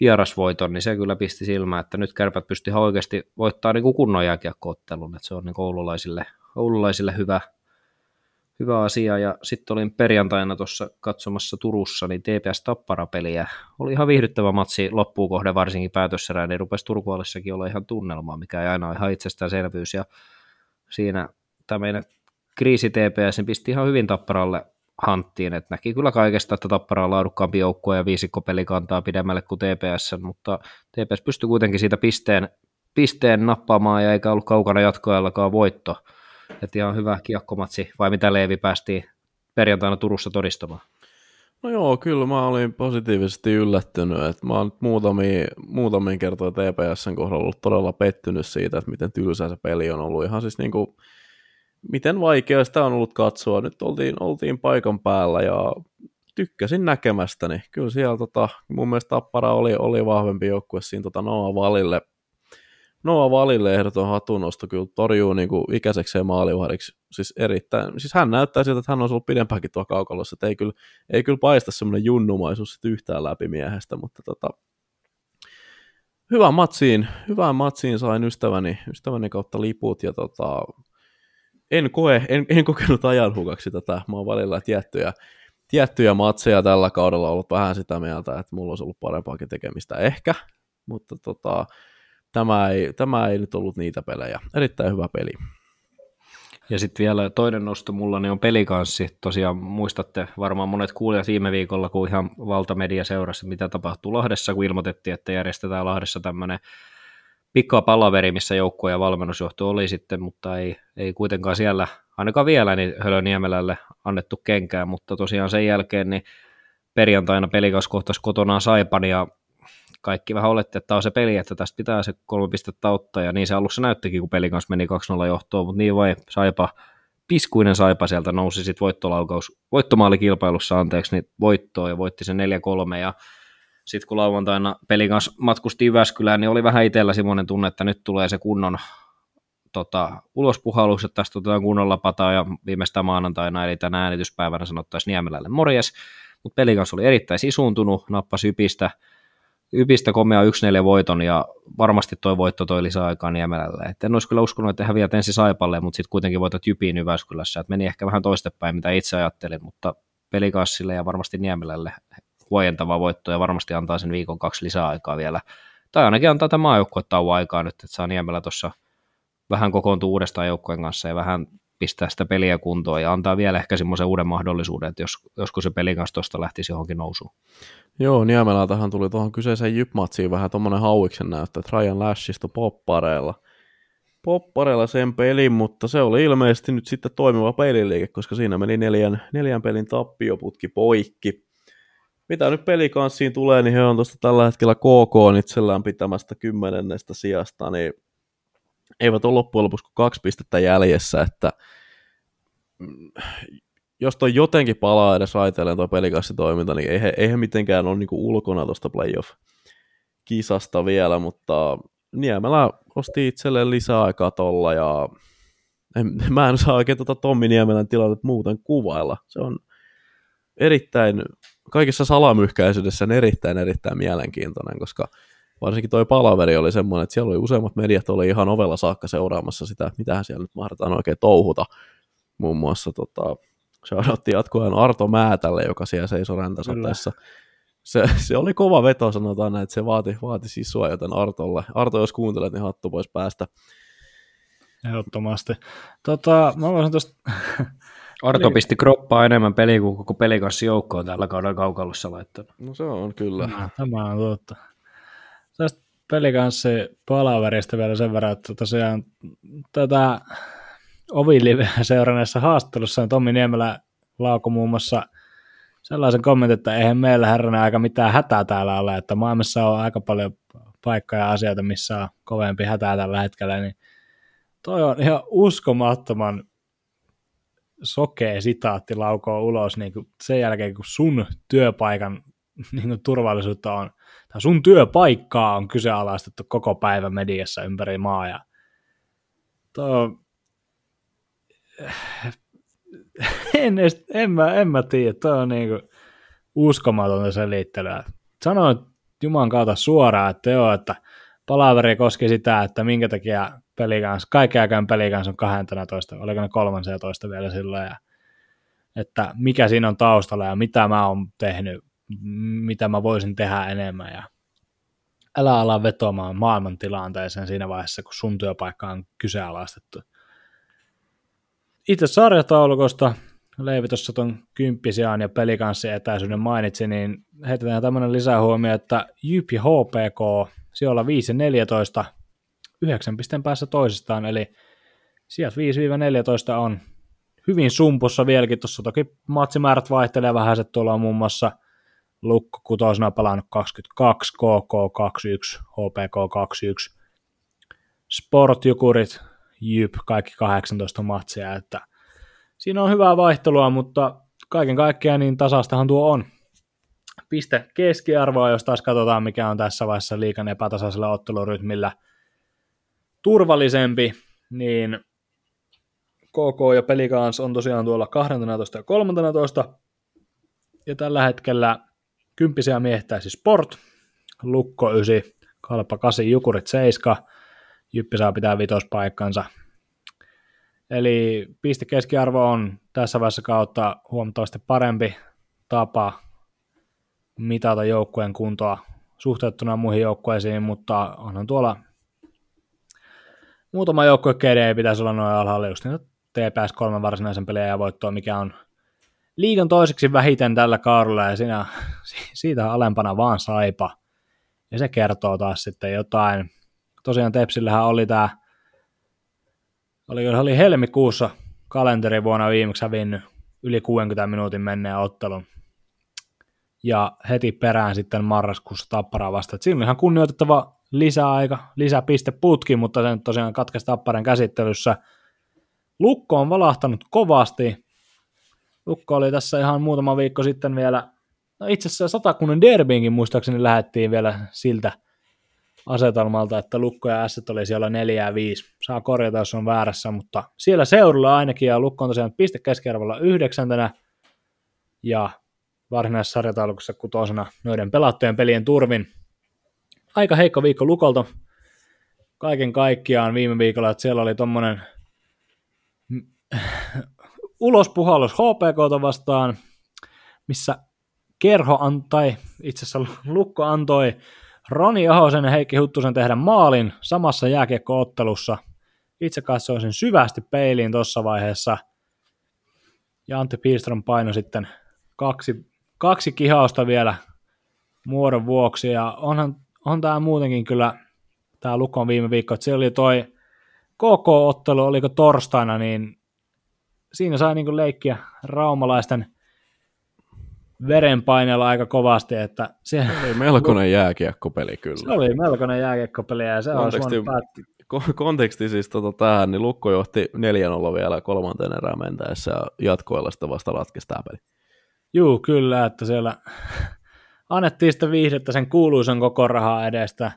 vierasvoiton, niin se kyllä pisti silmään, että nyt kärpät pystyi oikeasti voittaa niin kuin kunnon jääkiekkoottelun, että se on niin oululaisille, oululaisille hyvä, hyvä asia. Ja sitten olin perjantaina tuossa katsomassa Turussa niin TPS Tappara-peliä. Oli ihan viihdyttävä matsi loppuun kohde, varsinkin päätösserään, niin rupesi Turkualessakin olla ihan tunnelmaa, mikä ei aina ole ihan itsestäänselvyys. Ja siinä tämä meidän kriisi TPS niin pisti ihan hyvin Tapparalle hanttiin, että näki kyllä kaikesta, että Tappara on laadukkaampi joukkue ja viisikko kantaa pidemmälle kuin TPS, mutta TPS pystyi kuitenkin siitä pisteen, pisteen nappaamaan ja eikä ollut kaukana jatkoajallakaan voitto. Että ihan hyvä kiekkomatsi, vai mitä Leevi päästiin perjantaina Turussa todistamaan? No joo, kyllä mä olin positiivisesti yllättynyt, että mä oon nyt muutamia, muutamia kertoja TPSn kohdalla ollut todella pettynyt siitä, että miten tylsä se peli on ollut. Ihan siis niinku, miten vaikea sitä on ollut katsoa. Nyt oltiin, oltiin paikan päällä ja tykkäsin näkemästäni. Kyllä siellä tota, mun mielestä Tappara oli, oli vahvempi joukkue siinä tota Noa Valille. Noa Valille ehdoton hatunosto kyllä torjuu niin kuin ikäisekseen maaliuhariksi. Siis, erittäin, siis hän näyttää siltä, että hän on ollut pidempäänkin tuolla kaukalossa, ei kyllä, ei kyllä paista semmoinen junnumaisuus yhtään läpi miehestä, mutta tota, hyvään matsiin, hyvään matsiin sain ystäväni, ystäväni kautta liput ja tota, en koe, en, en kokenut ajanhukaksi tätä. Mä oon välillä tiettyjä, tiettyjä matseja tällä kaudella ollut vähän sitä mieltä, että mulla olisi ollut parempaakin tekemistä ehkä, mutta tota, tämä, ei, tämä ei nyt ollut niitä pelejä. Erittäin hyvä peli. Ja sitten vielä toinen nosto mulla niin on pelikanssi. Tosiaan muistatte varmaan monet kuulijat viime viikolla, kun ihan valtamedia seurasi, mitä tapahtuu Lahdessa, kun ilmoitettiin, että järjestetään Lahdessa tämmöinen pikkaa palaveri, missä joukko ja valmennusjohto oli sitten, mutta ei, ei kuitenkaan siellä, ainakaan vielä, niin Hölöniemelälle annettu kenkään, mutta tosiaan sen jälkeen niin perjantaina pelikas kohtasi kotonaan Saipan ja kaikki vähän oletti, että tämä on se peli, että tästä pitää se kolme pistettä ottaa, ja niin se alussa näyttikin, kun pelin kanssa meni 2-0 johtoon, mutta niin vai Saipa, piskuinen Saipa sieltä nousi sitten voittomaalikilpailussa anteeksi, niin voittoon ja voitti sen 4-3, ja sitten kun lauantaina pelin kanssa matkusti Jyväskylään, niin oli vähän itsellä semmoinen tunne, että nyt tulee se kunnon tota, ulospuhallus, että tästä otetaan kunnolla pataa ja viimeistään maanantaina, eli tänä äänityspäivänä sanottaisiin Niemelälle morjes, mutta pelin kanssa oli erittäin sisuuntunut, nappasi Ypistä, Ypistä komea 1-4 voiton ja varmasti toi voitto toi lisäaikaa Niemelälle. Et en olisi kyllä uskonut, että häviät ensin Saipalle, mutta sitten kuitenkin voitat Jypiin Jyväskylässä. Et meni ehkä vähän toistepäin, mitä itse ajattelin, mutta pelikassille ja varmasti Niemelälle huojentava voitto ja varmasti antaa sen viikon kaksi lisäaikaa vielä. Tai ainakin antaa tämä maajoukkuetauon aikaa nyt, että saa Niemelä tuossa vähän kokoontua uudestaan joukkueen kanssa ja vähän pistää sitä peliä kuntoon ja antaa vielä ehkä semmoisen uuden mahdollisuuden, että jos, joskus se pelin kanssa tuosta lähtisi johonkin nousuun. Joo, Niemelältähän tuli tuohon kyseiseen jypmatsiin vähän tuommoinen hauiksen näyttö, että Ryan Lashista poppareilla. Poppareilla sen pelin, mutta se oli ilmeisesti nyt sitten toimiva peliliike, koska siinä meni neljän, neljän pelin tappioputki poikki mitä nyt pelikanssiin tulee, niin he on tuosta tällä hetkellä KK itsellään pitämästä kymmenennestä sijasta, niin eivät ole loppujen lopuksi kuin kaksi pistettä jäljessä, että mm, jos toi jotenkin palaa edes raiteilleen tuo pelikassitoiminta, niin ei ei mitenkään ole niinku ulkona tuosta playoff-kisasta vielä, mutta Niemelä osti itselleen lisäaikaa tolla ja en, mä en saa oikein tuota Tommi Niemelän tilannetta muuten kuvailla. Se on erittäin, kaikessa salamyhkäisyydessä erittäin erittäin mielenkiintoinen, koska varsinkin toi palaveri oli semmoinen, että siellä oli useimmat mediat oli ihan ovella saakka seuraamassa sitä, mitä siellä nyt mahdetaan oikein touhuta. Muun muassa tota, Shoutoutti jatkoajan Arto Määtälle, joka siellä seisoi räntäsateessa. Se, se, oli kova veto, sanotaan näin, että se vaati, vaati siis sua, joten Artolle. Arto, jos kuuntelet, niin hattu pois päästä. Ehdottomasti. Tota, mä voisin tosta... Arto pisti kroppaa enemmän peliä kuin koko pelikassi joukkoon tällä kaudella kaukalossa laittanut. No se on kyllä. Tämä, tämä on totta. Tästä pelikanssi palaverista vielä sen verran, että tosiaan tätä Ovilive seuranneessa haastattelussa niin Tommi Niemelä laukoi muun muassa sellaisen kommentin, että eihän meillä herranen aika mitään hätää täällä ole, että maailmassa on aika paljon paikkoja ja asioita, missä on kovempi hätää tällä hetkellä, niin toi on ihan uskomattoman sokea sitaatti laukoo ulos niin kuin sen jälkeen, kun sun työpaikan niin kuin turvallisuutta on, tai sun työpaikkaa on kyseenalaistettu koko päivä mediassa ympäri maa, ja on en, edes, en, mä, en mä tiedä, toi on niinku uskomatonta selittelyä. Sanoin Juman kautta suoraan, että joo, että palaveri koski sitä, että minkä takia pelikans, kaiken aikaan pelikans on 12, oliko ne 13 vielä silloin, ja että mikä siinä on taustalla ja mitä mä oon tehnyt, mitä mä voisin tehdä enemmän. Ja älä ala vetomaan maailman tilanteeseen siinä vaiheessa, kun sun työpaikka on kyseenalaistettu. Itse sarjataulukosta. Leivi tuossa tuon kymppisiaan ja pelikanssi etäisyyden mainitsi, niin heitetään tämmöinen lisähuomio, että Jyp ja HPK siellä 5 ja 14, 9 pisteen päässä toisistaan, eli sieltä 5-14 on hyvin sumpussa vieläkin, tuossa toki matsimäärät vaihtelee vähän, se tuolla on muun muassa Lukko kutosena pelannut 22, KK 21, HPK 21, Sportjukurit Jyp, kaikki 18 matsia, että siinä on hyvää vaihtelua, mutta kaiken kaikkiaan niin tasastahan tuo on. Piste keskiarvoa, jos taas katsotaan, mikä on tässä vaiheessa liikan epätasaisella ottelurytmillä turvallisempi, niin KK ja Pelikans on tosiaan tuolla 12 ja 13, ja tällä hetkellä kymppisiä miehtäisi Sport, Lukko 9, Kalpa 8, Jukurit 7, Jyppi saa pitää vitospaikkansa. Eli piste keskiarvo on tässä vaiheessa kautta huomattavasti parempi tapa mitata joukkueen kuntoa suhteuttuna muihin joukkueisiin, mutta onhan tuolla muutama joukkue KD pitäisi olla noin alhaalla just niin TPS kolmen varsinaisen pelejä ja voittoa, mikä on liigan toiseksi vähiten tällä kaudella ja siinä, siitä alempana vaan saipa. Ja se kertoo taas sitten jotain tosiaan Tepsillähän oli tämä, oli, oli helmikuussa kalenterivuonna viimeksi hävinnyt yli 60 minuutin menneen ottelun. Ja heti perään sitten marraskuussa Tapparaa vasta. Siinä oli ihan kunnioitettava lisäaika, lisäpisteputki, mutta sen tosiaan katkesi Tapparan käsittelyssä. Lukko on valahtanut kovasti. Lukko oli tässä ihan muutama viikko sitten vielä, no itse asiassa satakunnan derbiinkin muistaakseni lähettiin vielä siltä asetelmalta, että Lukko ja S oli siellä 4 ja 5. Saa korjata, jos on väärässä, mutta siellä seudulla ainakin, ja Lukko on tosiaan piste keskiarvolla yhdeksäntenä, ja varsinaisessa sarjataulukossa kutosena noiden pelattujen pelien turvin. Aika heikko viikko Lukolta kaiken kaikkiaan viime viikolla, että siellä oli tommonen ulospuhallus HPK vastaan, missä Kerho antoi, itse asiassa Lukko antoi Roni Ahosen ja Heikki Huttusen tehdä maalin samassa jääkiekkoottelussa. Itse katsoin sen syvästi peiliin tuossa vaiheessa. Ja Antti Piistron paino sitten kaksi, kaksi kihausta vielä muodon vuoksi. Ja onhan, on tämä muutenkin kyllä, tämä Lukon viime viikko, että se oli toi KK-ottelu, oliko torstaina, niin siinä sai niin leikkiä raumalaisten verenpaineella aika kovasti, että se, Se oli melkoinen jääkiekkopeli se kyllä. oli melkoinen jääkiekkopeli ja se olisi Konteksti-. Ko- konteksti siis tota tähän, niin Lukko johti 4-0 vielä kolmanteen erään mentäessä ja jatkoilla sitä vasta ratkesi tämä peli. Juu, kyllä, että siellä annettiin sitä viihdettä sen kuuluisan koko rahaa edestä.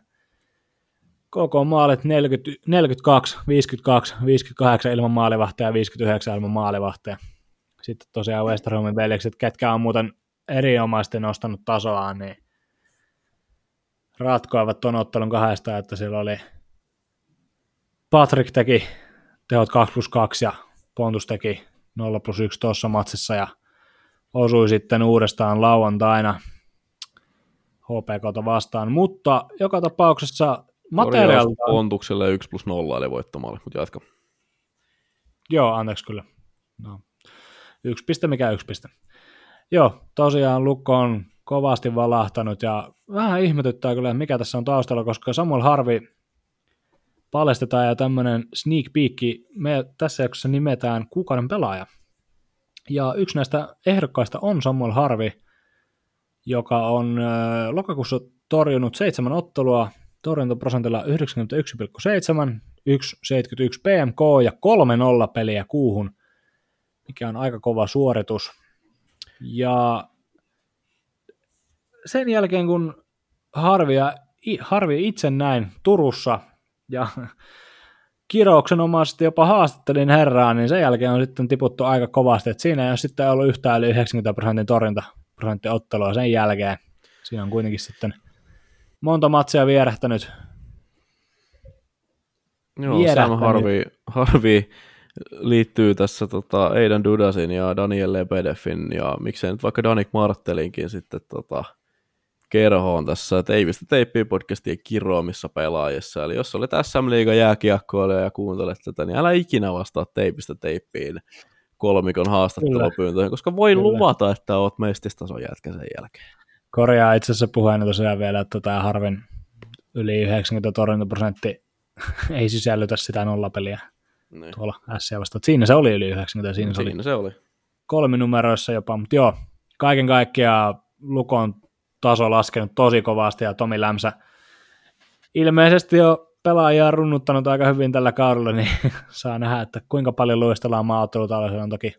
Koko maalit 40, 42, 52, 58 ilman maalivahtia ja 59 ilman maalivahtia. Sitten tosiaan Westerholmin veljekset, ketkä on muuten erinomaisesti nostanut tasoaan, niin ratkoivat tuon ottelun kahdesta, että siellä oli Patrick teki tehot 2 plus 2 ja Pontus teki 0 plus 1 tuossa matsissa ja osui sitten uudestaan lauantaina HPKta vastaan, mutta joka tapauksessa Korjaus materiaalilta... Pontukselle 1 plus 0 eli voittomaali, mutta jatka. Joo, anteeksi kyllä. No. Yksi piste, mikä yksi piste. Joo, tosiaan Lukko on kovasti valahtanut ja vähän ihmetyttää kyllä, mikä tässä on taustalla, koska Samuel Harvi paljastetaan ja tämmöinen sneak peek, me tässä jaksossa nimetään kuukauden pelaaja. Ja yksi näistä ehdokkaista on Samuel Harvi, joka on äh, lokakuussa torjunut seitsemän ottelua torjuntaprosentilla 91,7, 1,71 PMK ja 3-0 peliä kuuhun, mikä on aika kova suoritus. Ja sen jälkeen, kun Harvia, Harvi itse näin Turussa ja kirouksenomaisesti jopa haastattelin herraa, niin sen jälkeen on sitten tiputtu aika kovasti, että siinä ei ole sitten ollut yhtään yli 90 prosentin torjuntaprosentti ottelua sen jälkeen. Siinä on kuitenkin sitten monta matsia vierähtänyt. Joo, Vierähtänyt. Sam Harvey, Harvey liittyy tässä tota, Aidan Dudasin ja Daniel Lebedeffin ja miksei nyt vaikka Danik Martelinkin sitten tota, kerhoon tässä Teipistä teippiä podcastien kiroamissa pelaajissa. Eli jos olet SM Liigan jääkiekkoilija ja kuuntelet tätä, niin älä ikinä vastaa Teipistä teippiin kolmikon haastattelupyyntöihin, koska voin Kyllä. luvata, että oot mestistason jätkä sen jälkeen. Korjaa itse asiassa puheena tosiaan vielä, että tämä Harvin yli 90 torjuntaprosentti ei sisällytä sitä nollapeliä Niin. tuolla S vastaan. Siinä se oli yli 90, siinä se oli Siinä se oli. kolminumeroissa jopa, mutta joo, kaiken kaikkiaan Lukon taso laskenut tosi kovasti ja Tomi Lämsä ilmeisesti jo pelaajia runnuttanut aika hyvin tällä kaudella, niin saa nähdä, että kuinka paljon luistellaan maaottelutalossa. Se on toki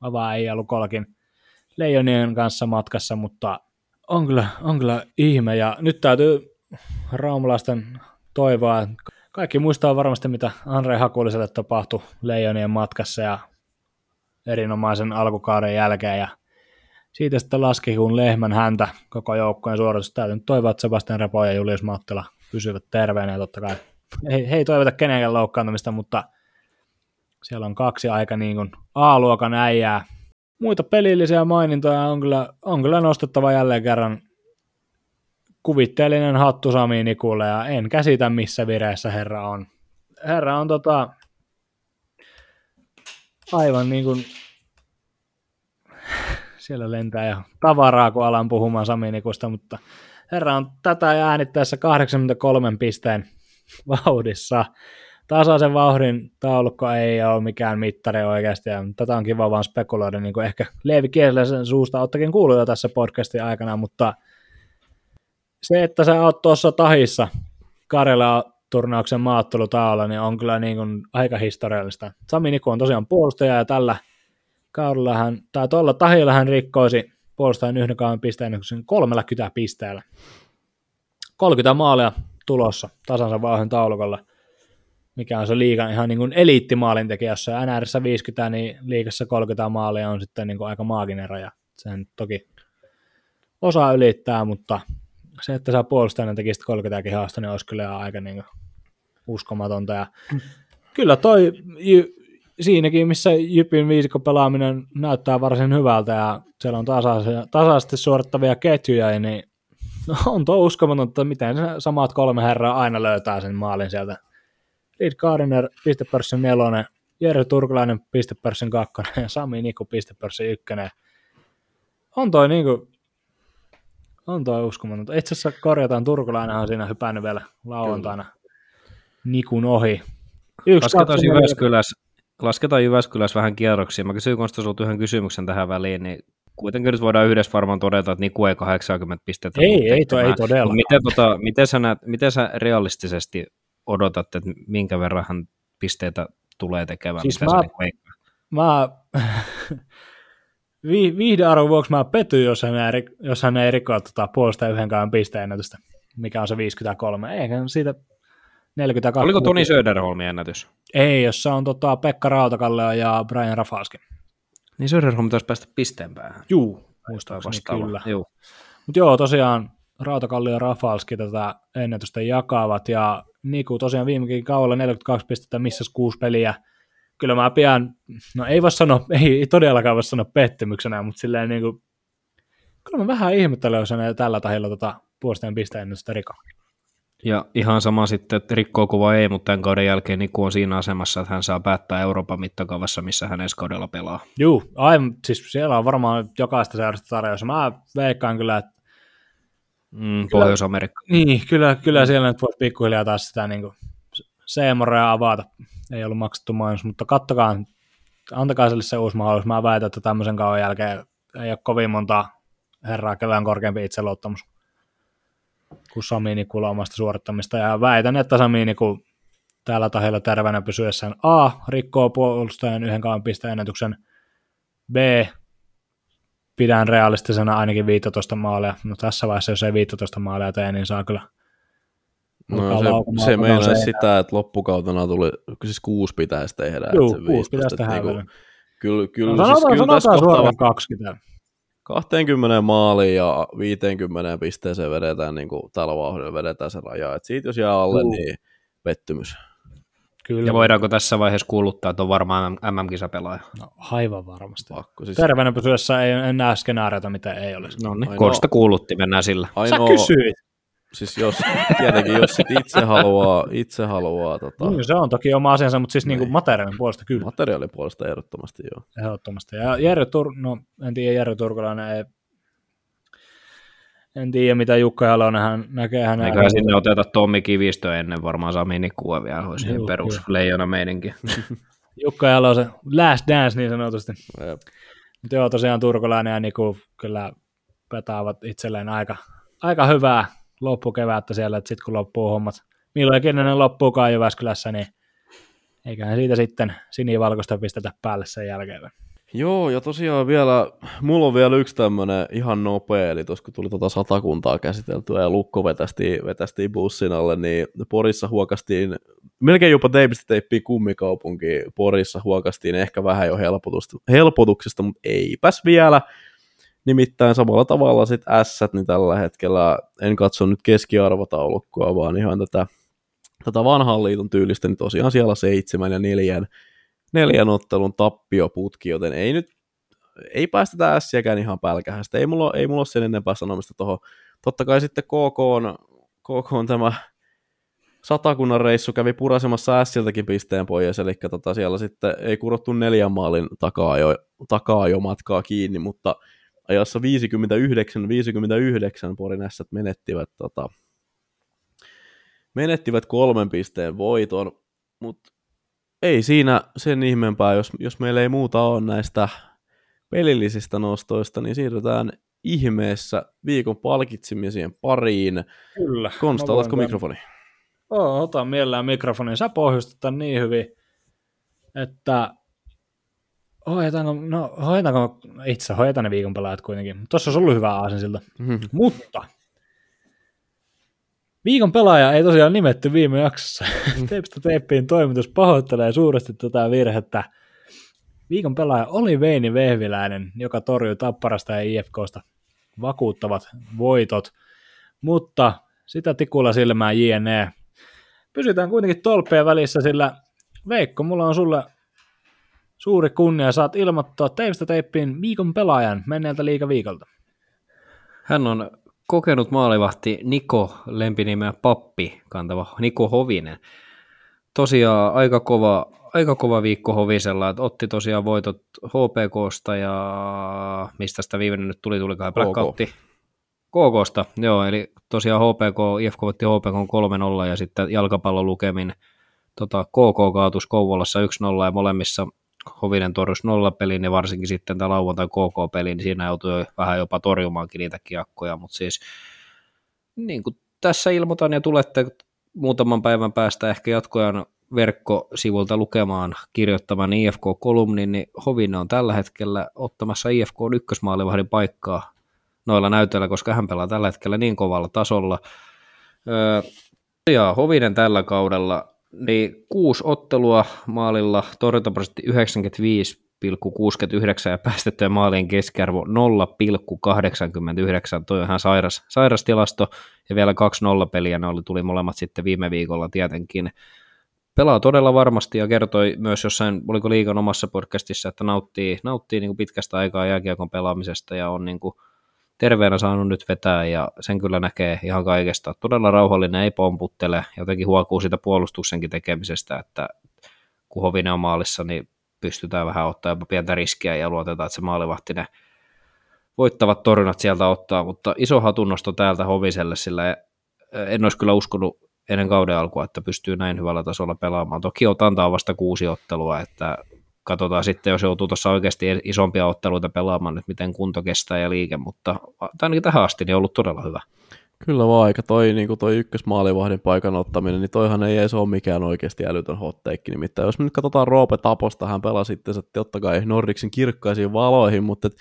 avaa ei Lukollakin Leijonien kanssa matkassa, mutta on kyllä, on kyllä ihme. Ja nyt täytyy raumalaisten toivoa, kaikki muistaa varmasti, mitä Andre Hakuliselle tapahtui Leijonien matkassa ja erinomaisen alkukauden jälkeen ja siitä sitten laski kuin lehmän häntä koko joukkojen suoritus. Täytyy nyt toivoa, että Sebastian Repo ja Julius Mattila pysyvät terveenä ja totta kai ei, ei toivota kenenkään loukkaantumista, mutta siellä on kaksi aika niin kuin A-luokan äijää. Muita pelillisiä mainintoja on kyllä, on kyllä nostettava jälleen kerran kuvitteellinen hattu Sami Nikulle ja en käsitä missä vireessä herra on. Herra on tota, aivan niin kuin siellä lentää jo tavaraa, kun alan puhumaan Sami Nikusta, mutta herra on tätä äänittäessä 83 pisteen vauhdissa. Tasaisen vauhdin taulukko ei ole mikään mittari oikeasti, ja tätä on kiva vaan spekuloida, niin kuin ehkä Leevi Kielisen suusta ottakin kuullut jo tässä podcastin aikana, mutta se, että sä oot tuossa tahissa Karjala turnauksen maattelutaolla, niin on kyllä niin kuin aika historiallista. Sami Niku on tosiaan puolustaja ja tällä kaudella hän, tai tuolla tahilla hän rikkoisi puolustajan yhden kauan pisteen sen 30 pisteellä. 30 maalia tulossa tasansa vauhdin taulukolla, mikä on se liigan ihan niin kuin eliittimaalintekijä, jos NRssä 50, niin liigassa 30 maalia on sitten niin kuin aika maaginen raja. Sen toki osaa ylittää, mutta se, että sä puolustajana tekisit 30 kihasta, niin olisi kyllä aika niin kuin uskomatonta. Ja kyllä toi siinäkin, missä Jypin viisikko pelaaminen näyttää varsin hyvältä ja siellä on tasaisesti suorittavia ketjuja, niin on tuo uskomatonta, että miten samat kolme herraa aina löytää sen maalin sieltä. Reed Gardner, pistepörssin nelonen, Jere Turkulainen, pistepörssin kakkonen ja Sami Niku, pistepörssin ykkönen. On toi niinku, on toi uskomatonta. Itse asiassa korjataan, Turkulainenhan on siinä hypännyt vielä lauantaina Nikun ohi. Yksi, Lasketaan Jyväskylässä, lasketaan Jyväskylässä vähän kierroksia. Mä kysyin Konsta sulta yhden kysymyksen tähän väliin, niin kuitenkin nyt voidaan yhdessä varmaan todeta, että Niku ei 80 pistettä Ei, ei, to, ei todella. Miten, tota, miten, sä näet, miten sä realistisesti odotat, että minkä verran hän pisteitä tulee tekemään? Siis mä- niinku? Mä vi, viihdearvon vuoksi mä petyin, jos hän ei, jos hän ei rikoa tota puolesta yhdenkään pisteennätystä, mikä on se 53. Eikä siitä 42. Oliko Toni Söderholmin ennätys? Ei, jos se on tota Pekka Rautakallio ja Brian Rafalski. Niin Söderholm taisi päästä pisteen päähän. Juu, muistaakseni kyllä. Joo. Mutta joo, tosiaan Rautakallio ja Rafalski tätä ennätystä jakavat, ja Niku tosiaan viimekin kaudella 42 pistettä, missä kuusi peliä. Kyllä mä pian, no ei voi sanoa, ei, ei todellakaan voi sanoa pettymyksenä, mutta silleen niin kuin, kyllä mä vähän ihmettelen, jos tällä tahilla tota puolestaan pisteennätystä riko. Ja ihan sama sitten, että rikkoo kuva ei, mutta tämän kauden jälkeen Niku on siinä asemassa, että hän saa päättää Euroopan mittakaavassa, missä hän ensi kaudella pelaa. Juu, aivan, siis siellä on varmaan jokaista seurasta tarjous. Mä veikkaan kyllä, että Mm, Pohjois-Amerikka. Niin, kyllä, kyllä siellä nyt voi pikkuhiljaa taas sitä niin kuin Seemorea avata. Ei ollut maksettu mainos, mutta kattokaa, antakaa sille se uusi mahdollisuus. Mä väitän, että tämmöisen kauan jälkeen ei ole kovin monta herraa, kellä on korkeampi itseluottamus kuin Sami Nikulla omasta suorittamista. Ja väitän, että Sami Niku tällä tahilla terveenä pysyessään A, rikkoo puolustajan yhden kauan pisteennätyksen, B, pidän realistisena ainakin 15 maalia. No tässä vaiheessa, jos ei 15 maalia tee, niin saa kyllä No, se, se meinaa sitä, että loppukautena tuli, siis kuusi pitäisi tehdä. Joo, kuusi 15, pitäisi tehdä vielä. niinku, Kyllä, kyllä, No, siis sanotaan, kyllä tässä sanotaan kohtaa suoraan 20. 20 maaliin ja 50 pisteeseen vedetään niin kuin tällä vauhdilla vedetään se raja. Et siitä jos jää alle, Juu. niin pettymys. Kyllä. Ja voidaanko tässä vaiheessa kuuluttaa, että on varmaan MM-kisapelaaja? No, aivan varmasti. Pakko. Siis Terveenä pysyessä ei en näe skenaariota, mitä ei olisi. No niin, Ainoa- Korsta kuulutti, mennään sillä. Sä ainoa, kysyit. Siis jos, tietenkin jos sit itse haluaa, itse haluaa tota, Niin, se on toki oma asiansa, mutta siis niinku Niin. materiaalin puolesta kyllä, materiaalipuolesta ehdottomasti joo. ehdottomasti. Ja Jere Tur... no en tiedä, Jere Turkulainen ei... En tiedä, mitä Jukka Jalonen hän näkee hänen... Eiköhän sinne oteta Tommi Kivistö ennen varmaan Sami Nikua vielä, olisi ihan perus leijona meininki. Jukka Jalosen last dance niin sanotusti. Jep. Mutta joo, tosiaan Turkulainen ja Niku kyllä petaavat itselleen aika, aika hyvää loppukevättä siellä, että sitten kun loppuu hommat, milloinkin ne loppuukaan Jyväskylässä, niin eiköhän siitä sitten sinivalkoista pistetä päälle sen jälkeen. Joo, ja tosiaan vielä, mulla on vielä yksi tämmönen ihan nopea, eli tuossa kun tuli tota satakuntaa käsiteltyä ja Lukko vetästiin, vetästiin bussin alle, niin Porissa huokastiin, melkein jopa teipistä teippiä kummikaupunkiin, Porissa huokastiin ehkä vähän jo helpotuksesta, mutta eipäs vielä. Nimittäin samalla tavalla sitten S, niin tällä hetkellä en katso nyt keskiarvotaulukkoa, vaan ihan tätä, tätä vanhan liiton tyylistä, niin tosiaan siellä seitsemän ja neljän neljän ottelun tappioputki, joten ei nyt ei päästetä ässiäkään ihan pälkähästä. Ei mulla, ei mulla ole sen enempää sanomista tuohon. Totta kai sitten KK on, KK on tämä satakunnan reissu kävi purasemassa ässiltäkin pisteen pois, eli tota siellä sitten ei kurottu neljän maalin takaa jo, takaa jo matkaa kiinni, mutta ajassa 59-59 Porin ässät menettivät, tota, menettivät kolmen pisteen voiton, mutta ei siinä sen ihmeempää, jos, jos meillä ei muuta ole näistä pelillisistä nostoista, niin siirrytään ihmeessä viikon palkitsemisien pariin. Kyllä. Konsta, otatko mikrofoni? Oo, ota mielellään mikrofonin. Sä pohjustat niin hyvin, että hoitanko, no hoitanko, itse hoitan ne viikon pelaajat kuitenkin. Tuossa olisi ollut hyvä aasinsilta. Mhm. Mutta viikon pelaaja ei tosiaan nimetty viime jaksossa. Teipstä teippiin toimitus pahoittelee suuresti tätä virhettä. Viikon pelaaja oli Veini Vehviläinen, joka torjui Tapparasta ja IFKsta vakuuttavat voitot, mutta sitä tikulla silmään JNE. Pysytään kuitenkin tolppien välissä, sillä Veikko, mulla on sulle suuri kunnia. Saat ilmoittaa teipstä teippiin viikon pelaajan menneeltä liikaviikolta. Hän on kokenut maalivahti Niko lempinimeä Pappi kantava Niko Hovinen. Tosiaan aika kova, aika kova viikko Hovisella, että otti tosiaan voitot HPKsta ja mistä sitä viimeinen nyt tuli, tulikohan Blackoutti. KKsta, joo, eli tosiaan HPK, IFK voitti HPK 3-0 ja sitten jalkapallon lukemin tota, KK kaatus Kouvolassa 1-0 ja molemmissa Hovinen torjus nollapeliin ja varsinkin sitten tämä lauantai KK-peli, niin siinä joutui vähän jopa torjumaankin niitä kiekkoja, mutta siis niin kuin tässä ilmoitan ja tulette muutaman päivän päästä ehkä jatkojan verkkosivulta lukemaan kirjoittaman IFK-kolumnin, niin Hovinen on tällä hetkellä ottamassa IFK ykkösmaalivahdin paikkaa noilla näytöillä, koska hän pelaa tällä hetkellä niin kovalla tasolla. Öö, ja Hovinen tällä kaudella, niin kuusi ottelua maalilla, torjuntaprosentti 95,69 ja päästettyjen maalien keskiarvo 0,89. Toi on ihan sairas, sairas tilasto. Ja vielä kaksi nollapeliä, ne oli, tuli molemmat sitten viime viikolla tietenkin. Pelaa todella varmasti ja kertoi myös jossain, oliko liikan omassa podcastissa, että nauttii, nauttii niin kuin pitkästä aikaa jääkiekon pelaamisesta ja on niin kuin terveenä saanut nyt vetää ja sen kyllä näkee ihan kaikesta. Todella rauhallinen, ei pomputtele, jotenkin huokuu sitä puolustuksenkin tekemisestä, että kun Hovinen on maalissa, niin pystytään vähän ottaa jopa pientä riskiä ja luotetaan, että se maalivahti ne voittavat torjunat sieltä ottaa, mutta iso hatunnosto täältä Hoviselle, sillä en olisi kyllä uskonut ennen kauden alkua, että pystyy näin hyvällä tasolla pelaamaan. Toki otantaa vasta kuusi ottelua, että katsotaan sitten, jos joutuu tuossa oikeasti isompia otteluita pelaamaan, että miten kunto kestää ja liike, mutta ainakin tähän asti niin on ollut todella hyvä. Kyllä vaan, aika toi, niin toi ykkösmaalivahdin paikan ottaminen, niin toihan ei edes ole mikään oikeasti älytön hotteikki. Nimittäin jos me nyt katsotaan Roope Taposta, hän pelasi sitten totta kai Norriksin kirkkaisiin valoihin, mutta et,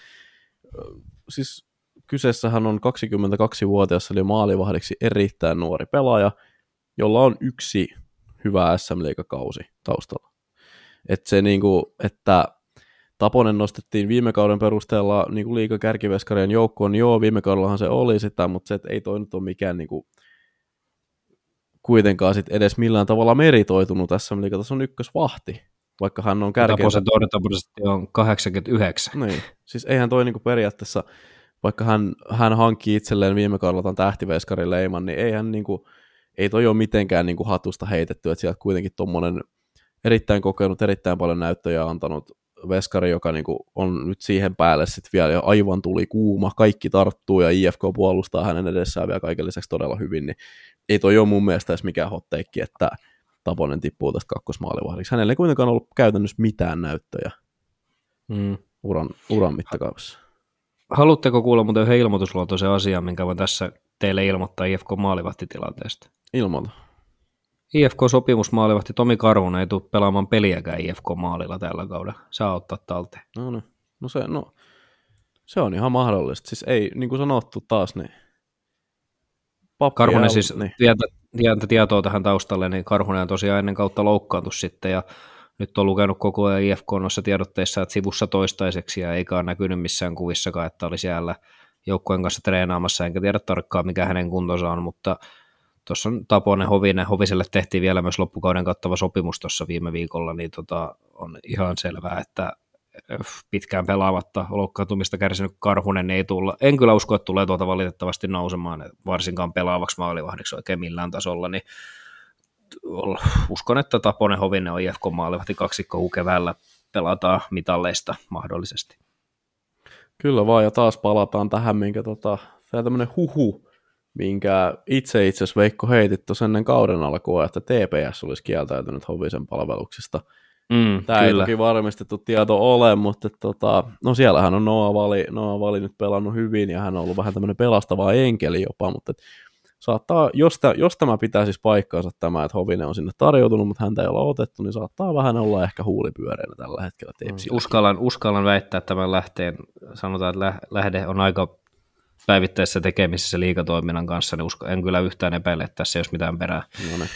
siis kyseessähän on 22-vuotias, eli maalivahdiksi erittäin nuori pelaaja, jolla on yksi hyvä sm kausi taustalla. Että se niinku, että Taponen nostettiin viime kauden perusteella niin kuin liiga kärkiveskarien joukkoon, niin joo, viime kaudellahan se oli sitä, mutta se, ei toi nyt ole mikään niin kuin, kuitenkaan sit edes millään tavalla meritoitunut tässä, eli tässä on ykkösvahti, vaikka hän on kärkeä. Taposen torjuntaprosentti on 89. Niin, siis eihän toi niin kuin periaatteessa, vaikka hän, hän hankki itselleen viime kaudella tämän tähtiveskarin leiman, niin eihän niin kuin, ei toi ole mitenkään niin kuin hatusta heitetty, että sieltä kuitenkin tuommoinen erittäin kokenut, erittäin paljon näyttöjä antanut veskari, joka niinku on nyt siihen päälle sitten vielä ja aivan tuli kuuma, kaikki tarttuu ja IFK puolustaa hänen edessään vielä kaiken lisäksi todella hyvin, niin ei toi ole mun mielestä edes mikään hotteikki, että Taponen tippuu tästä kakkosmaalivahdiksi. Hänellä ei kuitenkaan ollut käytännössä mitään näyttöjä mm. uran, uran mittakaavassa. Haluatteko kuulla muuten yhden ilmoitusluontoisen asian, minkä voin tässä teille ilmoittaa IFK maalivahtitilanteesta? Ilmoita. IFK-sopimusmaalivahti Tomi Karhunen ei tule pelaamaan peliäkään IFK-maalilla tällä kaudella. Saa ottaa talteen. No, no. no, se, no se on ihan mahdollista. Siis ei, niin kuin sanottu taas, niin Karhunen siis niin. Tietä, tietä, tietoa tähän taustalle, niin Karhunen on tosiaan ennen kautta loukkaantu sitten ja nyt on lukenut koko ajan IFK noissa tiedotteissa, että sivussa toistaiseksi ja eikä ole näkynyt missään kuvissakaan, että oli siellä joukkueen kanssa treenaamassa, enkä tiedä tarkkaan mikä hänen kuntonsa on, mutta tuossa on Taponen Hovinen, Hoviselle tehtiin vielä myös loppukauden kattava sopimus tuossa viime viikolla, niin tota, on ihan selvää, että pitkään pelaamatta loukkaantumista kärsinyt Karhunen ei tulla. En kyllä usko, että tulee tuota valitettavasti nousemaan, varsinkaan pelaavaksi maalivahdiksi oikein millään tasolla, niin uskon, että Taponen Hovinen on IFK maalivahti kaksikko keväällä pelataan mitalleista mahdollisesti. Kyllä vaan, ja taas palataan tähän, minkä tota, tämä tämmöinen huhu minkä itse itse asiassa Veikko heitit tuossa ennen kauden alkua, että TPS olisi kieltäytynyt Hovisen palveluksista. Mm, Tämä kyllä. ei toki varmistettu tieto ole, mutta tota, no siellähän on Noa Vali, Noa Vali nyt pelannut hyvin ja hän on ollut vähän tämmöinen pelastava enkeli jopa, mutta et, saattaa, jos, tämä, jos tämä pitää siis paikkaansa tämä, että Hovinen on sinne tarjoutunut, mutta häntä ei olla otettu, niin saattaa vähän olla ehkä huulipyöreänä tällä hetkellä Tepsillä. Uskallan, uskallan väittää että tämän lähteen, sanotaan, että lähde on aika päivittäisessä tekemisessä liikatoiminnan kanssa, niin usko, en kyllä yhtään epäile, että tässä ei olisi mitään perää. No niin.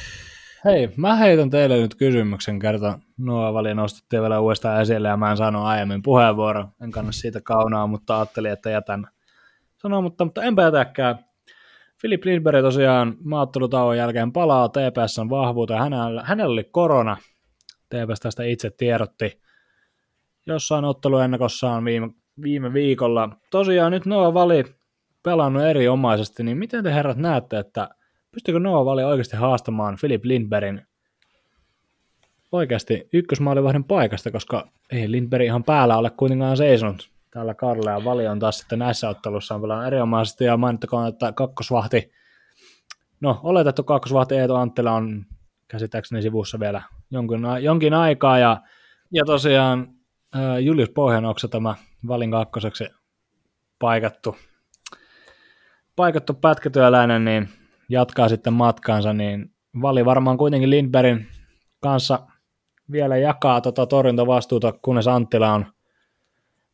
Hei, mä heitän teille nyt kysymyksen kerta. Nuo vali nostettiin vielä uudestaan esille ja mä en saanut aiemmin puheenvuoro. En kanna siitä kaunaa, mutta ajattelin, että jätän sanoa, mutta, mutta enpä jätäkään. Filip Lindberg tosiaan maattelutauon jälkeen palaa TPSn vahvuuteen. Hänellä, hänellä oli korona. TPS tästä itse tiedotti jossain otteluennakossaan viime, viime viikolla. Tosiaan nyt Noa Vali pelannut erinomaisesti, niin miten te herrat näette, että pystyykö Noah Vali oikeasti haastamaan Philip Lindbergin oikeasti ykkösmaalivahdin paikasta, koska ei Lindberg ihan päällä ole kuitenkaan seisonut täällä Karle ja Vali on taas sitten näissä ottelussa on pelannut erinomaisesti. Ja mainittakoon, että kakkosvahti, no oletettu kakkosvahti Eetu Anttila on käsittääkseni sivussa vielä jonkin, jonkin aikaa. Ja Ja tosiaan Julius Pohjanoksa tämä valin kakkoseksi paikattu, paikattu pätkätyöläinen, niin jatkaa sitten matkaansa, niin vali varmaan kuitenkin Lindbergin kanssa vielä jakaa tota torjuntavastuuta, kunnes Anttila on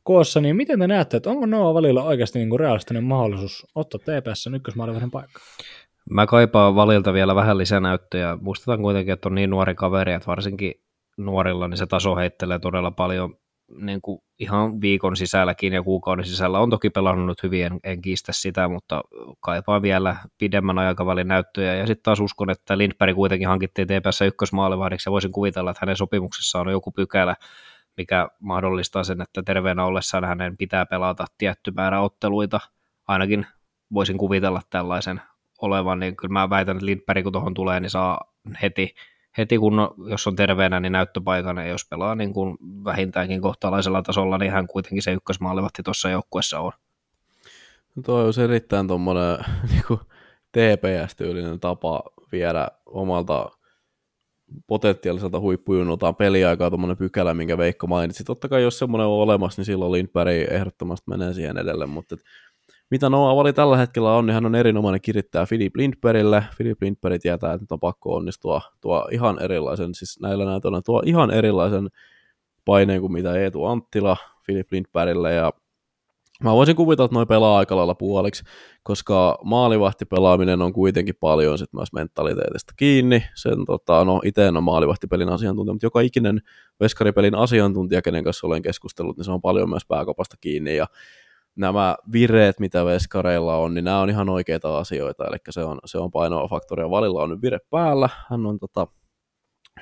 koossa, niin miten te näette, että onko Noah Valilla oikeasti niin kuin realistinen mahdollisuus ottaa TPS ykkösmaalivahden paikka? Mä kaipaan valilta vielä vähän lisänäyttöjä. Muistetaan kuitenkin, että on niin nuori kaveri, että varsinkin nuorilla niin se taso heittelee todella paljon niin kuin ihan viikon sisälläkin ja kuukauden sisällä. On toki pelannut hyvin, en, en kiistä sitä, mutta kaipaan vielä pidemmän aikavälin näyttöjä. Ja sitten taas uskon, että Lindberg kuitenkin hankittiin TPS ykkösmaalivahdiksi ja voisin kuvitella, että hänen sopimuksessaan on joku pykälä, mikä mahdollistaa sen, että terveenä ollessaan hänen pitää pelata tietty määrä otteluita. Ainakin voisin kuvitella tällaisen olevan, niin kyllä mä väitän, että Lindberg kun tuohon tulee, niin saa heti, heti kun jos on terveenä, niin näyttöpaikan, ja jos pelaa niin kuin vähintäänkin kohtalaisella tasolla, niin hän kuitenkin se ykkösmaalivahti tuossa joukkuessa on. Tuo on erittäin tuommoinen niin TPS-tyylinen tapa viedä omalta potentiaaliselta huippujunultaan peliaikaa tuommoinen pykälä, minkä Veikko mainitsi. Totta kai jos semmoinen on olemassa, niin silloin Lindberg ehdottomasti menee siihen edelle, mutta et, mitä Noah Vali tällä hetkellä on, niin hän on erinomainen kirittää Philip Lindbergille. Philip Lindberg tietää, että nyt on pakko onnistua tuo ihan erilaisen, siis näillä näytöillä tuo ihan erilaisen paineen kuin mitä Eetu Anttila Philip Lindbergille, ja Mä voisin kuvitella, että noin pelaa aika lailla puoliksi, koska maalivahtipelaaminen on kuitenkin paljon sit myös mentaliteetista kiinni. Sen, tota, no, itse en ole maalivahtipelin asiantuntija, mutta joka ikinen veskaripelin asiantuntija, kenen kanssa olen keskustellut, niin se on paljon myös pääkopasta kiinni. Ja nämä vireet, mitä veskareilla on, niin nämä on ihan oikeita asioita, eli se on, se on painava faktori, ja valilla on nyt vire päällä, hän on tota,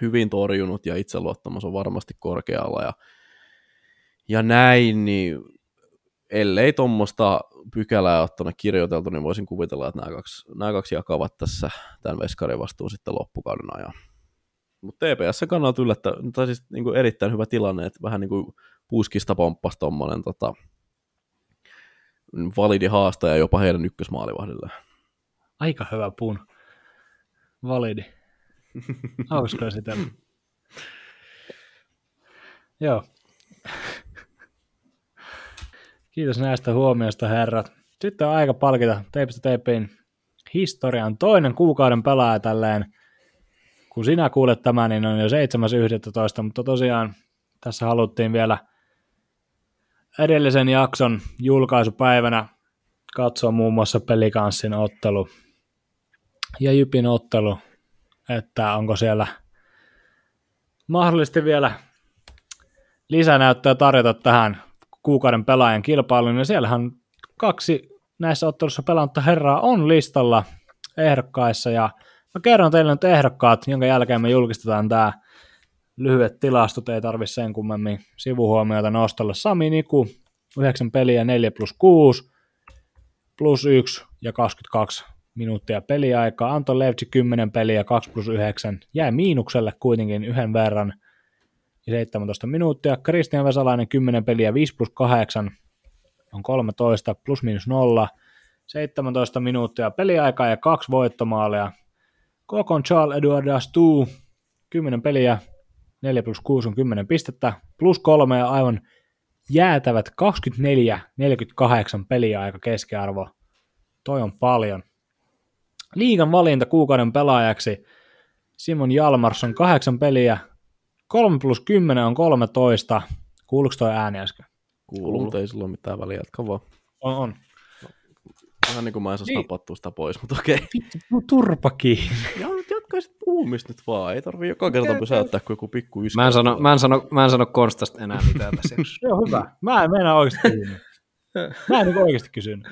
hyvin torjunut, ja itseluottamus on varmasti korkealla, ja, ja näin, niin ellei tuommoista pykälää ole tuonne kirjoiteltu, niin voisin kuvitella, että nämä kaksi, nämä kaksi jakavat tässä tämän veskarin vastuun sitten loppukauden ajan. Mutta TPS kannalta yllättä, tai siis niin kuin erittäin hyvä tilanne, että vähän niin kuin puskista pomppasi tuommoinen tota, validi haastaja jopa heidän ykkösmaalivahdille. Aika hyvä pun. Validi. Hauskoa sitä. Joo. Kiitos näistä huomioista, herrat. Sitten on aika palkita Teipistä Teipin historian toinen kuukauden pelaaja tälleen. Kun sinä kuulet tämän, niin on jo 7.11, mutta tosiaan tässä haluttiin vielä edellisen jakson julkaisupäivänä katsoa muun muassa pelikanssin ottelu ja Jypin ottelu, että onko siellä mahdollisesti vielä lisänäyttöä tarjota tähän kuukauden pelaajan kilpailuun, ja siellähän kaksi näissä ottelussa pelannutta herraa on listalla ehdokkaissa, ja mä kerron teille nyt ehdokkaat, jonka jälkeen me julkistetaan tämä lyhyet tilastot, ei tarvi sen kummemmin sivuhuomioita nostella. Sami Niku, 9 peliä, 4 plus 6, plus 1 ja 22 minuuttia peliaikaa. Anton Levtsi 10 peliä, 2 plus 9, jäi miinukselle kuitenkin yhden verran – ja 17 minuuttia. Kristian Vesalainen 10 peliä, 5 plus 8 on 13, plus minus 0. 17 minuuttia peliaikaa ja kaksi voittomaalia. Kokon Charles Edward Astu, 10 peliä, 4 plus 6 on 10 pistettä, plus 3 ja aivan jäätävät 24-48 peliaika keskiarvo. Toi on paljon. Liigan valinta kuukauden pelaajaksi Simon Jalmarsson 8 peliä, 3 plus 10 on 13. Kuuluuko toi ääni äsken? Kuuluu, mutta ei sulla ole mitään väliä, jatka vaan. On, on. Vähän niin kuin mä en saisi niin. napattua sitä pois, mutta okei. Okay. turpa kiinni. Ja jatkaisit puhumista nyt vaan, ei tarvii joka kerta pysäyttää kuin joku pikku yskä. Mä en sano, mä en sano, mä en sano Konstasta enää mitään tässä Se on hyvä. Mä en mennä oikeasti kysynyt. Mä en niin oikeasti kysynyt.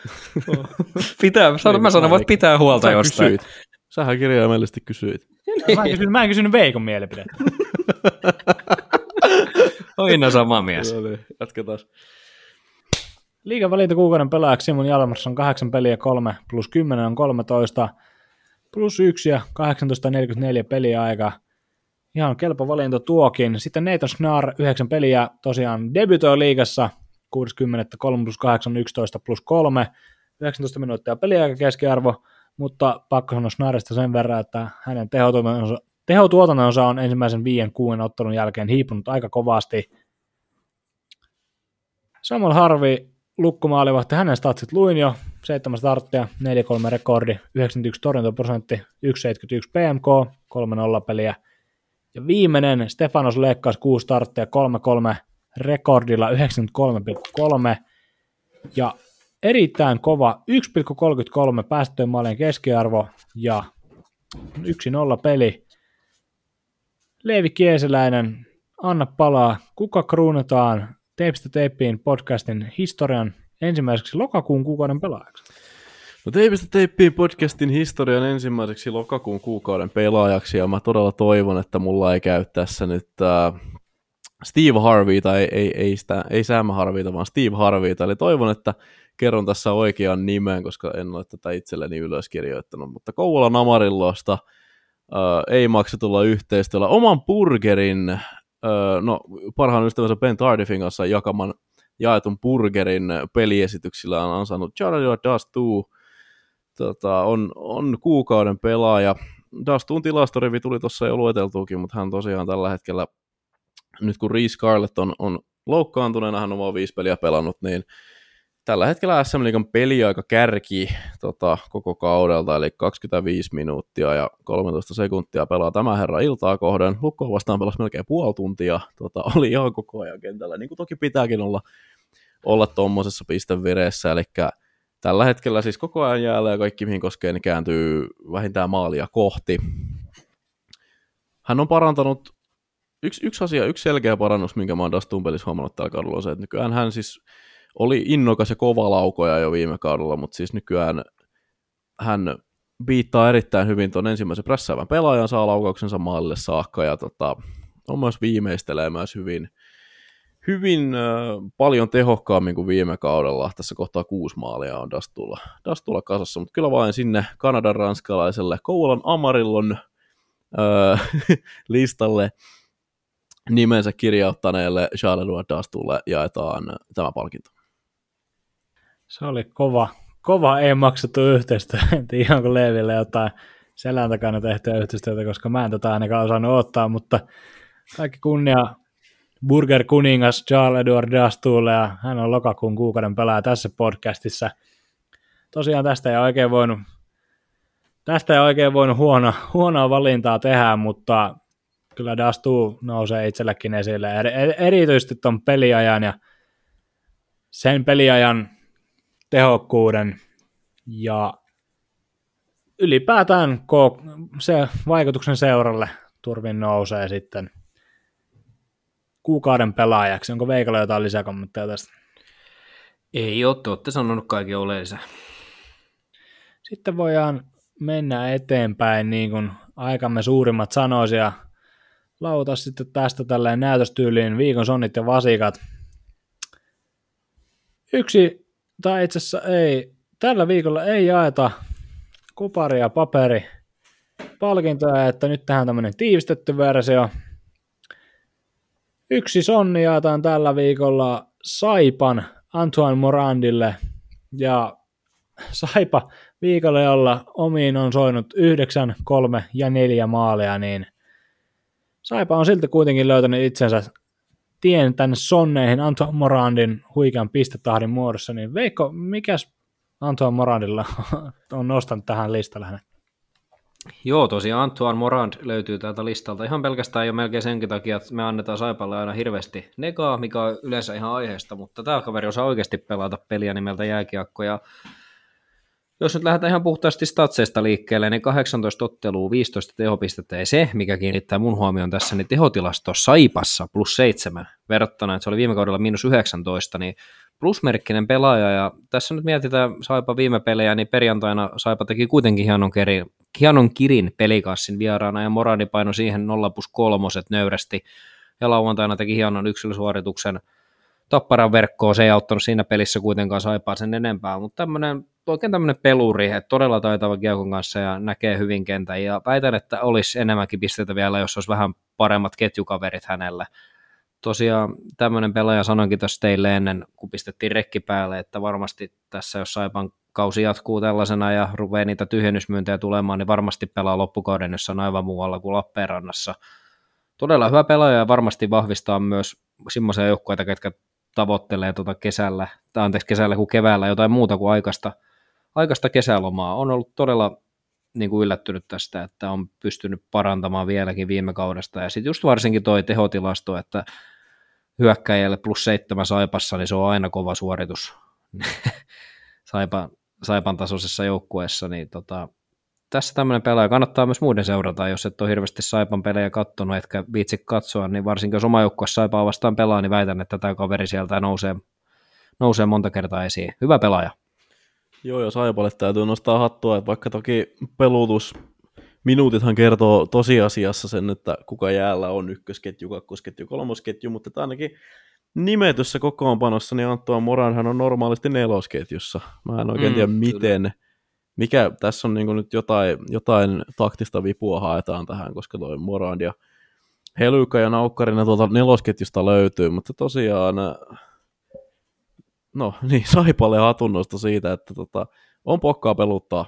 pitää, sano, mä sanon, että pitää huolta jostain. Kysyit. Sähän kirjaimellisesti kysyit. Mä en kysynyt, mä en kysynyt Veikon mielipidettä. Oina sama mies. No niin, jatketaan. Liigan valinta kuukauden pelaajaksi Simon Jalmars on 8 peliä, 3 plus 10 on 13, plus 1 ja 18.44 peliaika. Ihan kelpo valinta tuokin. Sitten Nathan Snar 9 peliä tosiaan debytoi liigassa 60. 3 plus 8 11 plus 3. 19 minuuttia peliaika keskiarvo, mutta pakko sanoa Snarista sen verran, että hänen tehotonsa tehotuotannonsa on ensimmäisen viien kuuden ottelun jälkeen hiipunut aika kovasti. Samal Harvi lukkumaalivahti, hänen statsit luin jo, 7 starttia, 4-3 rekordi, 91 torjuntaprosentti, 1,71 PMK, 3-0 peliä. Ja viimeinen Stefanos leikkaus 6 starttia, 3-3 rekordilla 93,3 ja erittäin kova 1,33 päästöjen maalien keskiarvo ja 1-0 peli. Leevi Kieseläinen, anna palaa, kuka kruunataan Teipistä teippiin podcastin historian ensimmäiseksi lokakuun kuukauden pelaajaksi? No Teipistä teippiin podcastin historian ensimmäiseksi lokakuun kuukauden pelaajaksi, ja mä todella toivon, että mulla ei käy tässä nyt äh, Steve Harveyta, ei, ei, ei, sitä, ei Sam Harveyta, vaan Steve Harveyta, eli toivon, että kerron tässä oikean nimen, koska en ole tätä itselleni ylöskirjoittanut, mutta Kouvolan Amarillosta äh, ei maksetulla yhteistyöllä oman burgerin, äh, no parhaan ystävänsä Ben Tardifin kanssa jakaman jaetun burgerin peliesityksillä on ansainnut Charlie Dust 2, tota, on, on kuukauden pelaaja. Dastuun tilastorivi tuli tuossa jo lueteltuukin, mutta hän tosiaan tällä hetkellä, nyt kun Reese Scarlett on, on loukkaantuneena, hän on vain viisi peliä pelannut, niin tällä hetkellä SM Liigan peliaika kärki tota, koko kaudelta, eli 25 minuuttia ja 13 sekuntia pelaa tämä herra iltaa kohden. Lukkoon vastaan pelasi melkein puoli tuntia, tota, oli ihan koko ajan kentällä, niin kuin toki pitääkin olla, olla tuommoisessa pistevireessä, eli tällä hetkellä siis koko ajan jäällä ja kaikki mihin koskee, niin kääntyy vähintään maalia kohti. Hän on parantanut, yksi, yksi asia, yksi selkeä parannus, minkä mä oon pelissä huomannut tällä kaudella, on se, että nykyään hän siis oli innokas ja kova laukoja jo viime kaudella, mutta siis nykyään hän viittaa erittäin hyvin tuon ensimmäisen prässäävän pelaajan, saa laukauksensa maalille saakka ja tota, on myös viimeistelee myös hyvin, hyvin äh, paljon tehokkaammin kuin viime kaudella. Tässä kohtaa kuusi maalia on Dastulla, Dastulla kasassa, mutta kyllä vain sinne Kanadan ranskalaiselle Kouvolan Amarillon äh, listalle nimensä kirjauttaneelle Charles Dastulle jaetaan tämä palkinto. Se oli kova, kova ei maksettu yhteistyö. En tiedä, onko Leeville jotain selän takana tehtyä yhteistyötä, koska mä en tätä ainakaan osannut ottaa, mutta kaikki kunnia Burger Kuningas Charles Edward Dastulle ja hän on lokakuun kuukauden pelaaja tässä podcastissa. Tosiaan tästä ei oikein voinut, tästä ei oikein voinut huono, huonoa valintaa tehdä, mutta kyllä Dastu nousee itsellekin esille, erityisesti tuon peliajan ja sen peliajan tehokkuuden ja ylipäätään se vaikutuksen seuralle turvin nousee sitten kuukauden pelaajaksi. Onko Veikalla jotain lisäkommentteja tästä? Ei ole, te olette sanonut kaiken oleellisen. Sitten voidaan mennä eteenpäin niin kuin aikamme suurimmat sanoisia ja lauta sitten tästä tälleen näytöstyyliin viikon sonnit ja vasikat. Yksi tai itse asiassa ei, tällä viikolla ei jaeta kupari ja paperi palkintoja, että nyt tähän tämmöinen tiivistetty versio. Yksi sonni jaetaan tällä viikolla Saipan Antoine Morandille ja Saipa viikolla, jolla omiin on soinut 9, 3 ja 4 maalia, niin Saipa on silti kuitenkin löytänyt itsensä tien tänne sonneihin Antoine Morandin huikean pistetahdin muodossa, niin Veikko, mikäs Antoine Morandilla on nostanut tähän listalle hänet? Joo, tosiaan Antoine Morand löytyy täältä listalta ihan pelkästään jo melkein senkin takia, että me annetaan Saipalle aina hirveästi negaa, mikä on yleensä ihan aiheesta, mutta tämä kaveri osaa oikeasti pelata peliä nimeltä jääkiekko ja jos nyt lähdetään ihan puhtaasti statseista liikkeelle, niin 18 ottelua, 15 tehopistettä ja se, mikä kiinnittää mun huomioon tässä, niin tehotilasto Saipassa plus 7 verrattuna, että se oli viime kaudella miinus 19, niin plusmerkkinen pelaaja. Ja tässä nyt mietitään Saipa viime pelejä, niin perjantaina Saipa teki kuitenkin hienon, keri, hienon kirin pelikassin vieraana ja Morani paino siihen 0 plus 3 nöyrästi. Ja lauantaina teki hienon yksilösuorituksen. Tapparan verkkoon, se ei auttanut siinä pelissä kuitenkaan Saipaa sen enempää, mutta tämmöinen oikein tämmöinen peluri, että todella taitava Kiekon kanssa ja näkee hyvin kentän ja väitän, että olisi enemmänkin pisteitä vielä, jos olisi vähän paremmat ketjukaverit hänelle. Tosiaan tämmöinen pelaaja sanoinkin tuossa teille ennen, kun pistettiin rekki päälle, että varmasti tässä, jos Saipan kausi jatkuu tällaisena ja rupeaa niitä tyhjennysmyyntejä tulemaan, niin varmasti pelaa loppukauden jossain aivan muualla kuin Lappeenrannassa. Todella hyvä pelaaja ja varmasti vahvistaa myös semmoisia joukkueita, ketkä tavoittelee tuota kesällä, tai anteeksi kesällä kuin keväällä jotain muuta kuin aikaista, aikaista kesälomaa. On ollut todella niin kuin yllättynyt tästä, että on pystynyt parantamaan vieläkin viime kaudesta. Ja sitten just varsinkin toi tehotilasto, että hyökkäjälle plus seitsemän saipassa, niin se on aina kova suoritus Saipan, Saipan tasoisessa joukkueessa, niin tota, tässä tämmöinen pelaaja kannattaa myös muiden seurata, jos et ole hirveästi Saipan pelejä kattonut, etkä viitsi katsoa, niin varsinkin jos oma joukkue Saipaa vastaan pelaa, niin väitän, että tämä kaveri sieltä nousee, nousee monta kertaa esiin. Hyvä pelaaja. Joo, jos Saipalle täytyy nostaa hattua, että vaikka toki pelutus minuutithan kertoo tosiasiassa sen, että kuka jäällä on ykkösketju, kakkosketju, kolmosketju, mutta ainakin nimetyssä kokoonpanossa, niin Antoine Moranhan on normaalisti nelosketjussa. Mä en oikein mm, tiedä miten, kyllä. mikä tässä on niin nyt jotain, jotain taktista vipua haetaan tähän, koska toi Morand ja Helykä ja Naukkarinen tuolta nelosketjusta löytyy, mutta tosiaan, no niin, Saipalle hatunnosta siitä, että tota, on pokkaa peluttaa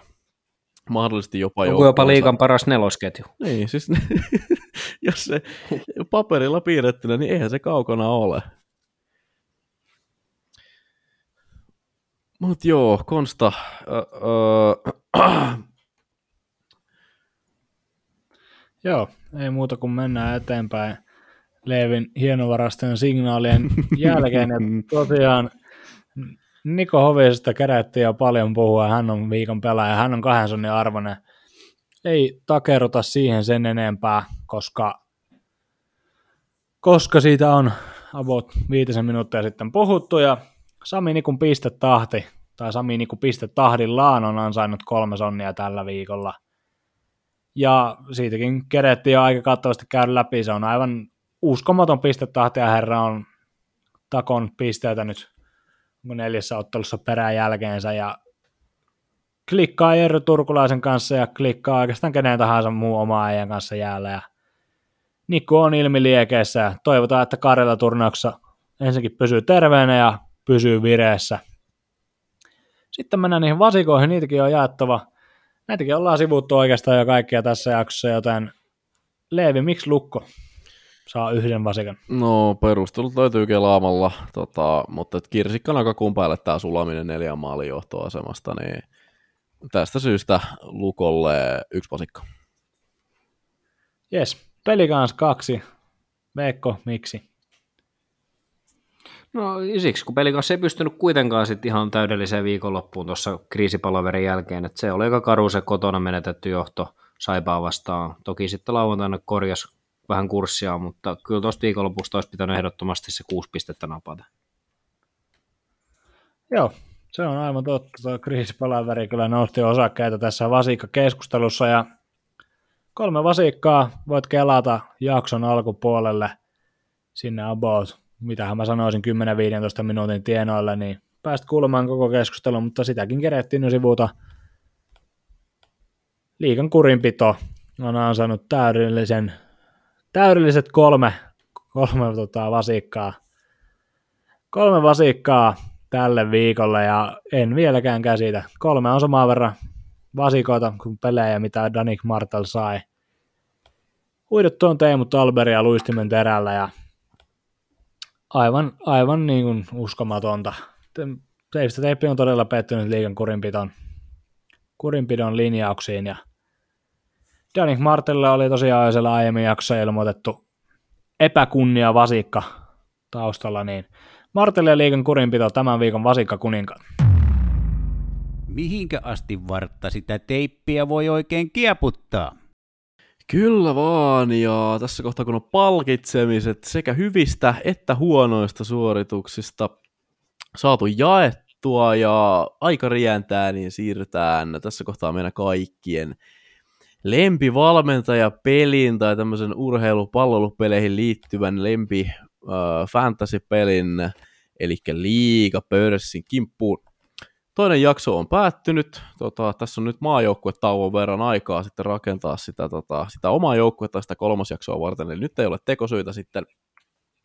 mahdollisesti jopa Onko jopa liikan paras nelosketju? Niin, siis jos se paperilla piirrettynä, niin eihän se kaukana ole. Mut joo, Konsta. Öö, öö. Joo, ei muuta kuin mennään eteenpäin Leevin hienovarasten signaalien jälkeen. Ja tosiaan Niko Hovisesta kerättiin jo paljon puhua, hän on viikon pelaaja, hän on kahden sonnin arvoinen. Ei takeruta siihen sen enempää, koska, koska siitä on about viitisen minuuttia sitten puhuttu ja Sami Nikun pistetahti, tai Sami Nikun pistetahdillaan on ansainnut kolme sonnia tällä viikolla. Ja siitäkin kerettiin jo aika kattavasti käydä läpi, se on aivan uskomaton pistetahti ja herra on takon pisteitä nyt neljässä ottelussa perään jälkeensä ja klikkaa Jerry Turkulaisen kanssa ja klikkaa oikeastaan kenen tahansa muu oma ajan kanssa jäällä ja Nikku on ilmiliekeissä ja toivotaan, että Karjala turnauksessa ensinnäkin pysyy terveenä ja pysyy vireessä. Sitten mennään niihin vasikoihin, niitäkin on jaettava. Näitäkin ollaan sivuttu oikeastaan jo kaikkia tässä jaksossa, joten Leevi, miksi Lukko saa yhden vasikan? No perustelut löytyy kelaamalla, tota, mutta et kirsikkana kakun päälle tämä sulaminen neljän maalin johtoasemasta, niin tästä syystä Lukolle yksi vasikka. Jes, pelikans kaksi. Veikko, miksi? No siksi, kun pelin kanssa ei pystynyt kuitenkaan sit ihan täydelliseen viikonloppuun tuossa kriisipaloverin jälkeen, että se oli aika karu se kotona menetetty johto Saipaa vastaan. Toki sitten lauantaina korjas vähän kurssia, mutta kyllä tuosta viikonlopusta olisi pitänyt ehdottomasti se kuusi pistettä napata. Joo, se on aivan totta. Tuo kriisipalaveri kyllä nosti osakkeita tässä vasiikkakeskustelussa ja kolme vasikkaa voit kelata jakson alkupuolelle sinne about mitähän mä sanoisin 10-15 minuutin tienoilla, niin pääst kuulemaan koko keskustelun, mutta sitäkin kerettiin jo sivuuta. Liikan kurinpito on ansainnut täydellisen, täydelliset kolme, kolme tota, vasikkaa. Kolme vasikkaa tälle viikolle ja en vieläkään käsitä. Kolme on samaa verran vasikoita kuin pelejä, mitä Danik Martel sai. Huidottu on Teemu Talberia luistimen terällä ja aivan, aivan niin kuin uskomatonta. Teistä Teippi on todella pettynyt liikan kurinpidon, kurinpidon linjauksiin ja Danik Martelle oli tosiaan siellä aiemmin jaksossa ilmoitettu epäkunnia vasikka taustalla, niin Martelle ja liikan kurinpito tämän viikon vasikka kuninka. Mihinkä asti vartta sitä teippiä voi oikein kieputtaa? Kyllä vaan, ja tässä kohtaa kun on palkitsemiset sekä hyvistä että huonoista suorituksista saatu jaettua ja aika rientää, niin siirrytään tässä kohtaa meidän kaikkien lempivalmentaja pelin tai tämmöisen urheilupalloilupeleihin liittyvän lempi äh, fantasy-pelin, eli liiga pörssin kimppuun. Toinen jakso on päättynyt. Tota, tässä on nyt maajoukkuetauon verran aikaa sitten rakentaa sitä, tota, sitä omaa joukkuetta sitä kolmosjaksoa varten. Eli nyt ei ole tekosyitä sitten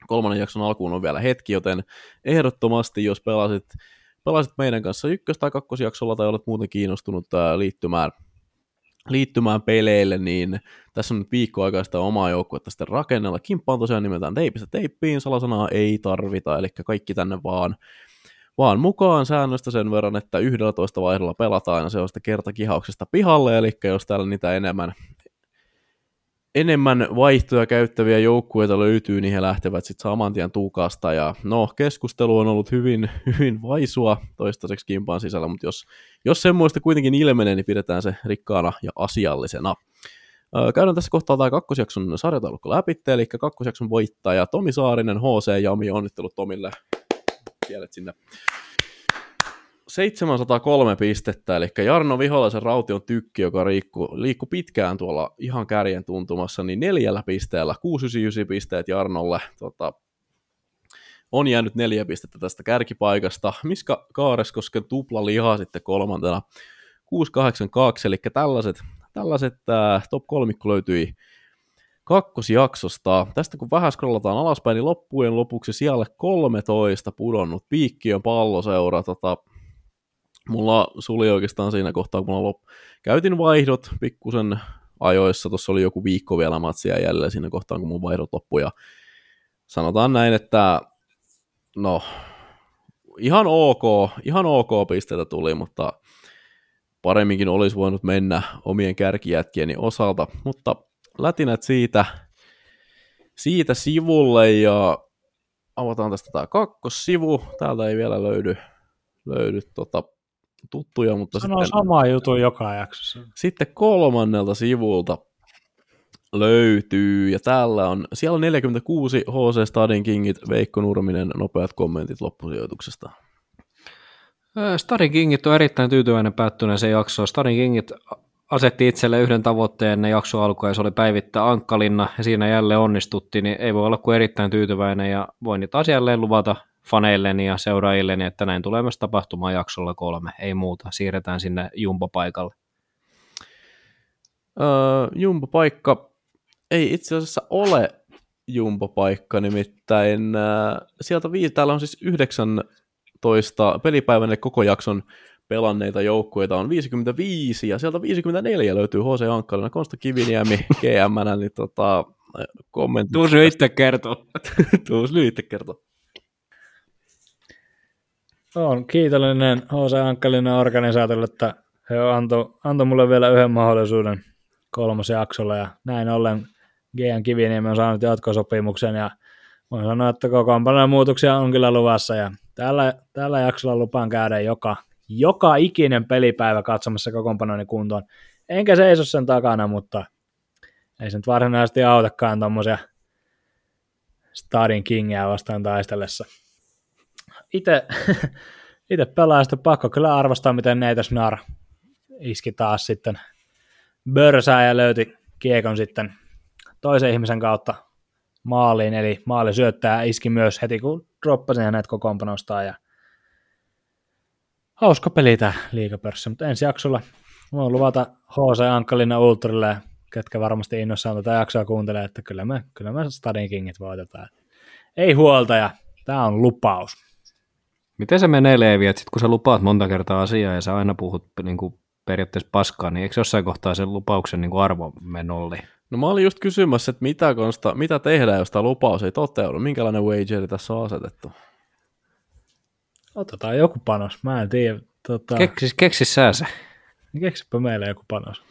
kolmannen jakson alkuun on vielä hetki, joten ehdottomasti jos pelasit pelasit meidän kanssa ykkös- tai kakkosjaksolla tai olet muuten kiinnostunut ää, liittymään, liittymään peleille, niin tässä on nyt viikko aikaa sitä omaa joukkuetta sitten rakennella. Kimppa on tosiaan nimeltään teipistä teippiin, salasanaa ei tarvita, eli kaikki tänne vaan vaan mukaan säännöstä sen verran, että 11 vaihdolla pelataan ja se on sitten kertakihauksesta pihalle, eli jos täällä niitä enemmän, enemmän vaihtoja käyttäviä joukkueita löytyy, niin he lähtevät sitten saman tien tukasta. Ja no, keskustelu on ollut hyvin, hyvin vaisua toistaiseksi kimpaan sisällä, mutta jos, jos semmoista kuitenkin ilmenee, niin pidetään se rikkaana ja asiallisena. Käydään tässä kohtaa tämä kakkosjakson sarjataulukko läpi, eli kakkosjakson voittaja Tomi Saarinen, HC Jami, onnittelut Tomille kielet sinne. 703 pistettä, eli Jarno Viholaisen raution tykki, joka liikkuu, pitkään tuolla ihan kärjen tuntumassa, niin neljällä pisteellä, 699 pisteet Jarnolle. Tota, on jäänyt neljä pistettä tästä kärkipaikasta. Miska Kaareskosken tupla liha sitten kolmantena 682, eli tällaiset, tällaiset äh, top kolmikko löytyi kakkosjaksosta. Tästä kun vähän scrollataan alaspäin, niin loppujen lopuksi siellä 13 pudonnut piikkiön palloseura. Tota, mulla suli oikeastaan siinä kohtaa, kun mulla lop... käytin vaihdot pikkusen ajoissa, tuossa oli joku viikko vielä matsia jälleen siinä kohtaa, kun mun vaihdot loppu, ja sanotaan näin, että no, ihan ok, ihan ok pisteitä tuli, mutta paremminkin olisi voinut mennä omien kärkijätkieni osalta, mutta lätinät siitä, siitä sivulle ja avataan tästä tämä kakkossivu. Täältä ei vielä löydy, löydy tota tuttuja, mutta Sano sitten, sama juttu joka jaksossa. Sitten kolmannelta sivulta löytyy, ja täällä on, siellä on 46 HC Stadin Kingit, Veikko Nurminen, nopeat kommentit loppusijoituksesta. Stadin Kingit on erittäin tyytyväinen päättyneeseen jaksoon. Stadin Kingit asetti itselle yhden tavoitteen ennen jakso alkua ja se oli päivittää Ankkalinna ja siinä jälleen onnistuttiin, niin ei voi olla kuin erittäin tyytyväinen ja voin nyt taas jälleen luvata faneilleni ja seuraajilleni, että näin tulee myös tapahtumaan jaksolla kolme, ei muuta, siirretään sinne Jumbo-paikalle. Öö, Jumbo-paikka ei itse asiassa ole Jumbo-paikka, nimittäin äh, sieltä viisi, täällä on siis 19 pelipäivänne koko jakson pelanneita joukkueita on 55, ja sieltä 54 löytyy H.C. Ankkalina, Konsta Kiviniemi, GM, niin tota, kommentti. Tuus nyt itse kertoo. Tuus nyt itse kertoo. Olen kiitollinen H.C. Ankkalinen organisaatiolle, että he antoi, antoi mulle vielä yhden mahdollisuuden kolmosjaksolla, ja näin ollen GM Kiviniemi on saanut jatkosopimuksen, ja voin sanoa, että kokoonpanojen muutoksia on kyllä luvassa, ja tällä, tällä jaksolla lupaan käydä joka joka ikinen pelipäivä katsomassa kokoonpanoni kuntoon. Enkä seiso sen takana, mutta ei se nyt varsinaisesti autakaan tuommoisia Stadin Kingia vastaan taistellessa. Itse, itse pelaajasta pakko kyllä arvostaa, miten Neita Snar iski taas sitten börsää ja löyti kiekon sitten toisen ihmisen kautta maaliin, eli maali syöttää iski myös heti, kun droppasin hänet kokoonpanostaan ja hauska peli tämä liigapörssi, mutta ensi jaksolla voin luvata HC Ankkalina Ultrille, ketkä varmasti innossaan tätä jaksoa kuuntelee, että kyllä me, kyllä me Stadin Kingit voitetaan. Ei huolta ja tämä on lupaus. Miten se menee Leevi, että sit kun sä lupaat monta kertaa asiaa ja sä aina puhut niin kuin periaatteessa paskaa, niin eikö jossain kohtaa sen lupauksen niin kuin arvo menolli? No mä olin just kysymässä, että mitä, konsta, mitä tehdään, jos tämä lupaus ei toteudu? Minkälainen wageri tässä on asetettu? Otetaan joku panos, mä en tiedä. Tota... Keksis, keksis sä se. Keksipä meille joku panos.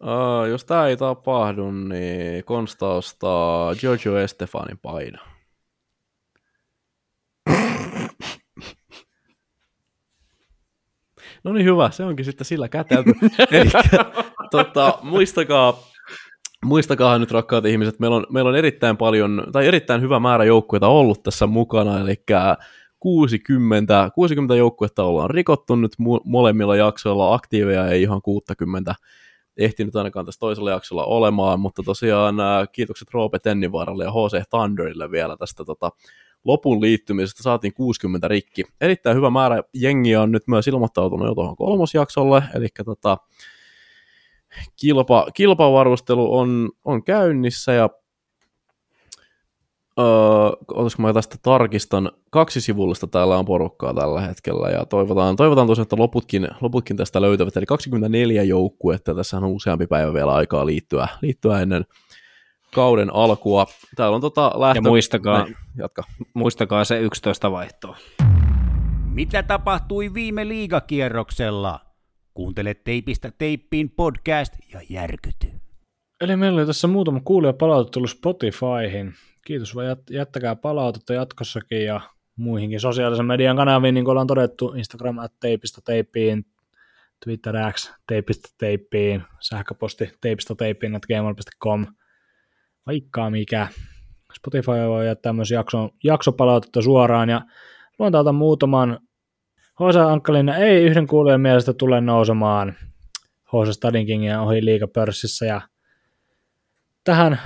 Uh, jos tämä ei tapahdu, niin Konsta ostaa Jojo Estefanin paino. No niin hyvä, se onkin sitten sillä kätelty. Tota, muistakaa, muistakaa nyt rakkaat ihmiset, meillä on, meillä on erittäin paljon, tai erittäin hyvä määrä joukkueita ollut tässä mukana, eli 60, 60 joukkuetta ollaan rikottu nyt molemmilla jaksoilla, aktiiveja ei ihan 60 ehtinyt ainakaan tässä toisella jaksolla olemaan, mutta tosiaan kiitokset Roope Tennivaaralle ja HC Thunderille vielä tästä tota, lopun liittymisestä, saatiin 60 rikki. Erittäin hyvä määrä jengiä on nyt myös ilmoittautunut jo tuohon kolmosjaksolle, eli tota, kilpa, kilpavarustelu on, on käynnissä ja öö, olisiko mä tästä tarkistan, kaksi sivullista täällä on porukkaa tällä hetkellä, ja toivotaan, toivotaan tosiaan, että loputkin, loputkin tästä löytävät, eli 24 joukkuetta, tässä on useampi päivä vielä aikaa liittyä, liittyä ennen kauden alkua. Täällä on tota lähtö... Ja muistakaa, Näin, jatka. muistakaa se 11 vaihtoa. Mitä tapahtui viime liigakierroksella? Kuuntele Teipistä teippiin podcast ja järkyty. Eli meillä oli tässä muutama kuulija palaute tullut Spotifyhin. Kiitos vaan jät- jättäkää palautetta jatkossakin ja muihinkin sosiaalisen median kanaviin, niin kuin ollaan todettu, Instagram at teipistä teippiin, Twitter X teipistä teippiin, sähköposti teipistä teippiin at gmail.com, vaikka mikä. Spotify voi jättää myös jakson, jaksopalautetta suoraan ja luen täältä muutaman. Hosa Ankkalina ei yhden kuulijan mielestä tule nousemaan Hosa Stadin Kingin ohi liigapörssissä ja tähän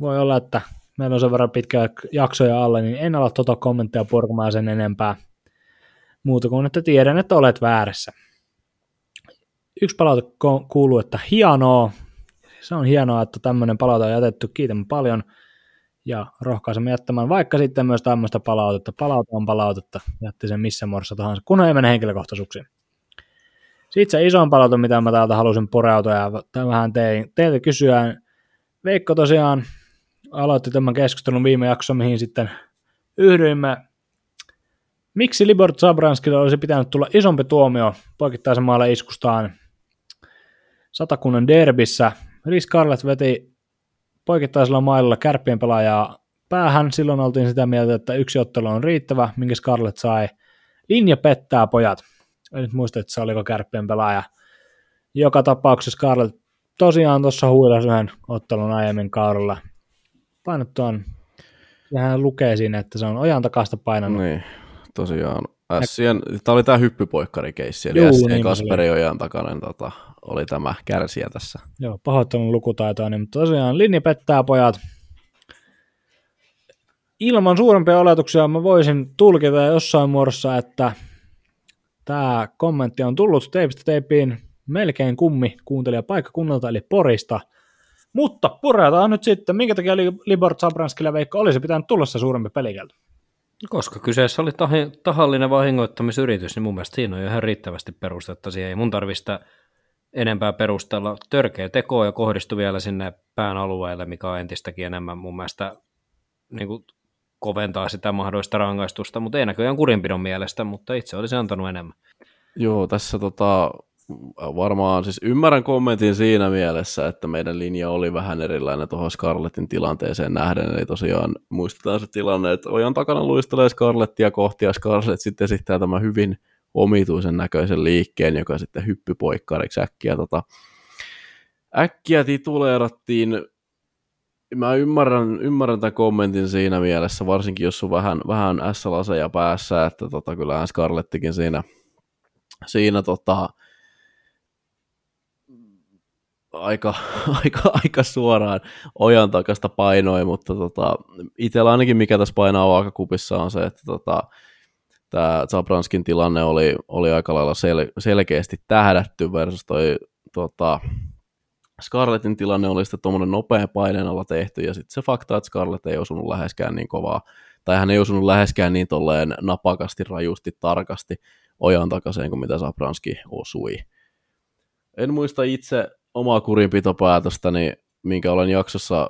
voi olla, että meillä on sen verran pitkä jaksoja alla, niin en ala tuota kommenttia purkamaan sen enempää muuta kuin, että tiedän, että olet väärässä. Yksi palaute kuuluu, että hienoa. Se on hienoa, että tämmöinen palaute on jätetty. Kiitän paljon ja rohkaisemme jättämään vaikka sitten myös tämmöistä palautetta. Palaute on palautetta, jätti sen missä muodossa tahansa, kun ei mene henkilökohtaisuuksiin. Sitten se isoin palaute, mitä mä täältä halusin pureutua ja vähän tein, teiltä kysyä. Veikko tosiaan aloitti tämän keskustelun viime jakso, mihin sitten yhdyimme. Miksi Libor Zabranskille olisi pitänyt tulla isompi tuomio poikittaisen maalle iskustaan satakunnan derbissä? Rhys Scarlett veti poikittaisella mailla kärppien pelaajaa päähän. Silloin oltiin sitä mieltä, että yksi ottelu on riittävä, minkä Scarlett sai. Linja pettää pojat. En nyt muista, että se oliko kärppien pelaaja. Joka tapauksessa Scarlett tosiaan tuossa huilasi yhden ottelun aiemmin kaudella. Painot tuon, ja hän lukee siinä, että se on ojan takasta painanut. Niin, tosiaan. Ässien, tämä oli tämä hyppypoikkarikeissi, eli Juu, Ässien niin Kasperi Ojan takainen tota, oli tämä kärsijä tässä. Joo, pahoittelun lukutaitoa, niin, mutta tosiaan linja pettää pojat. Ilman suurempia oletuksia mä voisin tulkita jossain muodossa, että tämä kommentti on tullut teipistä teipiin melkein kummi kuuntelija paikkakunnalta, eli Porista. Mutta puretaan nyt sitten, minkä takia Libor Zabranskille Veikko olisi pitänyt tulla se suurempi pelikelto? Koska kyseessä oli tahi, tahallinen vahingoittamisyritys, niin mun mielestä siinä on jo ihan riittävästi perustetta siihen. Ei mun tarvista enempää perustella törkeä teko ja kohdistu vielä sinne pään alueelle, mikä on entistäkin enemmän mun mielestä niin kuin koventaa sitä mahdollista rangaistusta, mutta ei näköjään kurinpidon mielestä, mutta itse olisi antanut enemmän. Joo, tässä tota, varmaan, siis ymmärrän kommentin siinä mielessä, että meidän linja oli vähän erilainen tuohon Scarlettin tilanteeseen nähden, eli tosiaan muistetaan se tilanne, että ojan takana luistelee Scarlettia kohti, ja Scarlett sitten esittää tämän hyvin omituisen näköisen liikkeen, joka sitten hyppypoikkariksi äkkiä, tota, äkkiä tituleerattiin. Mä ymmärrän, ymmärrän tämän kommentin siinä mielessä, varsinkin jos on vähän, vähän S-laseja päässä, että tota, kyllähän Scarlettikin siinä, siinä tota, aika, aika, aika suoraan ojan takasta painoi, mutta tota, itsellä ainakin mikä tässä painaa vaakakupissa on se, että tota, tämä Zabranskin tilanne oli, oli aika lailla sel, selkeästi tähdätty versus toi tota, Scarlettin tilanne oli sitten tuommoinen nopea paineen alla tehty, ja sitten se fakta, että Scarlett ei osunut läheskään niin kovaa, tai hän ei osunut läheskään niin tolleen napakasti, rajusti, tarkasti ojan takaisin kuin mitä Zabranski osui. En muista itse omaa kurinpitopäätöstäni, minkä olen jaksossa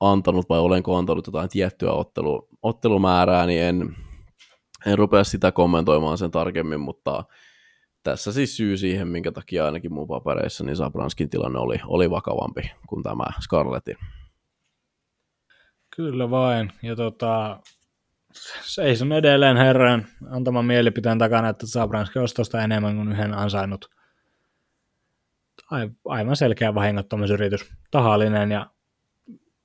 antanut, vai olenko antanut jotain tiettyä ottelu, ottelumäärää, niin en, en rupea sitä kommentoimaan sen tarkemmin, mutta tässä siis syy siihen, minkä takia ainakin mun papereissa niin Sabranskin tilanne oli, oli vakavampi kuin tämä Scarlettin. Kyllä vain. Ja tota, seison edelleen herran antaman mielipiteen takana, että Zabranski olisi tuosta enemmän kuin yhden ansainnut. Aivan selkeä vahingottamisyritys. Tahallinen ja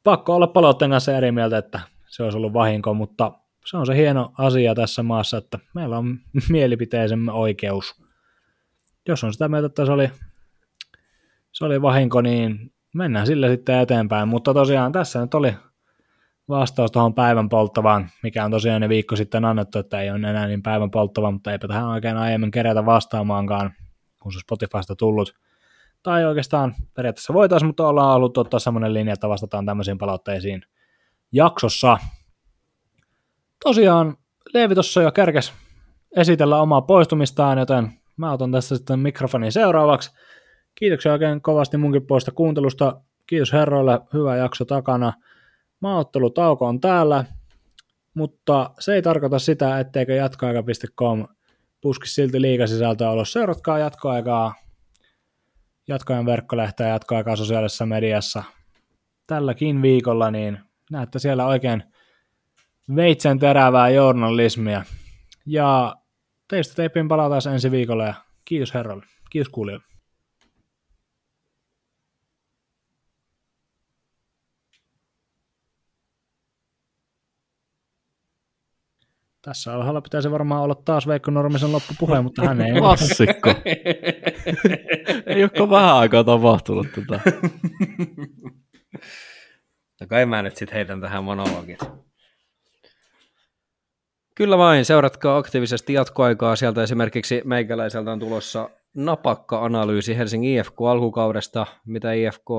pakko olla palautteen kanssa eri mieltä, että se olisi ollut vahinko, mutta se on se hieno asia tässä maassa, että meillä on mielipiteisemme oikeus. Jos on sitä mieltä, että se oli, se oli vahinko, niin mennään sillä sitten eteenpäin. Mutta tosiaan tässä nyt oli vastaus tuohon päivän polttavaan, mikä on tosiaan ne viikko sitten annettu, että ei ole enää niin päivän polttava, mutta eipä tähän oikein aiemmin kerätä vastaamaankaan, kun se Spotifysta tullut. Tai oikeastaan periaatteessa voitaisiin, mutta ollaan ollut ottaa semmoinen linja, että vastataan tämmöisiin palautteisiin jaksossa. Tosiaan Leevi tuossa jo kerkes esitellä omaa poistumistaan, joten mä otan tässä sitten mikrofonin seuraavaksi. Kiitoksia oikein kovasti munkin puolesta kuuntelusta. Kiitos herroille, hyvä jakso takana. Maaottelutauko on täällä, mutta se ei tarkoita sitä, etteikö jatkoaika.com puski silti liikasisältöä ulos. Seuratkaa jatkoaikaa, jatkoajan verkkolehteä jatkoaikaa sosiaalisessa mediassa. Tälläkin viikolla niin näette siellä oikein veitsen terävää journalismia. Ja teistä teippiin palataan ensi viikolla ja kiitos herralle. Kiitos kuulijoille. Tässä alhaalla pitäisi varmaan olla taas Veikko Normisen loppupuhe, mutta hän ei. Klassikko. ei olekaan vähän aikaa tapahtunut tätä. No kai mä nyt sitten heitän tähän monologin. Kyllä vain, seuratkaa aktiivisesti jatkoaikaa. Sieltä esimerkiksi meikäläiseltä on tulossa napakka analyysi Helsingin IFK alkukaudesta, mitä IFK,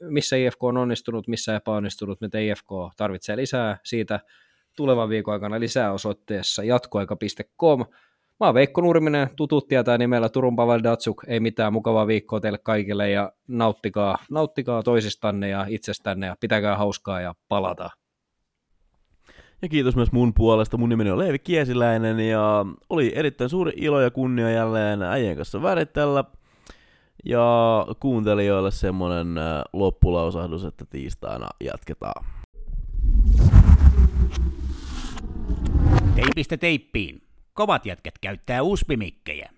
missä IFK on onnistunut, missä epäonnistunut, mitä IFK tarvitsee lisää. Siitä tulevan viikon aikana lisää osoitteessa jatkoaika.com. Mä oon Veikko Nurminen, tutut tietää nimellä Turun Pavel Datsuk, ei mitään mukavaa viikkoa teille kaikille ja nauttikaa, nauttikaa toisistanne ja itsestänne ja pitäkää hauskaa ja palata. Ja kiitos myös mun puolesta. Mun nimeni on Leevi Kiesiläinen ja oli erittäin suuri ilo ja kunnia jälleen äijän kanssa väritellä. Ja kuuntelijoille semmonen äh, loppulausahdus, että tiistaina jatketaan. Teipistä teippiin. Kovat jätket käyttää uspimikkejä.